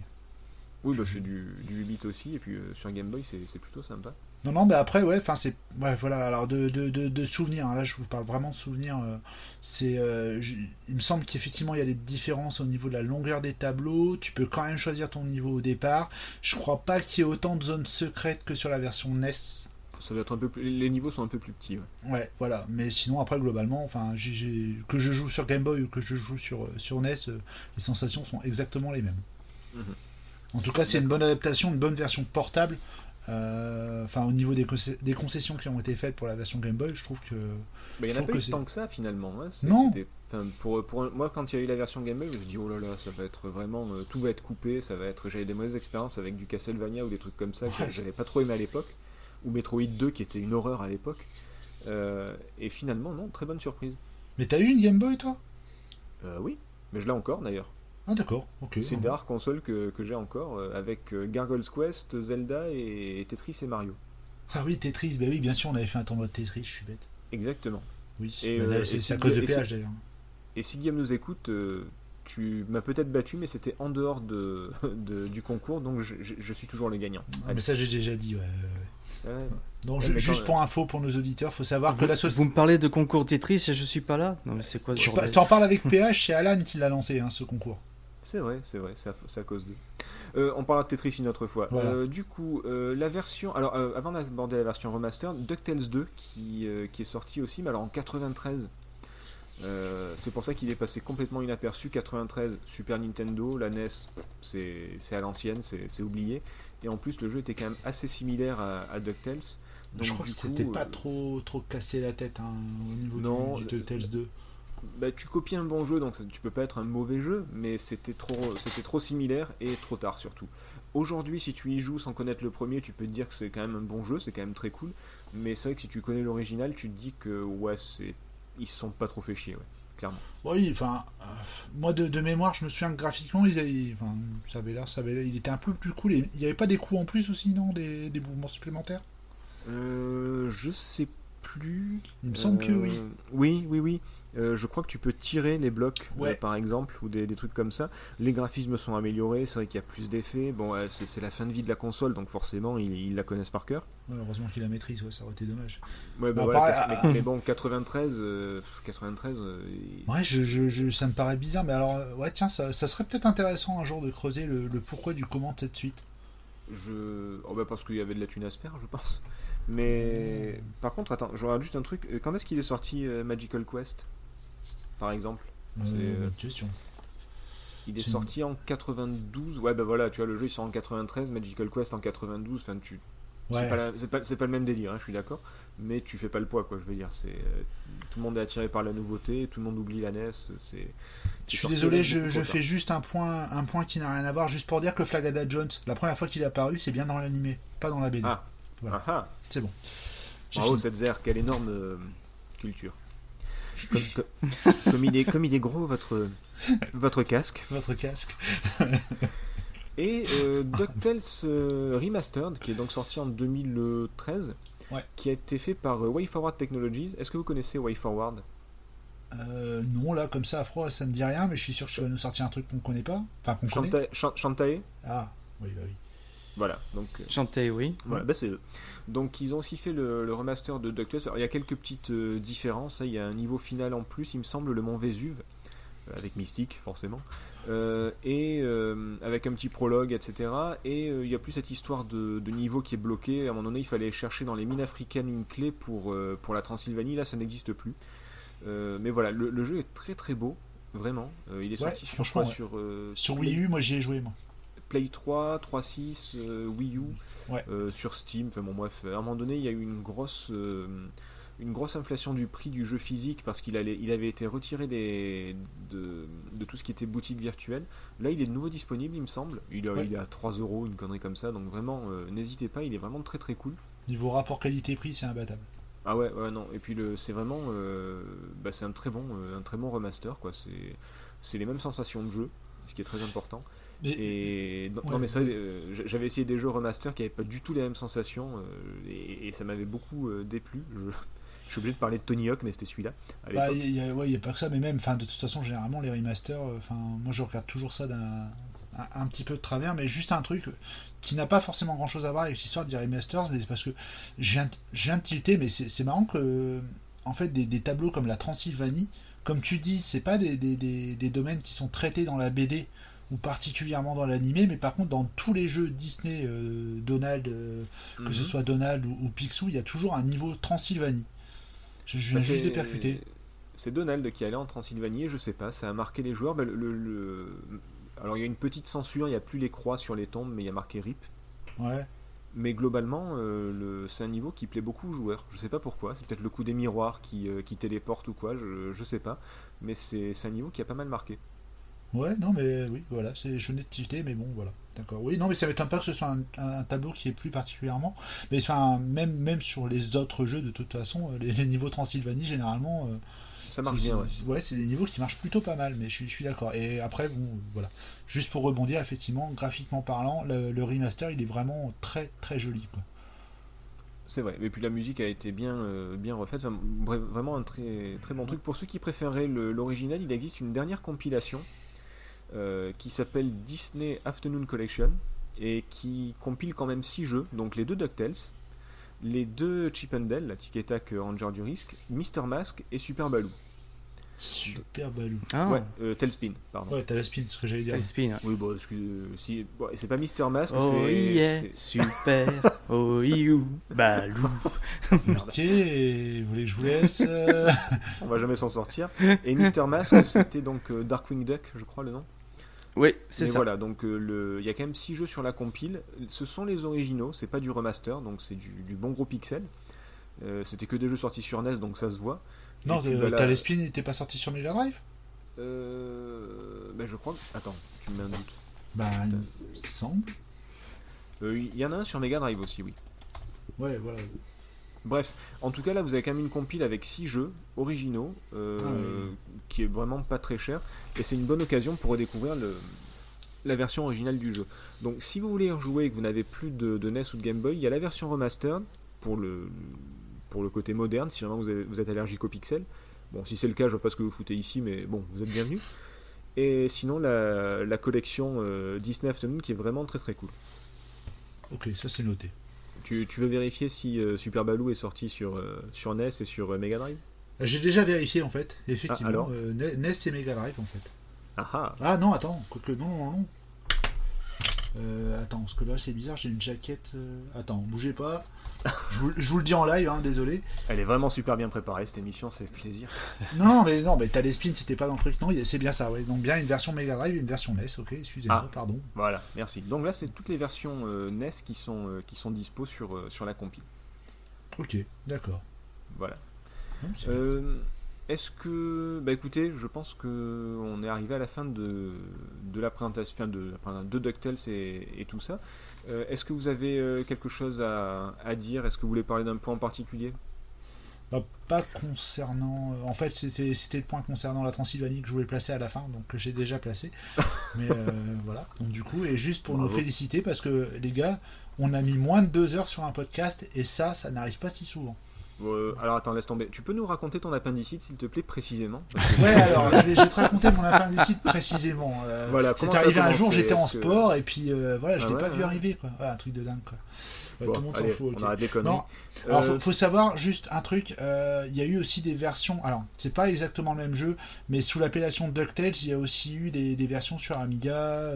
Oui, bah, c'est du, du 8 bit aussi, et puis sur Game Boy c'est c'est plutôt sympa. Non, non, mais après, ouais, enfin, c'est. Ouais, voilà, alors de, de, de, de souvenirs, hein, là, je vous parle vraiment de souvenirs. euh, c'est. euh, je- il me semble qu'effectivement, il y a des différences au niveau de la longueur des tableaux. Tu peux quand même choisir ton niveau au départ. Je crois pas qu'il y ait autant de zones secrètes que sur la version NES. Ça doit être un peu plus... Les niveaux sont un peu plus petits. ouais. Ouais, voilà. Mais sinon, après, globalement, enfin, j'ai- que je joue sur Game Boy ou que je joue sur, euh, sur NES, euh, les sensations sont exactement les mêmes. Mhm. En tout cas, c'est une bonne adaptation, une bonne version portable. Euh, Enfin, au niveau des, concessions qui ont été faites pour la version Game Boy, je trouve que. Bah, il n'y en a pas eu tant que ça finalement. hein. Non. pour, moi, quand il y a eu la version Game Boy, je me suis dit, oh là là, ça va être vraiment. euh, tout va être coupé. Ça va être. J'avais des mauvaises expériences avec du Castlevania ou des trucs comme ça que Ouais. j'avais pas trop aimé à l'époque. Ou Metroid 2 qui était une horreur à l'époque. Euh, et finalement, non, très bonne surprise. Mais t'as eu une Game Boy, toi? Euh, oui, mais je l'ai encore d'ailleurs. Ah, d'accord, ok. C'est une des rares consoles que, que j'ai encore euh, avec euh, Gargoyle's Quest, Zelda et, Tetris et Mario. Ah oui, Tetris, bah oui, bien sûr, on avait fait un tournoi de Tetris, je suis bête. Exactement. Oui, Et, bah, euh, c'est à cause de péage d'ailleurs. Et si Guillaume nous écoute, euh, tu m'as peut-être battu, mais c'était en dehors de, de- du concours, donc je, je- je suis toujours le gagnant. Ah, mais ça, j'ai déjà dit, ouais. ouais, ouais. Ouais. Donc, Ouais, juste pour info pour nos auditeurs, faut savoir que Vous, la société. vous me parlez de concours Tetris et je suis pas là Non, mais c'est quoi ce Tu genre de- t'en parles avec PH, c'est Alan qui l'a lancé, hein, ce concours. C'est vrai, c'est vrai, c'est à, cause d'eux. Euh, on parlera de Tetris une autre fois. Voilà. Euh, du coup, euh, la version. Alors, avant d'aborder la version remaster, DuckTales 2 qui, qui est sorti aussi, mais alors en 93. Euh, c'est pour ça qu'il est passé complètement inaperçu. 93, Super Nintendo, la NES, c'est c'est à l'ancienne, c'est oublié. Et en plus, le jeu était quand même assez similaire à, à DuckTales. Donc, je crois du que c'était pas trop, trop cassé la tête hein, au niveau du- Non, du, le- Tales 2. Bah, tu copies un bon jeu, donc ça- tu peux pas être un mauvais jeu, mais c'était trop, c'était trop similaire et trop tard surtout. Aujourd'hui, si tu y joues sans connaître le premier, tu peux te dire que c'est quand même un bon jeu, c'est quand même très cool. Mais c'est vrai que si tu connais l'original, tu te dis que ouais, c'est, ils se sont pas trop fait chier, ouais, clairement. Oui, enfin, euh, moi de, de mémoire, je me souviens que graphiquement, ils avaient- ça avait l'air, ça avait il était un peu plus cool. Et il n'y avait pas des coups en plus aussi, non des, des mouvements supplémentaires? Euh, je sais plus. Il me semble que oui. Euh, Oui, oui, oui. Euh, je crois que tu peux tirer les blocs, euh, par exemple, ou des, des trucs comme ça. Les graphismes sont améliorés, c'est vrai qu'il y a plus d'effets. Bon, euh, c'est la fin de vie de la console, donc forcément, ils, ils la connaissent par cœur. Ouais, heureusement qu'il la maîtrise, ouais, ça aurait été dommage. Ouais, bah Bon, voilà, pareil, quatre- ah, mais, mais bon, 93, euh, 93, euh, Ouais, je, je- je- ça me paraît bizarre, mais alors, ouais, tiens, ça, ça serait peut-être intéressant un jour de creuser le, le pourquoi du comment de cette suite. je, oh bah parce qu'il y avait de la thune à se faire, je pense. Mais par contre, attends, je regarde juste un truc. Quand est-ce qu'il est sorti Magical Quest, par exemple Euh, C'est, euh, question. Il est sorti en 92. Ouais, bah voilà, tu vois, le jeu il sort en 93, Magical Quest en 92. Enfin, tu. Ouais. C'est pas, la- pas, pas le même délire, hein, je suis d'accord. Mais tu fais pas le poids, quoi. Je veux dire, c'est euh, tout le monde est attiré par la nouveauté, tout le monde oublie la NES. C'est. c'est Je suis désolé, je, fais juste un point, un point qui n'a rien à voir, juste pour dire que Flagada Jones, la première fois qu'il est apparu, c'est bien dans l'animé, pas dans la BD. Ah. Voilà. Ah ah. C'est bon. Bravo, cette Zer, quelle énorme euh, culture. Comme, comme- comme il est, comme il est gros, votre, votre casque. Votre casque. Et euh, DuckTales euh, Remastered, qui est donc sorti en 2013, Ouais. qui a été fait par euh, WayForward Technologies. Est-ce que vous connaissez WayForward Euh, non, là, comme ça, à froid, ça me dit rien, mais je suis sûr que tu vas nous sortir un truc qu'on connaît pas. Enfin, qu'on connaît. Shanta- Shan- Shantae Ah, oui, bah oui. Voilà, donc euh, Chanté, oui. voilà, bah, c'est eux. Donc ils ont aussi fait le, le remaster de DuckTales. Alors, il y a quelques petites euh, différences. hein. Il y a un niveau final en plus, il me semble, le mont Vésuve, euh, avec Mystique, forcément. Euh, et euh, avec un petit prologue, etc. Et euh, il y a plus cette histoire de, de niveau qui est bloqué. À un moment donné, il fallait chercher dans les mines africaines une clé pour, euh, pour la Transylvanie. Là, ça n'existe plus. Euh, mais voilà, le, le jeu est très très beau, vraiment. Euh, il est Ouais, sorti sur franchement, quoi? ouais. Sur, euh, Wii U, moi j'y ai joué, moi. Play 3, 3.6, euh, Wii U, Ouais. euh, sur Steam. Enfin bon, bref, à un moment donné, il y a eu une grosse, euh, une grosse inflation du prix du jeu physique parce qu'il allait, il avait été retiré des, de, de tout ce qui était boutique virtuelle. Là, il est de nouveau disponible, il me semble. Il, est- Ouais. il est à 3 euros, une connerie comme ça. Donc vraiment, euh, n'hésitez pas, il est vraiment très très cool. Niveau rapport qualité-prix, c'est imbattable. Ah ouais, ouais, non. Et puis le, c'est vraiment, bah, c'est un très bon, un très bon remaster quoi. C'est, c'est les mêmes sensations de jeu, ce qui est très important. Et non, Ouais, non, mais ça, mais- euh, j'avais essayé des jeux remaster qui n'avaient pas du tout les mêmes sensations euh, et, et ça m'avait beaucoup euh, déplu. Je, je suis obligé de parler de Tony Hawk, mais c'était celui-là. à Bah, l'époque. il y a, ouais, il a pas que ça, mais même, de toute façon, généralement, les remasters, euh, enfin, moi, je regarde toujours ça d'un un, un petit peu de travers, mais juste un truc qui n'a pas forcément grand-chose à voir avec l'histoire des remasters, mais c'est parce que je viens, de- je viens de tilter, mais c'est c'est marrant que, en fait, des, des tableaux comme la Transylvanie, comme tu dis, c'est pas des, des, des domaines qui sont traités dans la BD ou particulièrement dans l'animé, mais par contre, dans tous les jeux Disney, euh, Donald, euh, que ce Mhm. soit Donald ou, ou Picsou, il y a toujours un niveau Transylvanie. Je, je viens Bah, juste c'est- de percuter. C'est Donald qui allait en Transylvanie, je sais pas, ça a marqué les joueurs. Le- le- le- Alors il y a une petite censure, il n'y a plus les croix sur les tombes, mais il y a marqué RIP. Ouais. Mais globalement, euh, le... c'est un niveau qui plaît beaucoup aux joueurs. Je sais pas pourquoi, c'est peut-être le coup des miroirs qui, qui téléporte ou quoi, je, je sais pas. Mais c'est un niveau qui a pas mal marqué. Ouais, non, mais oui, voilà, c'est je venais de mais bon, voilà, d'accord. Oui, non, mais ça m'étonne pas que ce soit un, un tableau qui est plus particulièrement. Mais enfin, même, même sur les autres jeux, de toute façon, euh, les, les niveaux Transylvanie, généralement, euh, Ça marche bien, ouais. ouais, c'est des niveaux qui marchent plutôt pas mal, mais je suis, je suis d'accord. Et après, bon, voilà. Juste pour rebondir, effectivement, graphiquement parlant, le, le remaster, il est vraiment très, très joli, quoi. C'est vrai. Et puis la musique a été bien, euh, bien refaite. Enfin, bref, vraiment un très, très bon truc. Pour ceux qui préféraient l'original, il existe une dernière compilation euh, qui s'appelle Disney Afternoon Collection et qui compile quand même 6 jeux. Donc les deux DuckTales, les deux Chip and Dale, la Tic Tac euh, Ranger du Risque, Mister Mask et Super Baloo. Super balou. Ah, Ouais, euh, Tailspin, pardon. Ouais, t'as la spin, ce que j'allais dire. quel spin. Oui, bon, excuse, euh, si, bon, c'est pas Mister Mask, Oh c'est. yeah, super, oh you, balou. Ok, vous voulez que je vous laisse On va jamais s'en sortir. Et Mister Mask, c'était donc euh, Darkwing Duck, je crois le nom. Oui, c'est ça. voilà, donc euh, le- il y a quand même 6 jeux sur la compile. Ce sont les originaux, c'est pas du remaster, donc c'est du, du bon gros pixel. Euh, C'était que des jeux sortis sur NES, donc ça se voit. Non, puis, euh, bah, spin n'était pas sorti sur Mega Drive? Euh, ben, je crois. que- Attends, tu me mets un doute. Bah, il me semble. Euh, Il y en a un sur Mega Drive aussi, oui. Ouais, voilà. Bref, en tout cas là vous avez quand même une compile avec 6 jeux originaux euh, Ah oui. qui est vraiment pas très cher et c'est une bonne occasion pour redécouvrir le, la version originale du jeu. Donc si vous voulez y rejouer et que vous n'avez plus de, de NES ou de Game Boy, il y a la version remastered pour le, pour le côté moderne si vraiment vous, avez- vous êtes allergique aux pixels. Bon si c'est le cas je vois pas ce que vous foutez ici mais bon vous êtes bienvenus. Et sinon la, la collection euh, Disney Afternoon qui est vraiment très très cool. Ok, ça c'est noté. Tu, tu veux vérifier si euh, Super Baloo est sorti sur, euh, sur NES et sur euh, Mega Drive? J'ai déjà vérifié en fait, effectivement. Ah, alors? euh, NES NES et Mega Drive en fait. Ah ah Ah non, attends, quoique non, non, non. Euh, attends, parce que là c'est bizarre, j'ai une jaquette. euh, Attends, bougez pas. Je vous, je vous le dis en live, hein, désolé. Elle est vraiment super bien préparée cette émission, c'est plaisir. Non, mais non, mais t'as les spins, c'était pas dans le truc. Non, il y a- c'est bien ça, ouais. Donc bien une version Mega Drive et une version NES, ok, excusez-moi, Ah. pardon. Voilà, merci. Donc là, c'est toutes les versions euh, NES qui sont, euh, qui sont dispo sur, euh, sur la compile. Ok, d'accord. Voilà. Non, c'est- Euh, Est-ce que. Bah écoutez, je pense que on est arrivé à la fin de, de la présentation, enfin de, de DuckTales et, et tout ça. Euh, Est-ce que vous avez euh, quelque chose à, à dire? Est-ce que vous voulez parler d'un point en particulier? Bah, pas concernant. euh, En fait, c'était c'était le point concernant la Transylvanie que je voulais placer à la fin, donc que j'ai déjà placé. Mais euh, voilà. Donc du coup, et juste pour nous féliciter, parce que les gars, on a mis moins de deux heures sur un podcast, et ça, ça n'arrive pas si souvent. Euh, Alors attends, laisse tomber. Tu peux nous raconter ton appendicite, s'il te plaît, précisément Ouais, alors, je vais, je vais te raconter mon appendicite précisément. Euh, Voilà, c'est arrivé un jour, j'étais en que- sport, et puis euh, voilà, je Ah l'ai ouais, pas vu arriver, quoi. Ouais, un truc de dingue, quoi. Bon, tout le monde s'en fout, ok. On. Non, Alors, faut, faut savoir juste un truc, il y a eu aussi des versions, alors c'est pas exactement le même jeu, mais sous l'appellation DuckTales, il y a aussi eu des, des versions sur Amiga,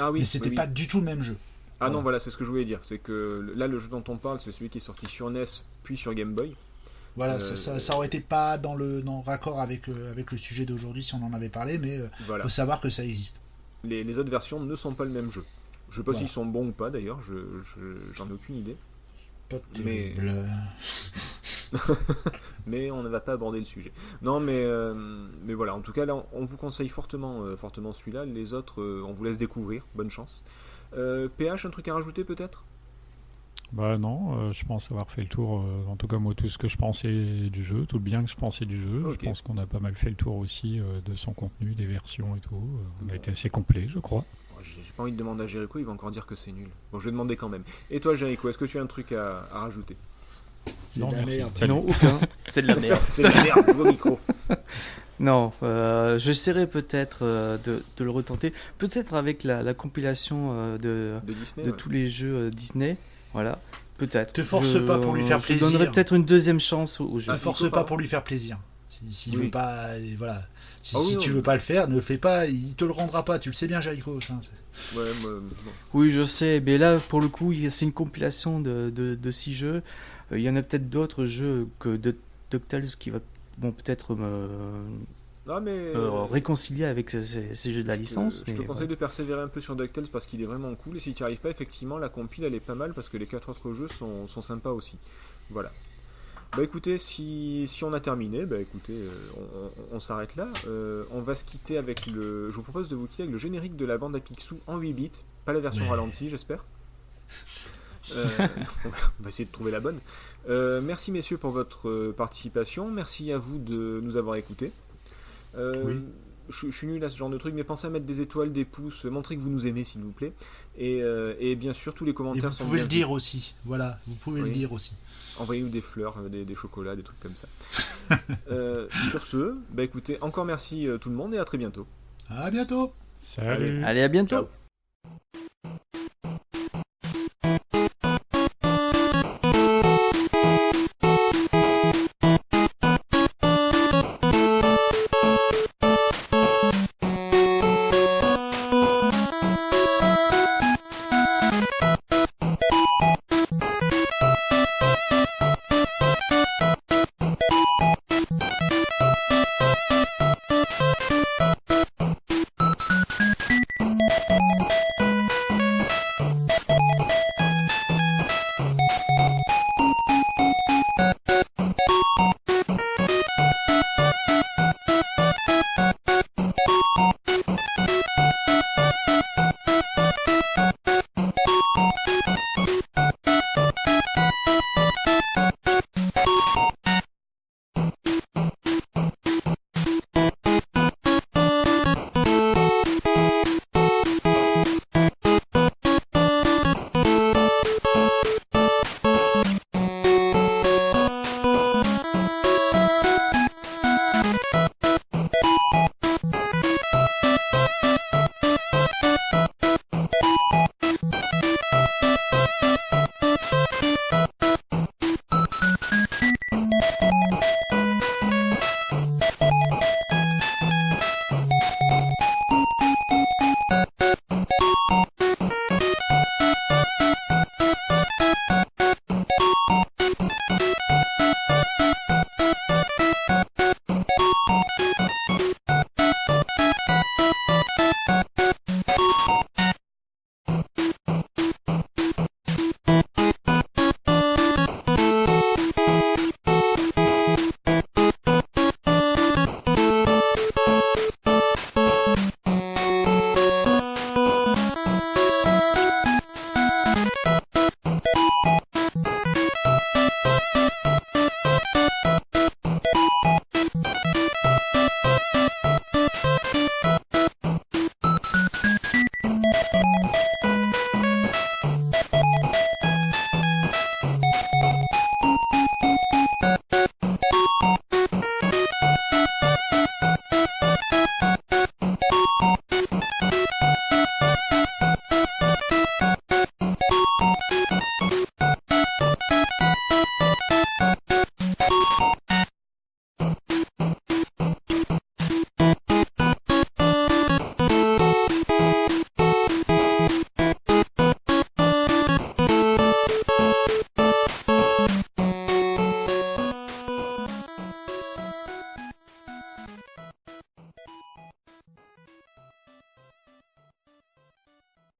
ah oui, mais c'était oui, oui. pas du tout le même jeu. Ah non, Voilà. c'est ce que je voulais dire. C'est que là, le jeu dont on parle, c'est celui qui est sorti sur NES, puis sur Game Boy. Voilà, Euh, ça, ça, ça aurait été pas dans le dans raccord avec, euh, avec le sujet d'aujourd'hui si on en avait parlé, mais euh, Voilà. faut savoir que ça existe. Les, les autres versions ne sont pas le même jeu. Je sais pas Voilà. s'ils sont bons ou pas d'ailleurs, je, je- j'en ai aucune idée. Pas Mais-. Mais on ne va pas aborder le sujet. Non, mais, mais voilà, en tout cas, là, on, vous conseille fortement, fortement celui-là. Les autres, on vous laisse découvrir. Bonne chance. Euh, PH, un truc à rajouter peut-être? Bah non, euh, je pense avoir fait le tour, euh, en tout cas moi, tout ce que je pensais du jeu, tout le bien que je pensais du jeu. Je pense qu'on a pas mal fait le tour aussi euh, de son contenu, des versions et tout. Euh, on a été assez complet, je crois. J'ai pas envie de demander à Jericho, il va encore dire que c'est nul. Bon, je vais demander quand même. Et toi, Jericho, est-ce que tu as un truc à, à rajouter? C'est Non, de la merde. Non, aucun. C'est de la merde. C'est de la merde, vos micros. Non, euh, j'essaierai peut-être euh, de, de le retenter. Peut-être avec la, la compilation euh, de, De Disney de ouais. tous les jeux euh, Disney. Voilà, peut-être. Te force pas pour lui faire Je plaisir. donnerai peut-être une deuxième chance au, au jeu. Ne Ah, force pas pour lui faire plaisir. Si, s'il Oui. veut pas, voilà. Si, Ah oui, si oui, tu oui. veux pas le faire, ne fais pas, il te le rendra pas. Tu le sais bien, Jericho. hein, Ouais. Oui, je sais, mais là, pour le coup, c'est une compilation de, de, de six jeux. Il y en a peut-être d'autres jeux que de DuckTales qui va bon, peut-être me Non, mais. euh, réconcilier avec ces, jeux de la Je te- licence. Je te mais conseille de persévérer un peu sur DuckTales parce qu'il est vraiment cool. Et si tu n'y arrives pas, effectivement, la compile elle est pas mal parce que les quatre autres jeux sont, sont sympas aussi. Voilà. Bah écoutez, si, si on a terminé, bah écoutez, euh, on, on- on s'arrête là. Euh, on va se quitter avec le. Je vous propose de vous quitter avec le générique de la bande à Picsou en 8 bits. Pas la version Ouais. ralentie, j'espère. Euh, on va essayer de trouver la bonne. Euh, merci messieurs pour votre euh, participation. Merci à vous de nous avoir écoutés. Euh, Oui. je, suis nul à ce genre de truc, mais pensez à mettre des étoiles, des pouces, montrez que vous nous aimez s'il vous plaît. Et, euh, et bien sûr, tous les Et commentaires vous sont pouvez le dire aussi. Voilà, vous pouvez le dire aussi. Envoyez-nous des fleurs, des, des chocolats, des trucs comme ça. Euh, sur ce, bah écoutez, encore merci tout le monde et à très bientôt. À bientôt. Salut. Allez, à bientôt. Ciao.